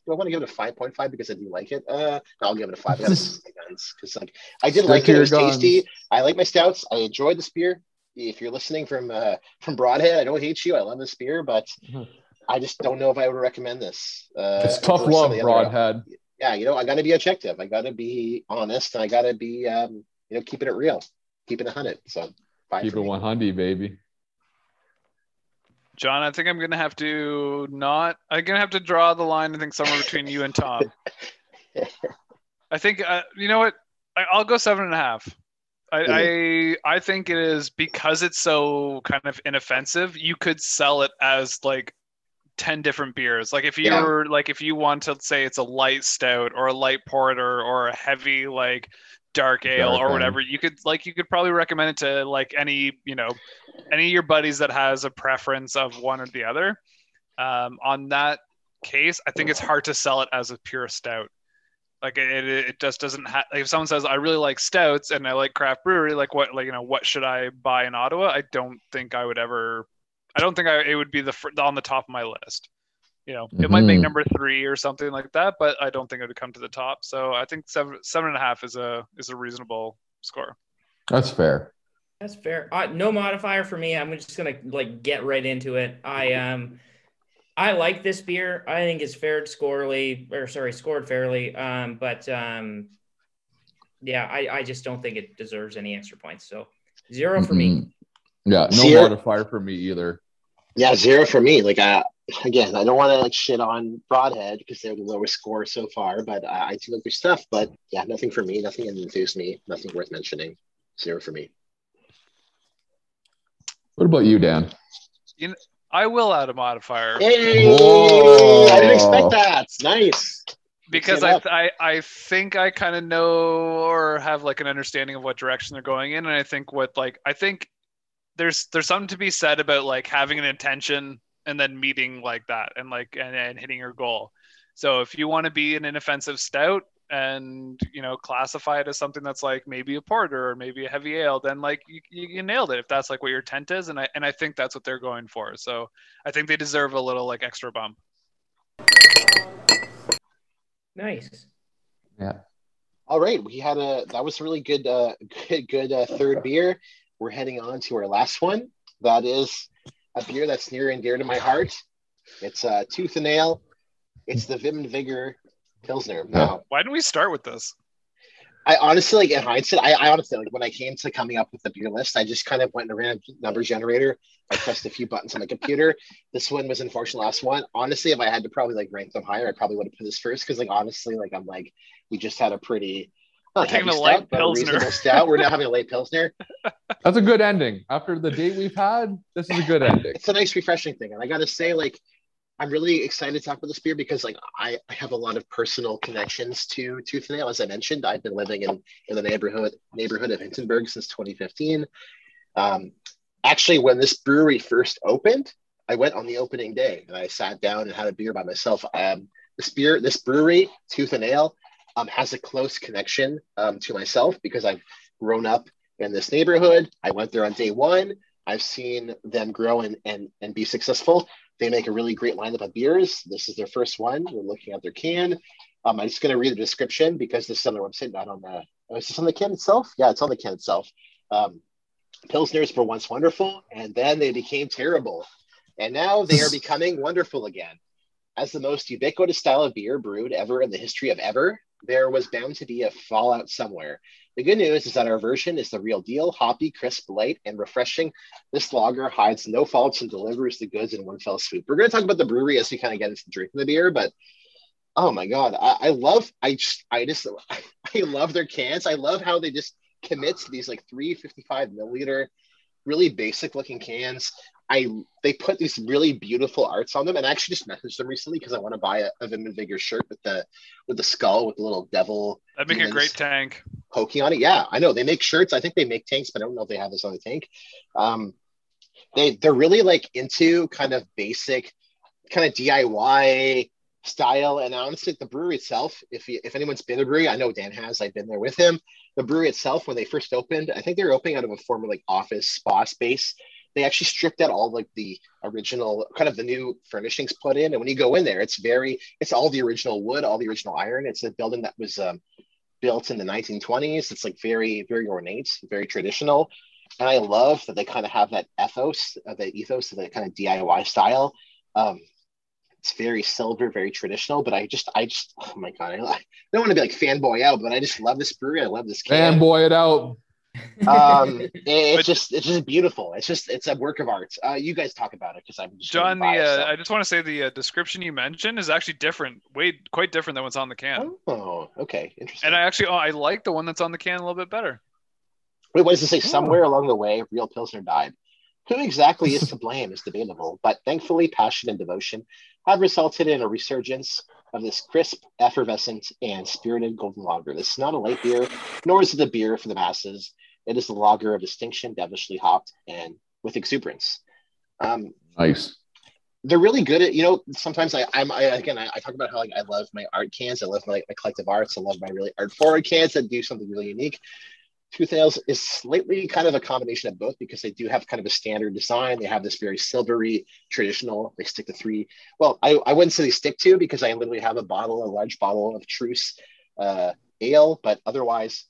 do I want to give it a five point five because I do like it? Uh, no, I'll give it a five. I gotta stick to my guns because like I did Stick like it. It was tasty. I like my stouts. I enjoyed this beer. If you're listening from uh, from Broadhead, I don't hate you. I love this beer, but Mhm. I just don't know if I would recommend this. Uh, It's tough love, of the other- broadhead. Yeah, you know, I got to be objective. I got to be honest, and I got to be, um, you know, keeping it real, keeping it hundred. So, five Keep for it 100, baby. John, I think I'm gonna have to not. I'm gonna have to draw the line. I think somewhere between you and Tom. I think uh, you know what. I, I'll go seven and a half. I, I I think it is because it's so kind of inoffensive. You could sell it as like ten different beers. Like if you Yeah. were like if you want to say it's a light stout or a light porter or a heavy like dark ale Dark or whatever, you could like you could probably recommend it to like any you know any of your buddies that has a preference of one or the other. Um, on that case, I think it's hard to sell it as a pure stout. Like it, it, it just doesn't have. Like if someone says I really like stouts and I like craft brewery, like what, like you know, what should I buy in Ottawa? I don't think I would ever. I don't think I, it would be the fir- on the top of my list. You know, it might make Mhm. number three or something like that, but I don't think it would come to the top. So I think seven seven and a half is a is a reasonable score. That's fair. That's fair. Uh, no modifier for me. I'm just gonna like get right into it. I um, I like this beer. I think it's fared scorely, or sorry, scored fairly. Um, but um, yeah, I I just don't think it deserves any extra points. So zero for me. Mhm. Yeah, no Zero. modifier for me either. Yeah, zero for me. Like, uh, again, I don't want to like shit on Broadhead because they're the lowest score so far, but uh, I do like their stuff. But yeah, nothing for me. Nothing enthused me. Nothing worth mentioning. Zero for me. What about you, Dan? I will add a modifier. Hey, Whoa. I didn't expect that. Nice. because I. I I think I kind of know or have like an understanding of what direction they're going in, and I think what like I think there's there's something to be said about like having an intention and then meeting like that and like and, and hitting your goal. So if you want to be an inoffensive stout and you know classify it as something that's like maybe a porter or maybe a heavy ale, then like you, you, you nailed it. If that's like what your tent is, and I and I think that's what they're going for. So I think they deserve a little like extra bump. Nice. Yeah all right, we had a that was a really good, uh, good, good uh, third beer. We're heading on to our last one. That is a beer that's near and dear to my heart. It's uh, Tooth and nail It's the Vim and Vigor Pilsner. Now, Why didn't we start with this? I honestly, like in hindsight, I, I honestly like when I came to coming up with the beer list, I just kind of went and ran a number generator. I pressed a few buttons on my computer. This one was unfortunately last one. Honestly, if I had to probably like rank them higher, I probably would have put this first because, like, honestly, like I'm like we just had a pretty not taking a light stout, but Pilsner. reasonable stout. We're now having a late pilsner. That's a good ending. After the date we've had, this is a good ending. It's a nice, refreshing thing, and I got to say, like. I'm really excited to talk about this beer because, like, I, I have a lot of personal connections to Tooth and Nail. As I mentioned, I've been living in, in the neighborhood neighborhood of Hintonburg since 2015. Um, actually, when this brewery first opened, I went on the opening day and I sat down and had a beer by myself. Um, this beer, this brewery, Tooth and Nail, um, has a close connection um, to myself because I've grown up in this neighborhood. I went there on day one. I've seen them grow and, and, and be successful. They make a really great lineup of beers. This is their first one. We're looking at their can. Um, I'm just going to read the description because this is on their website, not on the. Oh, is this on the can itself? Yeah, it's on the can itself. Um, Pilsners were once wonderful, and then they became terrible, and now they are becoming wonderful again. As the most ubiquitous style of beer brewed ever in the history of ever, there was bound to be a fallout somewhere. The good news is that our version is the real deal, hoppy, crisp, light, and refreshing. This lager hides no faults and delivers the goods in one fell swoop. We're going to talk about the brewery as we kind of get into drinking the beer, but oh my god, I, I love, I just, I just, I love their cans. I love how they just commit to these like 355 milliliter, really basic looking cans. I they put these really beautiful arts on them, and I actually just messaged them recently because I want to buy a, a Vim and Vigor shirt with the with the skull with the little devil. That'd make a great tank. poking on it. Yeah, I know they make shirts. I think they make tanks, but I don't know if they have this on the tank. Um, they they're really like into kind of basic, kind of DIY style. And honestly, the brewery itself, if you, if anyone's been to brewery, I know Dan has. I've been there with him. The brewery itself, when they first opened, I think they were opening out of a former like office spa space. They actually stripped out all like the original kind of the new furnishings put in, and when you go in there, it's very it's all the original wood, all the original iron. It's a building that was um, built in the 1920s. It's like very, very ornate, very traditional. And I love that they kind of have that ethos, uh, the ethos of the kind of DIY style. Um, it's very silver, very traditional, but I just, I just, oh my God, I, I don't want to be like fanboy out, but I just love this brewery. I love this can. Fanboy it out. Um, it- it's just, it's just beautiful. It's just, it's a work of art. Uh, you guys talk about it because I'm just John, the uh, so- I just want to say the uh, description you mentioned is actually different, way quite different than what's on the can. Oh, okay, interesting. And I actually, oh, I like the one that's on the can a little bit better. Wait, what does it say? Oh. Somewhere along the way, real Pilsner died. Who exactly is to blame is debatable, but thankfully, passion and devotion have resulted in a resurgence of this crisp, effervescent, and spirited golden lager. This is not a light beer, nor is it a beer for the masses. It is a lager of distinction, devilishly hopped, and with exuberance. Um, Nice. they're really good at you know sometimes i i'm I, again I, I talk about how like i love my art cans i love my, my collective arts i love my really art forward cans that do something really unique Tooth Ales is slightly kind of a combination of both because they do have kind of a standard design. They have this very silvery, traditional. They stick to three. Well, I, I wouldn't say they stick to because I literally have a bottle, a large bottle of Truce uh, ale, but otherwise,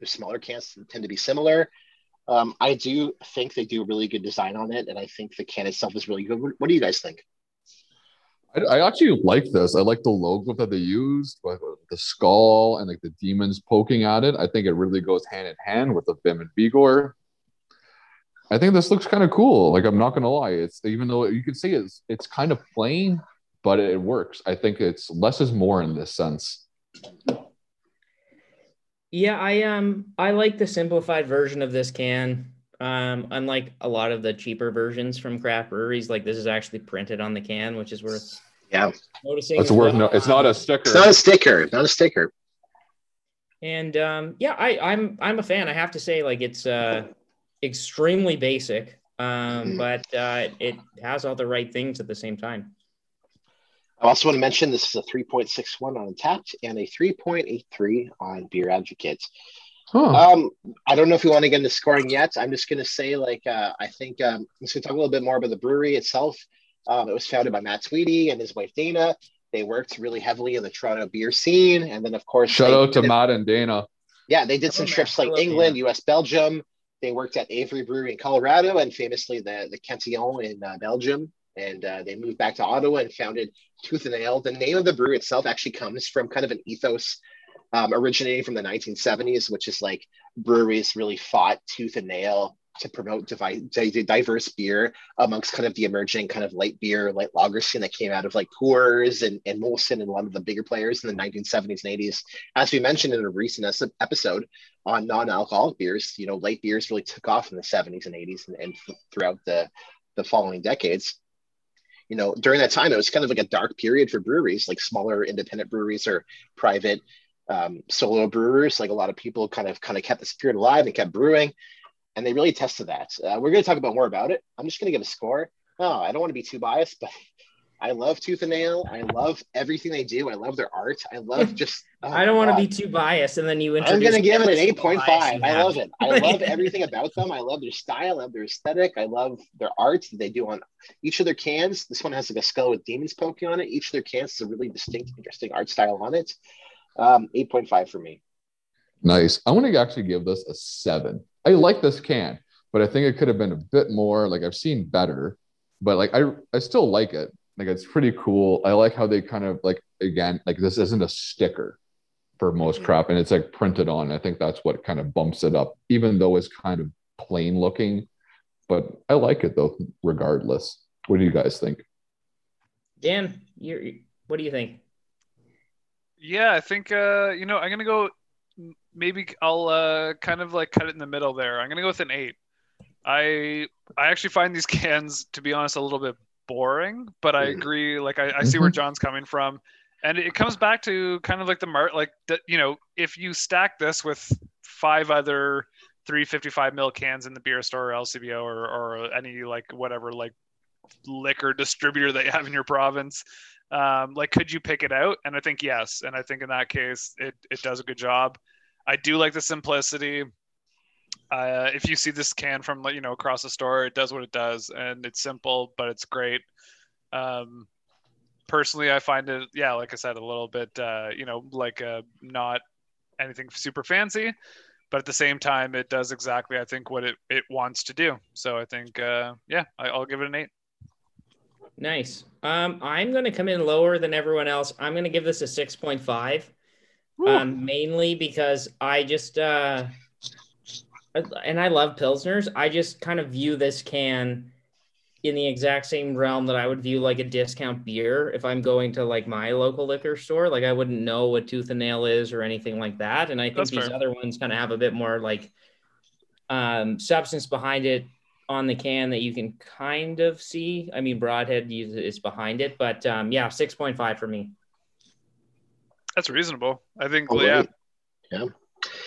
the smaller cans tend to be similar. Um, I do think they do a really good design on it, and I think the can itself is really good. What do you guys think? I, I actually like this. I like the logo that they used, with the skull and like the demons poking at it. I think it really goes hand in hand with the Vim and Vigor. I think this looks kind of cool. Like I'm not gonna lie, it's even though you can see it's it's kind of plain, but it works. I think it's less is more in this sense. Yeah, I um I like the simplified version of this can. Um, unlike a lot of the cheaper versions from craft breweries, like this is actually printed on the can, which is worth Yeah, noticing. It's worth well. no. It's not a sticker. it's not a sticker. Not a sticker. And um, yeah, I, I'm I'm a fan. I have to say, like it's uh, extremely basic, um, Mhm. but uh, it has all the right things at the same time. I also want to mention this is a 3.61 on Untappd and a 3.83 on Beer Advocate. Huh. Um, I don't know if we want to get into scoring yet. I'm just going to say, like, uh, I think um, I'm going to talk a little bit more about the brewery itself. Um, it was founded by Matt Tweedy and his wife Dana. They worked really heavily in the Toronto beer scene, and then of course, Shout out to did- Matt and Dana. Yeah, they did some Hello, trips Matt. like England, Dana. U.S., Belgium. They worked at Avery Brewery in Colorado, and famously the the Cantillon in uh, Belgium. And uh, they moved back to Ottawa and founded Tooth and Nail. The name of the brewery itself actually comes from kind of an ethos um, originating from the 1970s, which is like breweries really fought tooth and nail to promote divi- di- diverse beer amongst kind of the emerging kind of light beer, light lager scene that came out of like Coors and, and Molson and a lot of the bigger players in the 1970s and 80s. As we mentioned in a recent episode on non-alcoholic beers, you know, light beers really took off in the 70s and 80s and, and th- throughout the, the following decades you know, during that time, it was kind of like a dark period for breweries, like smaller independent breweries or private um, solo brewers. Like a lot of people kind of kind of kept the spirit alive and kept brewing, and they really tested that. Uh, we're going to talk about more about it. I'm just going to give a score. Oh, I don't want to be too biased, but I love Tooth and Nail. I love everything they do. I love their art. I love just. oh I don't want to be too biased, and then you I'm gonna give it an eight point five. I love it. I love everything about them. I love their style. I love their aesthetic. I love their art that they do on each of their cans. This one has like a skull with demons poking on it. Each of their cans is a really distinct, interesting art style on it. Um, eight point five for me. Nice. I want to actually give this a seven. I like this can, but I think it could have been a bit more. Like I've seen better, but like I I still like it. Like it's pretty cool. I like how they kind of like again like this isn't a sticker for most crap, and it's like printed on. I think that's what kind of bumps it up, even though it's kind of plain looking. But I like it though, regardless. What do you guys think? Dan, you're, what do you think? Yeah, I think uh, you know I'm gonna go. Maybe I'll uh, kind of like cut it in the middle there. I'm gonna go with an eight. I I actually find these cans, to be honest, a little bit boring, but I agree. Like I, I see where John's coming from, and it comes back to kind of like the mart. Like the, you know, if you stack this with five other 355 mil cans in the beer store or LCBO or or any like whatever like liquor distributor that you have in your province um, like could you pick it out? And i think yes. And i think in that case it, it does a good job. I do like the simplicity. Uh, if you see this can from you know across the store it does what it does and it's simple but it's great. Um, personally i find it yeah like i said a little bit uh, you know like uh, not anything super fancy but at the same time it does exactly i think what it, it wants to do. So i think uh, yeah I, i'll give it an eight Nice. Um, I'm going to come in lower than everyone else. I'm going to give this a 6.5. Um, mainly because I just uh, and I love pilsners. I just kind of view this can in the exact same realm that I would view like a discount beer if I'm going to like my local liquor store. Like I wouldn't know what tooth and nail is or anything like that. And I think That's these fair. other ones kind of have a bit more like um, substance behind it on the can that you can kind of see. I mean, Broadhead is is behind it, but um, yeah, six point five for me. that's reasonable i think Oh, yeah wait.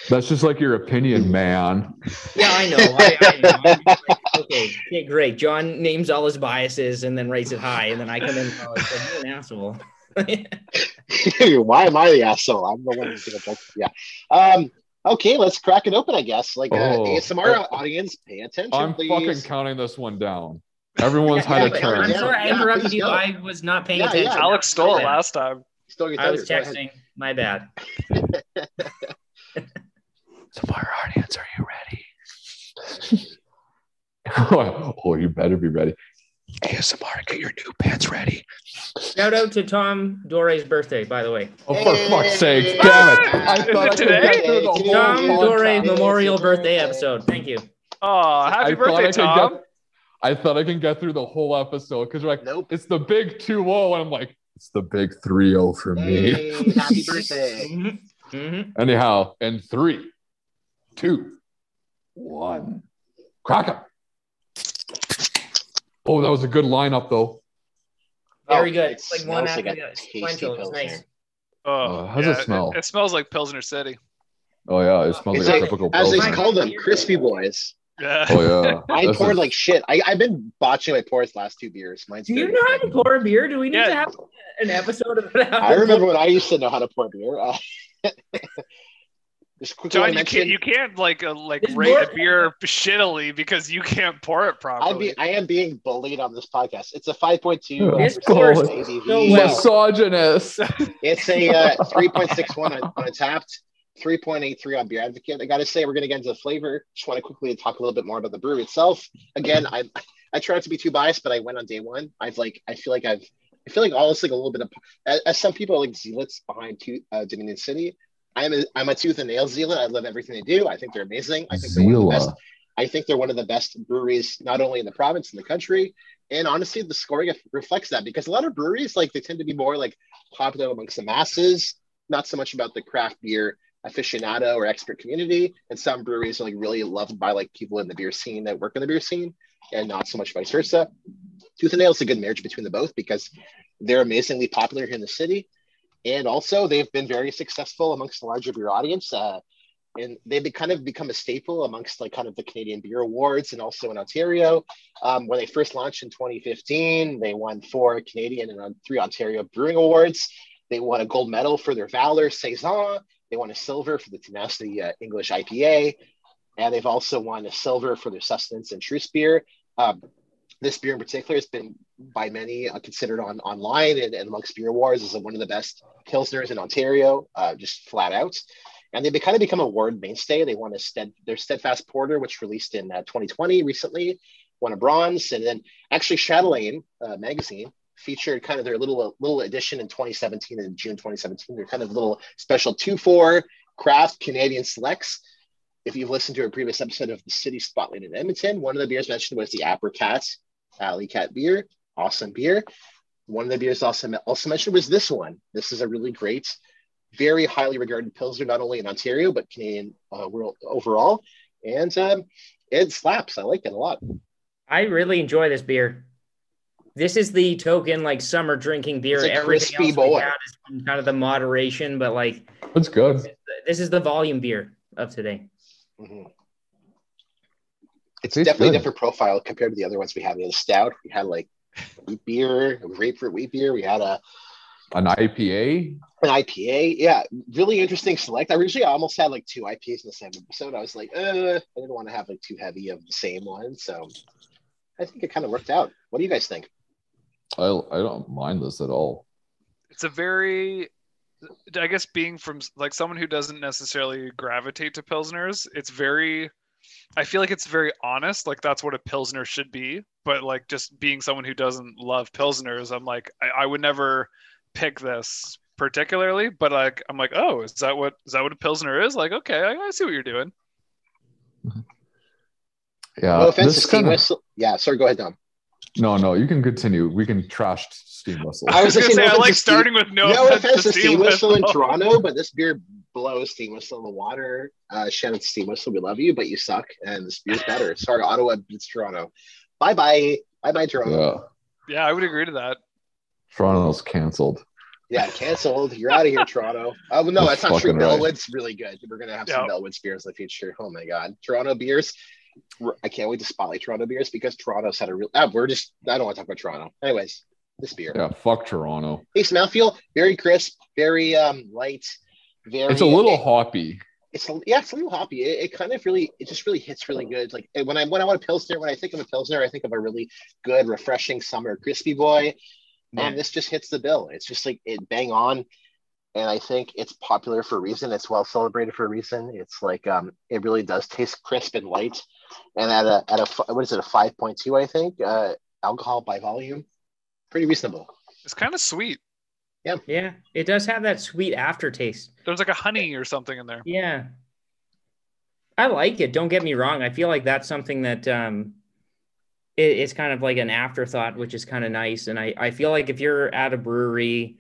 That's just like your opinion, man. Yeah, I know. I, I know. Like, okay, okay, great. John names all his biases and then rates it high, and then I come in and go, like, you're an asshole. Why am I the asshole? I'm the one who's gonna joke. Yeah. Um, okay, let's crack it open, I guess. Like uh, Oh. Audience, pay attention, I'm please. fucking counting this one down. Everyone's had Yeah, a turn. I'm sorry I interrupted please you. go. I was not paying Yeah, yeah. attention. alex stole it last time Still your I was thunder, go ahead. texting. My bad. So for our audience, are you ready? oh, you better be ready. ASMR, get your new pants ready. Shout out to Tom Dore's birthday, by the way. Oh, for Hey. fuck's sake, damn it. I Is thought it I could get through the whole Tom Hey, Dore podcast. Memorial Happy Birthday birthday. episode. Thank you. oh happy I birthday I tom get- I thought I can get through the whole episode because like Nope. it's the big 2-0 and I'm like, it's the big 3-0 for me. Happy birthday. Mhm. Mhm. Anyhow, in three, two, one, crack 'em. Oh, that was a good lineup though. Very Oh, good. it It's like one smells after like the other. tasty It was nice. oh Uh, how's it smell? It, smells like pilsner city Oh yeah, it smells It's like a like, typical as they call them, crispy boys. yeah Oh yeah. I This poured is- like shit. I, I've been botching my pours last two beers. Mine's Do you know how to pour a beer? Do we need Yeah. to have an episode of that? I remember when I used to know how to pour beer. Uh, just quickly john wanna you can't you can't like uh, like It's rate more- a beer shittily because you can't pour it I'm properly be, I am being bullied on this podcast. It's a 5.2 It's percent ABV. so well. Misogynist. It's a uh, 3.61 on, on Untappd, 3.83 on Beer Advocate. I got to say, we're going to get into the flavor. Just want to quickly talk a little bit more about the brewery itself. Again, I I try not to be too biased, but I went on day one. I've like I feel like I've I feel like all this like a little bit of as, as some people are like zealots behind to, uh, Dominion City. I'm a I'm a tooth and nail zealot. I love everything they do. I think they're amazing. I think they're one of the best I think they're one of the best breweries, not only in the province, in the country. And honestly, the scoring reflects that because a lot of breweries, like they tend to be more like popular amongst the masses, not so much about the craft beer aficionado or expert community. And some breweries are like really loved by like people in the beer scene that work in the beer scene and not so much vice versa. Tooth and Nail is a good marriage between the both because they're amazingly popular here in the city. And also, they've been very successful amongst the larger beer audience. Uh, and they've kind of become a staple amongst like kind of the Canadian Beer Awards and also in Ontario. Um, when they first launched in 2015, they won four Canadian and three Ontario Brewing Awards. They won a gold medal for their Valor Saison. They won a silver for the Tenacity uh, English IPA, and they've also won a silver for their Sustenance and Truce beer. Um, this beer in particular has been by many uh, considered on online and, and, amongst beer wars as one of the best pilsners in Ontario, uh, just flat out. And they've kind of become a word mainstay. They won a stead, their Steadfast Porter, which released in uh, 2020 recently, won a bronze, and then actually Chatelaine uh, magazine featured kind of their little little edition in 2017 in June 2017. They're kind of little special two four craft Canadian selects if you've listened to a previous episode of the City Spotlight in Edmonton, one of the beers mentioned was the Apricot Alley Kat beer. Awesome beer. One of the beers also, also mentioned was this one. This is a really great, very highly regarded Pilsner, not only in Ontario, but Canadian uh, world overall. And um, it slaps. I like it a lot. I really enjoy this beer. This is the token like summer drinking beer. It's a Everything else boy. is kind of the moderation, but like it's good. This is the volume beer of today. Mm-hmm. It's definitely good. a different profile compared to the other ones we had. We had a stout, we had like wheat beer, grapefruit wheat beer, we had a an IPA. An IPA, yeah, really interesting select. I originally almost had like two IPAs in the same episode. I was like, uh, I didn't want to have like too heavy of the same one, so I think it kind of worked out. What do you guys think? I I don't mind this at all. It's a very I guess being from like someone who doesn't necessarily gravitate to pilsners, it's very I feel like it's very honest, like that's what a pilsner should be. But like just being someone who doesn't love pilsners, I'm like I, I would never pick this particularly, but like I'm like, oh, is that what is that what a pilsner is? Like, okay, I, I see what you're doing. Yeah. No offense to Steam Whistle. Yeah, sorry, go ahead, Dom. No, no, you can continue. We can trash steam whistle. I was, gonna say, I like starting with no, no offense to steam whistle in Toronto, but this beer blows steam whistle in the water. Uh, shout out steam whistle, we love you, but you suck, and this beer's better. Sorry, Ottawa beats Toronto. Bye bye, bye bye, Toronto. Yeah. yeah, I would agree to that. Toronto's canceled. Yeah, canceled. You're out of here, Toronto. Oh no, that's, that's not true. Right. Bellwoods really good. We're gonna have some Bellwood beers in the future. Oh my god, Toronto beers. I can't wait to spotlight Toronto beers because Toronto's had a real. Ah, we're just. I don't want to talk about Toronto. Anyways, this beer. Yeah, fuck Toronto. Taste mouthfeel very crisp, very um light, very. It's a little it, hoppy. It's yeah, it's a little hoppy. It, it, kind of really, it just really hits really good. Like when I when I want a pilsner, when I think of a pilsner, I think of a really good, refreshing summer crispy boy. Yeah. And this just hits the bill. It's just like it bang on and I think it's popular for a reason. It's well celebrated for a reason. It's like um, it really does taste crisp and light, and at a at a what is it a five point two I think uh, alcohol by volume, pretty reasonable. It's kind of sweet. Yeah, yeah, it does have that sweet aftertaste. There's like a honey or something in there. Yeah, I like it. Don't get me wrong. I feel like that's something that um, it, it's kind of like an afterthought, which is kind of nice. And I I feel like if you're at a brewery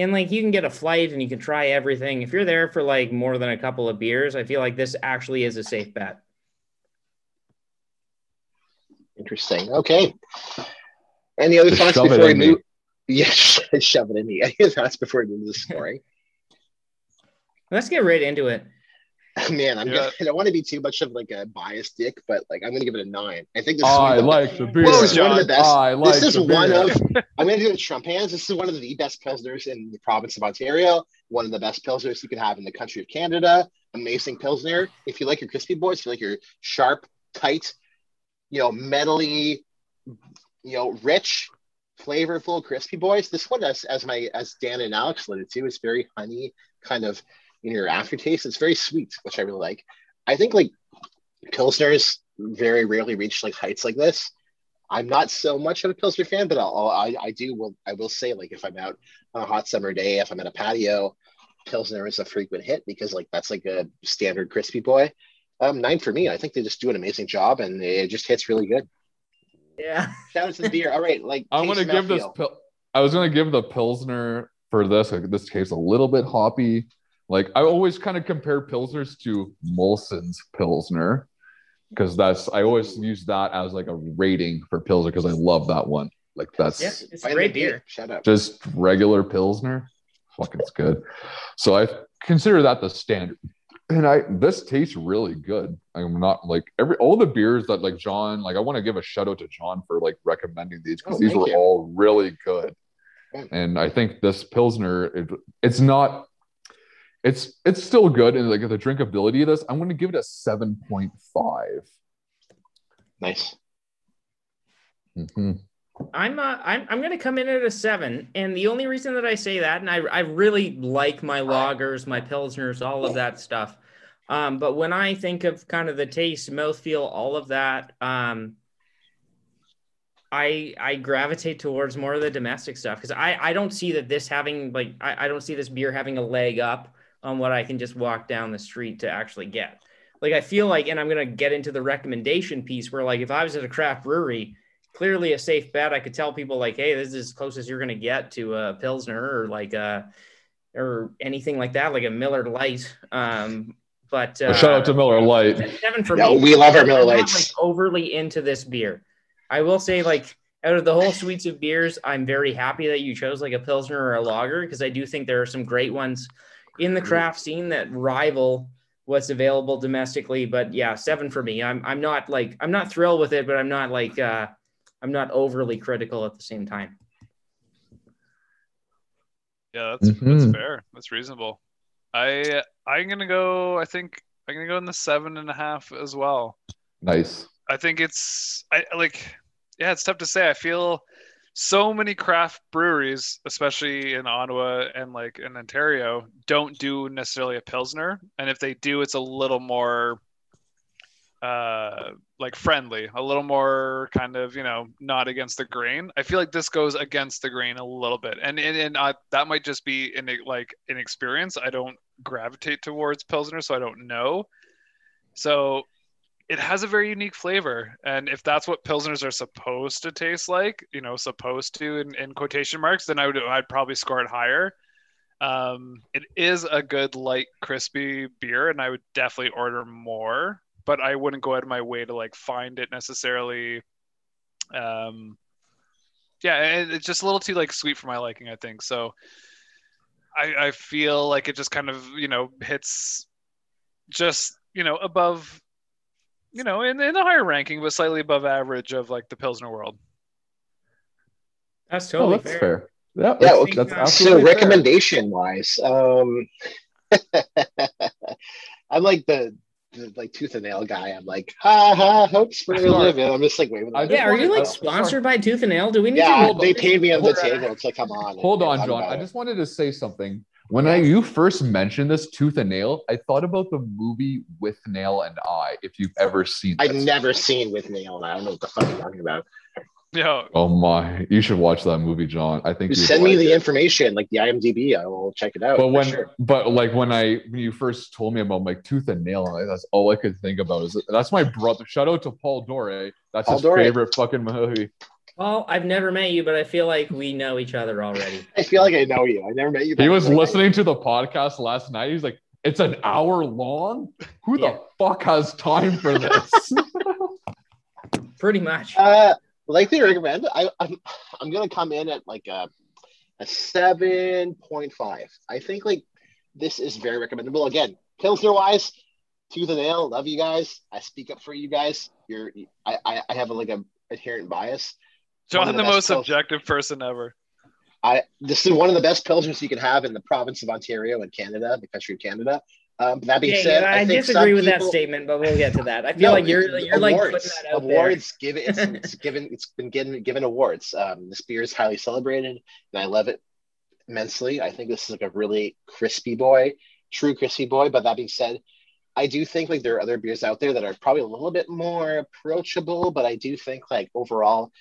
and like you can get a flight and you can try everything. If you're there for like more than a couple of beers, I feel like this actually is a safe bet. Interesting. Okay. Any other Just thoughts before we move? Yes, yeah, shove it in me. Any thoughts before we move to the scoring? Let's get right into it. Man, I'm yeah. gonna, I don't want to be too much of like a biased dick, but like I'm gonna give it a nine. I think this is I like the beer. This is one of the best. I like this is one of I'm gonna do the Trump hands. This is one of the best pilsners in the province of Ontario. One of the best pilsners you could have in the country of Canada. Amazing pilsner. If you like your crispy boys, if you like your sharp, tight, you know, metally, you know, rich, flavorful crispy boys. This one, as as my as Dan and Alex alluded to, is very honey kind of in your aftertaste. It's very sweet, which I really like. I think like pilsners very rarely reach like heights like this. I'm not so much of a pilsner fan, but I'll, I I do will I will say like if I'm out on a hot summer day, if I'm at a patio, pilsner is a frequent hit because like that's like a standard crispy boy. Um, nine for me. I think they just do an amazing job and it just hits really good. Yeah. Shout out to the beer. All right, like I'm gonna give this. Pil- I was gonna give the pilsner for this. This case a little bit hoppy. Like I always kind of compare pilsners to Molson's pilsner because that's I always use that as like a rating for pilsner because I love that one. Like that's yeah, it's a great beer. Shut up. Just regular pilsner, fucking it's good. So I consider that the standard and I this tastes really good. I'm not like every all the beers that like John like I want to give a shout out to John for like recommending these because Oh, these were you. all really good. And I think this pilsner it, it's not it's it's still good and like the drinkability of this I'm going to give it a 7.5. Nice. Mhm. I'm uh, I'm I'm gonna come in at a seven, and the only reason that I say that, and I I really like my loggers, my pilsners, all of that stuff. Um, but when I think of kind of the taste, mouthfeel, all of that, um, I I gravitate towards more of the domestic stuff because I I don't see that this having like I, I don't see this beer having a leg up on what I can just walk down the street to actually get. Like I feel like, and I'm gonna get into the recommendation piece where like if I was at a craft brewery clearly a safe bet. I could tell people like, hey, this is as close as you're going to get to a Pilsner or like a, or anything like that, like a Miller Lite. Um, but uh, Shout out to Miller Lite. seven for No, me. we love our Miller I'm not, like, overly into this beer. I will say, like, out of the whole suites of beers, I'm very happy that you chose like a Pilsner or a lager because I do think there are some great ones in the craft scene that rival what's available domestically. But yeah, seven for me. I'm I'm not like I'm not thrilled with it, but I'm not like uh I'm not overly critical at the same time. Yeah, that's Mhm. that's fair. That's reasonable. I I'm gonna go. I think I'm gonna go in the seven and a half as well. Nice. I think it's I like yeah, it's tough to say. I feel so many craft breweries, especially in Ottawa and like in Ontario, don't do necessarily a pilsner, and if they do, it's a little more uh like friendly, a little more kind of you know not against the grain. I feel like this goes against the grain a little bit, and and, and uh, that might just be in like an experience. I don't gravitate towards pilsner, so I don't know. So it has a very unique flavor and if that's what pilsners are supposed to taste like you know supposed to in, in quotation marks then i would i'd probably score it higher. Um, it is a good light crispy beer and i would definitely order more but i wouldn't go out of my way to like find it necessarily um yeah it's just a little too like sweet for my liking i think. So i i feel like it just kind of you know hits just you know above you know, in, in the higher ranking, but slightly above average of like the Pilsner world. That's Oh, totally that's fair. fair. Yeah, Yeah, that's, okay. that's So So absolutely fair. recommendation wise, um, I'm like the, the like tooth and nail guy. I'm like, ha ha, hope spring will Sorry. live. And I'm just like waving. I at just Yeah, are you like oh, sponsored by Tooth and Nail? Do we need to Yeah, hold they paid me on the hold on. table. It's like, come on. Hold on, John. I just wanted to say something. When I you first mentioned this tooth and nail, I thought about the movie Withnail and I. If you've ever seen, I've this. never seen Withnail, and I don't know what the fuck you're talking about. Yeah, Oh my! You should watch that movie, John. I think You you'd send me the it. information, like the IMDb. I will check it out. But when, sure. but like when I when you first told me about like tooth and nail, like, that's all I could think about. Is that's my brother. Shout out to Paul Dore. Eh? That's Paul his Dore. favorite fucking movie. Well, I've never met you, but I feel like we know each other already. I feel like I know you. I never met you. He was I- listening to the podcast last night. He's like, "It's an hour long. Who Yeah. the fuck has time for this?" Pretty much. Uh, like they recommend, I, I'm I'm gonna come in at like a a seven point five. I think like this is very recommendable. Again, Pilsner wise, tooth and nail. Love you guys. I speak up for you guys. You're I I, I have a, like a inherent bias. One John, the, the most Pils- objective person ever. I this is one of the best pilsners you can have in the province of Ontario and Canada, the country of Canada. Um, that being Yeah, said, yeah, I, think disagree some with that statement, but we'll get to that. I feel No, like you're you're like putting awards. that out awards given it's, it's given it's been given given awards. Um, this beer is highly celebrated, and I love it immensely. I think this is like a really crispy boy, true crispy boy. But that being said, I do think like there are other beers out there that are probably a little bit more approachable. But I do think like overall,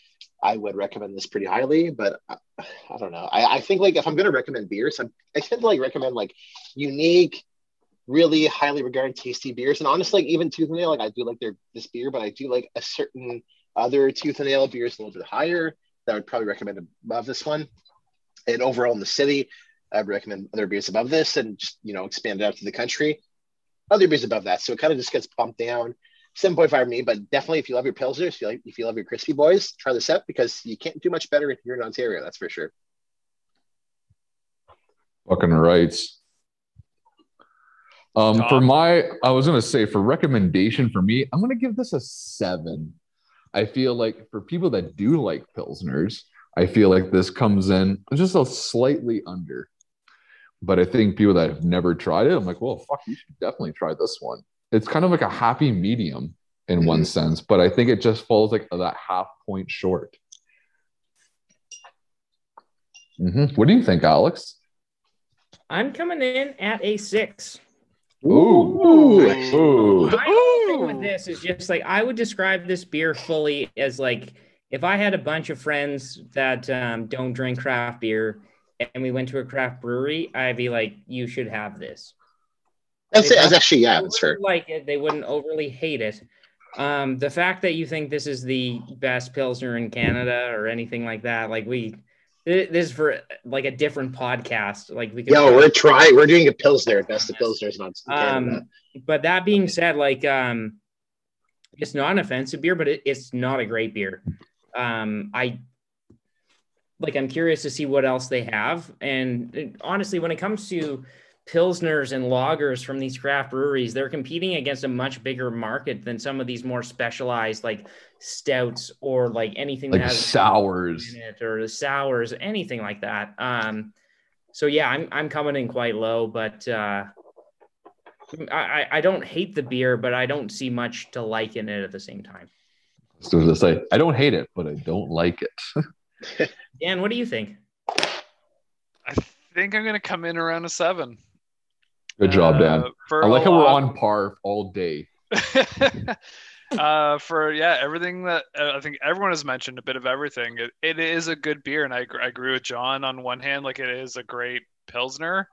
I would recommend this pretty highly. But I, I don't know. I, I think like if I'm going to recommend beers, I'm, I tend to like recommend like unique really highly regarded tasty beers. And honestly, like, even Tooth and Nail, like I do like their this beer, but I do like a certain other Tooth and Nail beers a little bit higher that I would probably recommend above this one. And overall in the city, I'd recommend other beers above this and just you know expand it out to the country. Other beers above that. So it kind of just gets bumped down. 7.5 for me, but definitely if you love your Pilsners, if you, like, if you love your crispy boys, try this out because you can't do much better if you're in Ontario, that's for sure. fucking rights. Um, for my, I was gonna say for recommendation for me, I'm gonna give this a seven. I feel like for people that do like pilsners, I feel like this comes in just a slightly under. But I think people that have never tried it, I'm like, well, fuck, you should definitely try this one. It's kind of like a happy medium in one sense, but I think it just falls like that half point short. Mhm. What do you think, Alex? I'm coming in at a six. Ooh, ooh. My whole thing with this is just like I would describe this beer fully as like if I had a bunch of friends that um, don't drink craft beer and we went to a craft brewery, I'd be like, you should have this. That's it. That's actually yeah, that's fair. like it. They wouldn't overly hate it. Um, the fact that you think this is the best pilsner in Canada or anything like that, like we, this is for like a different podcast. Like we could. Yo, we're trying. We're doing a pilsner. Best of pilsners, not. Um, but that being said, like um, it's not an offensive beer, but it, it's not a great beer. Um, I like. I'm curious to see what else they have, and uh, honestly, when it comes to pilsners and lagers from these craft breweries, they're competing against a much bigger market than some of these more specialized like stouts or like anything Like that has sours. in it or the sours, anything like that. Um, so yeah, I'm I'm coming in quite low, but uh, I I- I don't hate the beer, but I don't see much to like in it at the same time. So to say, I don't hate it, but I don't like it. Dan, what do you think? I think I'm gonna come in around a seven. Good job, Dan. Uh, for I like a how we're on par all day. uh, for yeah, everything that uh, I think everyone has mentioned, a bit of everything. It, it is a good beer, and I, I agree with John on one hand. Like it is a great pilsner.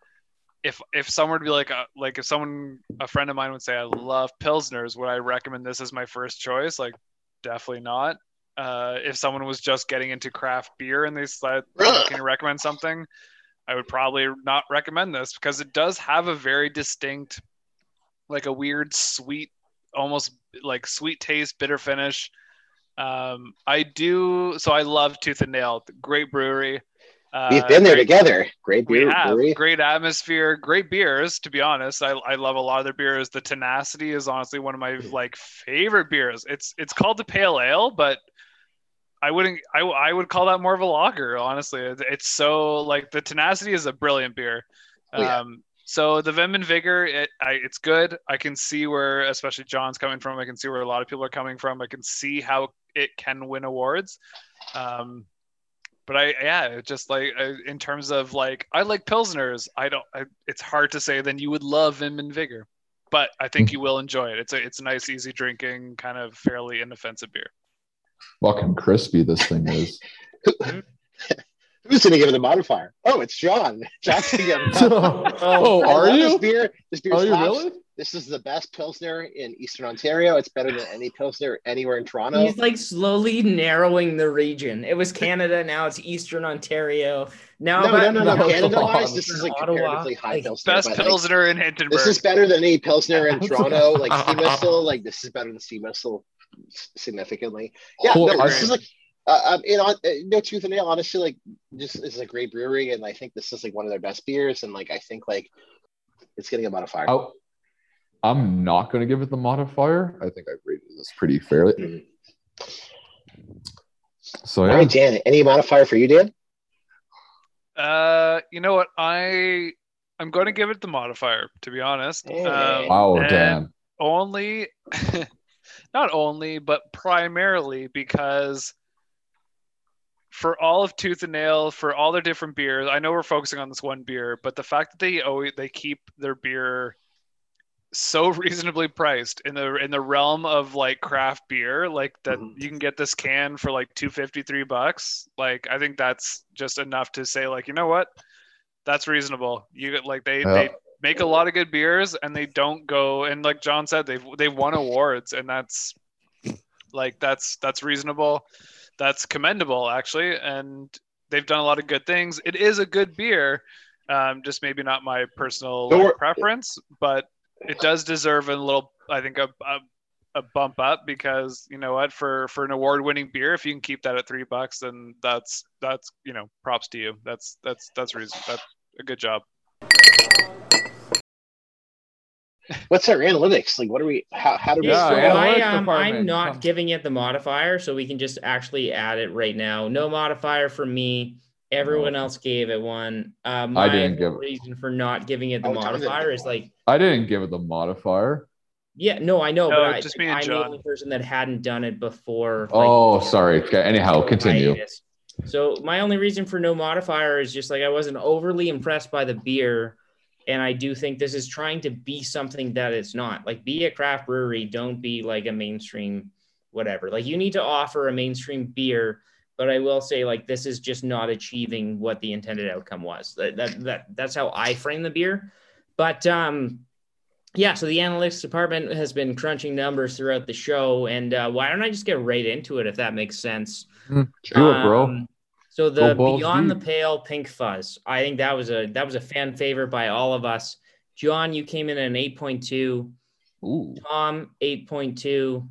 If if someone would be like uh, like if someone a friend of mine would say I love pilsners, would I recommend this as my first choice? Like definitely not. Uh, if someone was just getting into craft beer and they said, Bruh. "Can you recommend something?" I would probably not recommend this because it does have a very distinct, like a weird sweet, almost like sweet taste, bitter finish. Um, I do so. I love Tooth and Nail, great brewery. Uh, We've been there great- together. Great beer brewery. great atmosphere, great beers. To be honest, I, I love a lot of their beers. The Tenacity is honestly one of my like favorite beers. It's it's called the Pale Ale, but I wouldn't. I, I would call that more of a lager. Honestly, it's so like the Tenacity is a brilliant beer. Oh, yeah. Um, so the Vim and Vigor, it, I, it's good. I can see where, especially John's coming from. I can see where a lot of people are coming from. I can see how it can win awards. Um, but I, yeah, just like uh, in terms of like, I like pilsners. I don't. I, it's hard to say. Then you would love Vim and Vigor, but I think you will enjoy it. It's a, it's a nice, easy drinking, kind of fairly inoffensive beer. Fucking crispy this thing is. Who's going to give it a modifier? Oh, it's John. John's going to give it a modifier. Oh, oh, I are love This beer, this beer Are you really? This is the best pilsner in Eastern Ontario. It's better than any pilsner anywhere in Toronto. He's like slowly narrowing the region. It was Canada, now it's Eastern Ontario. Now, no, no, no, no. no, Canada wise, this is like Ottawa, comparatively high like, pilsner. Best but, like, pilsner in Hintonburg. this is better than any pilsner in Toronto, like Steam Whistle. Like this is better than Steam Whistle s- significantly. Yeah, Cool. no, I- this is like uh, um, you know, uh, no tooth and nail. Honestly, like just this is a great brewery, and I think this is like one of their best beers. And like I think like it's getting a modifier. I, I'm not going to give it the modifier. I think I rated this pretty fairly. Mhm. So All yeah, right, Dan. Any modifier for you, Dan? Uh, you know what? I I'm going to give it the modifier. To be honest. Hey. Um, wow, Dan. Only, not only, but primarily because for all of Tooth and Nail, for all their different beers, I know we're focusing on this one beer, but the fact that they always they keep their beer so reasonably priced in the in the realm of like craft beer like that Mhm. you can get this can for like 253 bucks like i think that's just enough to say like you know what that's reasonable you get like they they Yeah. Make a lot of good beers and they don't go and like john said they've they've won awards and that's like that's that's reasonable. That's commendable actually and they've done a lot of good things. It is a good beer um, just maybe not my personal like, preference but it does deserve a little i think a, a, a bump up because you know what for for an award winning beer if you can keep that at three bucks then that's that's you know props to you. That's that's that's reason that's a good job What's our analytics? Like, what are we? How, how do we? Yeah, so I, um, I'm not come. giving it the modifier, so we can just actually add it right now. No modifier for me. Everyone No. else gave it one. Uh, my didn't give it. reason for not giving it the Oh, John modifier give is like, I didn't give it the modifier. yeah, no, I know, No, but I, just like, me and I'm John. the only person that hadn't done it before. like, Oh, sorry. Okay. Anyhow, continue. hiatus. So my only reason for no modifier is just like I wasn't overly impressed by the beer, and I do think this is trying to be something that it's not. Like be a craft brewery, don't be like a mainstream whatever. Like you need to offer a mainstream beer, but I will say like this is just not achieving what the intended outcome was. That that, that that's how I frame the beer. But um yeah, so the analytics department has been crunching numbers throughout the show, and uh, why don't I just get right into it if that makes sense? Do it, bro. So the Go balls Beyond the. Pale Pink Fuzz, I think that was a that was a fan favorite by all of us. John, you came in at an eight point two. Ooh. Tom eight point two.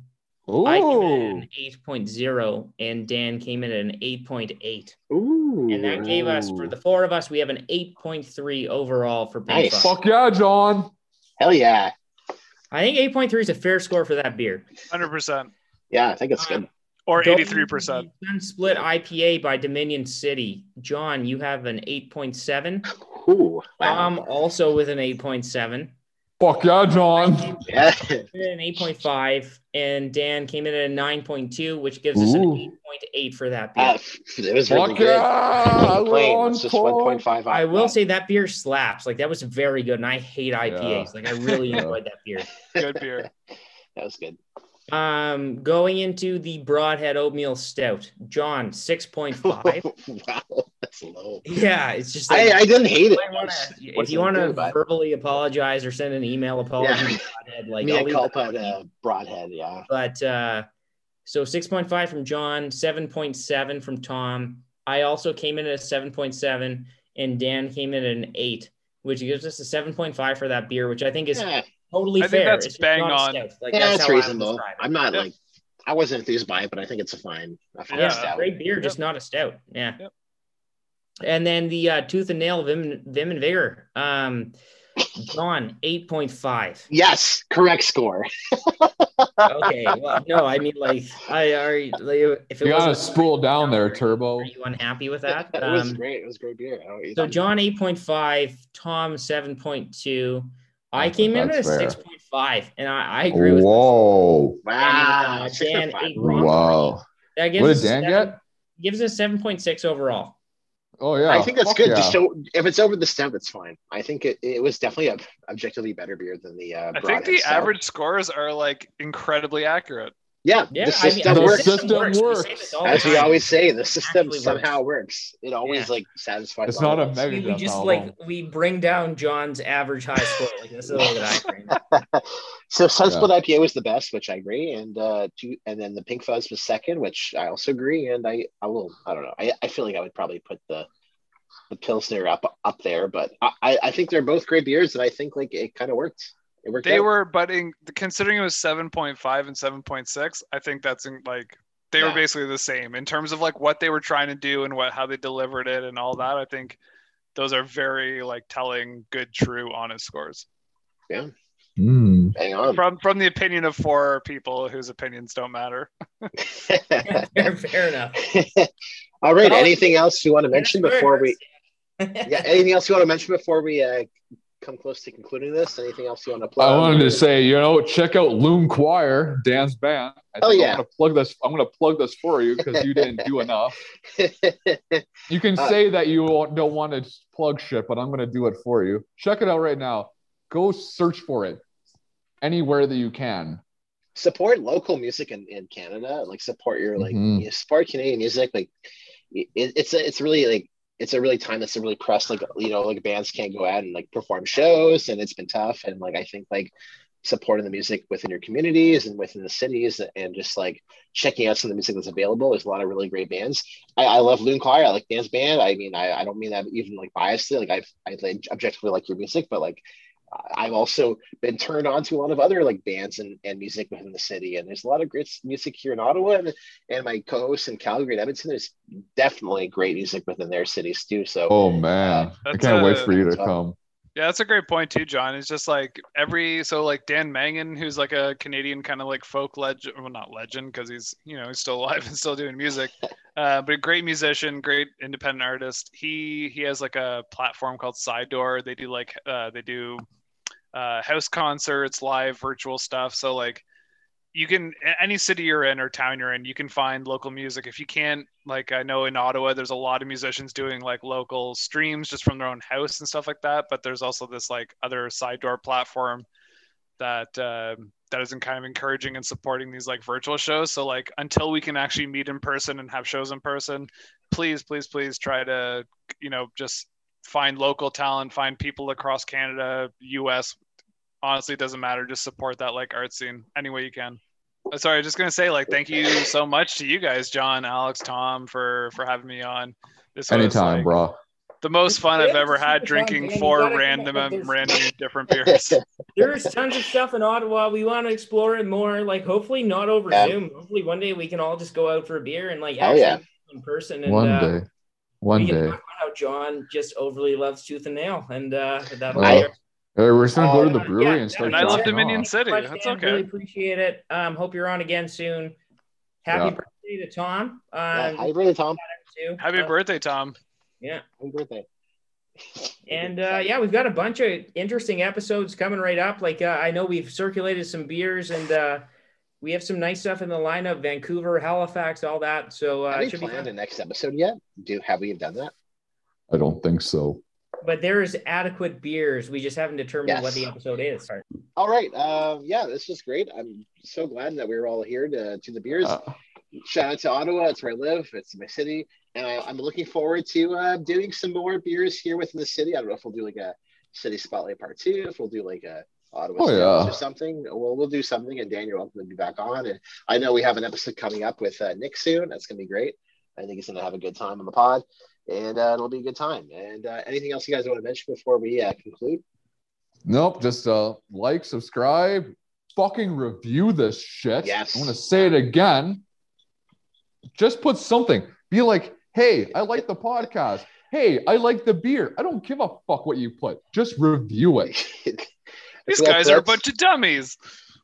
I came in at an eight point zero, and Dan came in at an eight point eight. Ooh, And that gave us for the four of us, we have an eight point three overall for Pink Nice. Fuzz. Fuck yeah, John. hell yeah, I think eight point three is a fair score for that beer. Hundred percent yeah. I think it's Um, good. Or eighty three percent. to Split IPA by Dominion City. John, you have an eight point seven. Ooh, wow. Tom also with an eight point seven. Fuck yeah, John. yeah, an 8.5 and Dan came in at a 9.2 which gives us an 8.8 for that beer. uh, it was really Fuck good. yeah. Plain, Ron it's just Paul. one point five. I will say that beer slaps. Like that was very good and I hate IPAs. Like I really enjoyed that beer. Good beer. that was good. Um going into the Broadhead Oatmeal Stout. John 6.5. wow, that's low. yeah, it's just I, like, I didn't hate it. Wanna- if you want to good, but- verbally apologize or send an email apology Yeah. Broadhead, like Mea I'll leave culpa that on you. to broadhead. Yeah. but uh so 6.5 from John, 7.7 from Tom. I also came in at a 7.7 and Dan came in at an 8, which gives us a 7.5 for that beer, which I think is Yeah, totally I think fair. that's It's bang on. Like yeah, that's it's how I would reasonable. I'm not Yep. like I wasn't enthused by it, but I think it's a fine, a fine Yeah, stout. great beer, just not a stout. Yeah. Yep. And then the uh, Tooth and Nail Vim, Vim and Vigor. Um, John, 8.5. Yes, correct score. Okay. Well, no, I mean, like, I already, like, if it You gotta wasn't spool down there, Turbo. Are you unhappy with that? it was Um, great. It was great beer. I don't know what you So. John eight point five, Tom seven point two. I I came in at a fair. six point five, and I, I agree with Whoa. wow, uh, Dan, point five. eight. Wow. that. Gives What us did a Dan seven- get? Gives us seven point six overall. Oh yeah. I think that's Fuck good. yeah. Just show if it's over the stout, it's fine. I think it, it was definitely a objectively better beer than the. Uh, I think the stout. average scores are like incredibly accurate. Yeah, Yeah, the I mean, system The works. system We say works. this all the As we always say, the system Actually somehow works. It always Yeah. like satisfies. It's all not a us. mega we, we just album. like we bring down John's average high score. Like that's the way that I frame so Sunsplit IPA was the best, which I agree, and uh, two, and then the Pink Fuzz was second, which I also agree. And I, I will, I don't know, I, I feel like I would probably put the the Pilsner up up there, but I, I I think they're both great beers, and I think like it kind of worked. It worked. They out. were, but in considering it was seven point five and seven point six, I think that's in, like they were basically the same in terms of like what they were trying to do and what how they delivered it and all that. I think those are very like telling, good, true, honest scores Mm. Hang on. from from the opinion of four people whose opinions don't matter. fair, fair enough. All right. Anything else you want to mention before we? Yeah. Anything else you want to mention before we uh, come close to concluding this? Anything else you want to plug? I wanted to say, you know, check out Loon Choir, Dan's band. I oh yeah, I'm gonna plug this. I'm gonna plug this for you because you didn't do enough. You can Uh, say that you don't want to plug shit, but I'm gonna do it for you. Check it out right now. Go search for it anywhere that you can. support local music in, in Canada. Like support your like Mhm. you know, support Canadian music. Like it, it's a, it's really like it's a really time that's a really pressed. Like you know like bands can't go out and like perform shows, and it's been tough. And like I think like supporting the music within your communities and within the cities, and just like checking out some of the music that's available. There's a lot of really great bands. I, I love Loon Choir. I like Dan's band. I mean I, I don't mean that even like biasly. Like I've I objectively like your music, but like I've also been turned on to a lot of other like bands and, and music within the city. And there's a lot of great music here in Ottawa and, and my co-hosts in Calgary and Edmonton. There's definitely great music within their cities too. So Oh man, I can't wait for you to that's come. Yeah, that's a great point too, John. It's just like every so like Dan Mangan, who's like a Canadian kind of like folk legend, well not legend because he's you know he's still alive and still doing music, uh, but a great musician, great independent artist. He he has like a platform called Side Door. They do like uh, they do uh, house concerts, live virtual stuff. So like you can any city you're in or town you're in you can find local music. If you can't like i know in ottawa there's a lot of musicians doing like local streams just from their own house and stuff like that. But there's also this like other side door platform that uh, that isn't kind of encouraging and supporting these like virtual shows. So like until we can actually meet in person and have shows in person please please please try to you know just find local talent find people across canada us honestly it doesn't matter just support that like art scene any way you can uh, sorry I'm just gonna say like thank you so much to you guys john alex tom for for having me on this was, Anytime, like, bro. the most fun i've ever had super fun, drinking man. Four random up random different beers There's tons of stuff in Ottawa. We want to explore it more. Like, hopefully, not over Yeah. Zoom. Hopefully, one day we can all just go out for a beer and like Oh, actually yeah. in person. And, One uh, day. One we can day. talk about how John just overly loves tooth and nail, and uh, that'll I- be Hey, we're just gonna go to the Uh, brewery yeah, and start. and I love Dominion off. City. much, That's Dan. okay. Really appreciate it. Um, hope you're on again soon. Happy Yeah. birthday to Tom. Yeah, Um, happy birthday, Tom. too. Happy Uh, birthday, Tom. Yeah. Happy birthday. And uh, yeah, we've got a bunch of interesting episodes coming right up. Like uh, I know we've circulated some beers, and uh, we have some nice stuff in the lineup: Vancouver, Halifax, all that. So uh, Have it we should be planned the next episode yet? Do have we done that? I don't think so. But there is adequate beers. We just haven't determined what the episode is. All right. Um, yeah, this is great. I'm so glad that we are all here to do the beers. Uh, Shout out to Ottawa. It's where I live. It's my city, and I, I'm looking forward to uh, doing some more beers here within the city. I don't know if we'll do like a city spotlight part two. If we'll do like a Ottawa Oh, yeah. or something. We'll we'll do something, and Daniel, you're welcome to be back on. And I know we have an episode coming up with uh, Nick soon. That's gonna be great. I think he's gonna have a good time on the pod, and uh, it'll be a good time. And uh, anything else you guys want to mention before we uh, conclude? nope. Just uh, like, subscribe, fucking review this shit. Yes. I'm gonna say it again. Just put something. Be like, hey, I like the podcast. Hey, I like the beer. I don't give a fuck what you put. Just review it. These guys are a bunch of dummies.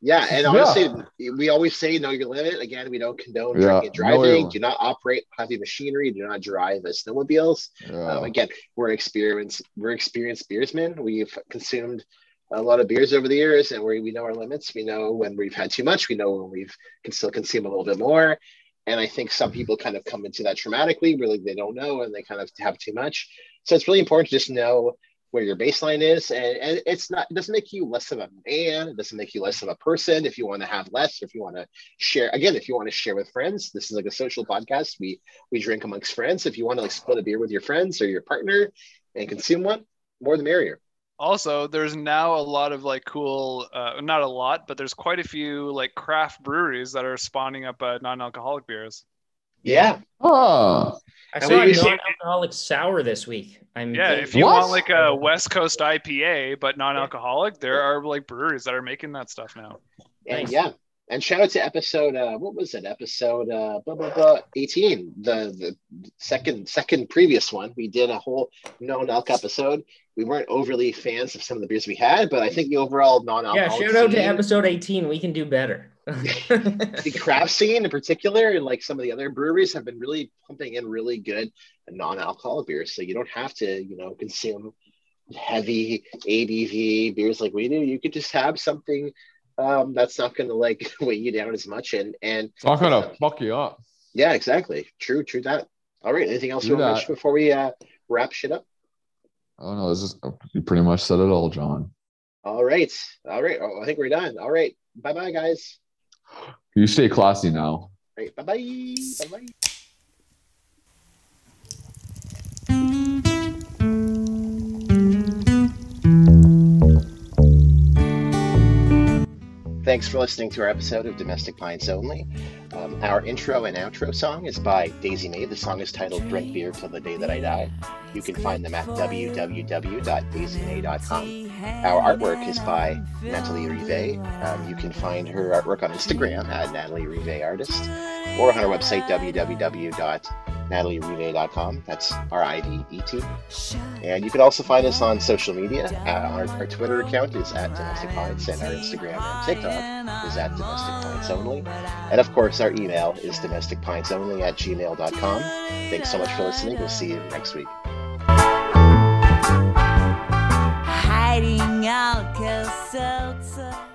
Yeah, and Yeah. honestly, we always say know your limit. Again, we don't condone Yeah, drinking and driving. limit. Do not operate heavy machinery. Do not drive as snowmobiles. Yeah. Um, again, we're experienced. We're experienced beersmen. We've consumed a lot of beers over the years, and we we know our limits. We know when we've had too much. We know when we've can still consume a little bit more. And I think some people kind of come into that traumatically, really they don't know, and they kind of have too much. So it's really important to just know where your baseline is, and, and it's not. It doesn't make you less of a man. It doesn't make you less of a person. If you want to have less, or if you want to share, again, if you want to share with friends, this is like a social podcast. We we drink amongst friends. If you want to like split a beer with your friends or your partner and consume one, more the merrier. Also, there's now a lot of like cool, uh, not a lot, but there's quite a few like craft breweries that are spawning up uh, non-alcoholic beers. Yeah, Oh. I And saw we a usually- non-alcoholic sour this week. I'm Yeah, if you What? want like a West Coast IPA but non-alcoholic, there are like breweries that are making that stuff now. and Nice. yeah, and shout out to episode. Uh, what was it? Episode uh, blah, blah, blah, eighteen. The the second second previous one. We did a whole non alc episode. We weren't overly fans of some of the beers we had, but I think the overall non-alcoholic. yeah. alcoholic Shout out to episode 18. We can do better. The craft scene in particular, and like some of the other breweries, have been really pumping in really good non-alcoholic beers. So you don't have to, you know, consume heavy ABV beers like we do. You could just have something um, that's not going to like weigh you down as much. And and it's not gonna fuck you up. yeah, exactly. True, true that. All right. Anything else you want to mention before we uh, wrap shit up? Oh no, this is you pretty much said it all, John. All right. All right. Oh, I think we're done. All right. Bye bye, guys. You stay classy now. Right. Bye bye. Bye bye. Thanks for listening to our episode of Domestic Pints Only. Um, our intro and outro song is by Daisy May. The song is titled Drink Beer Till the Day That I Die. You can find them at www.daisymay.com. Our artwork is by Natalie Rivet. Um, you can find her artwork on Instagram at Natalie Rivet Artist or on our website www.natalieRive.com. NatalieRivet.com. That's R I D E T. And you can also find us on social media. Uh, our, our Twitter account is at Domestic Pints, and our Instagram and TikTok is at Domestic Pints Only. And of course, our email is domesticpintsonly at gmail.com. Thanks so much for listening. We'll see you next week. Hiding Seltzer.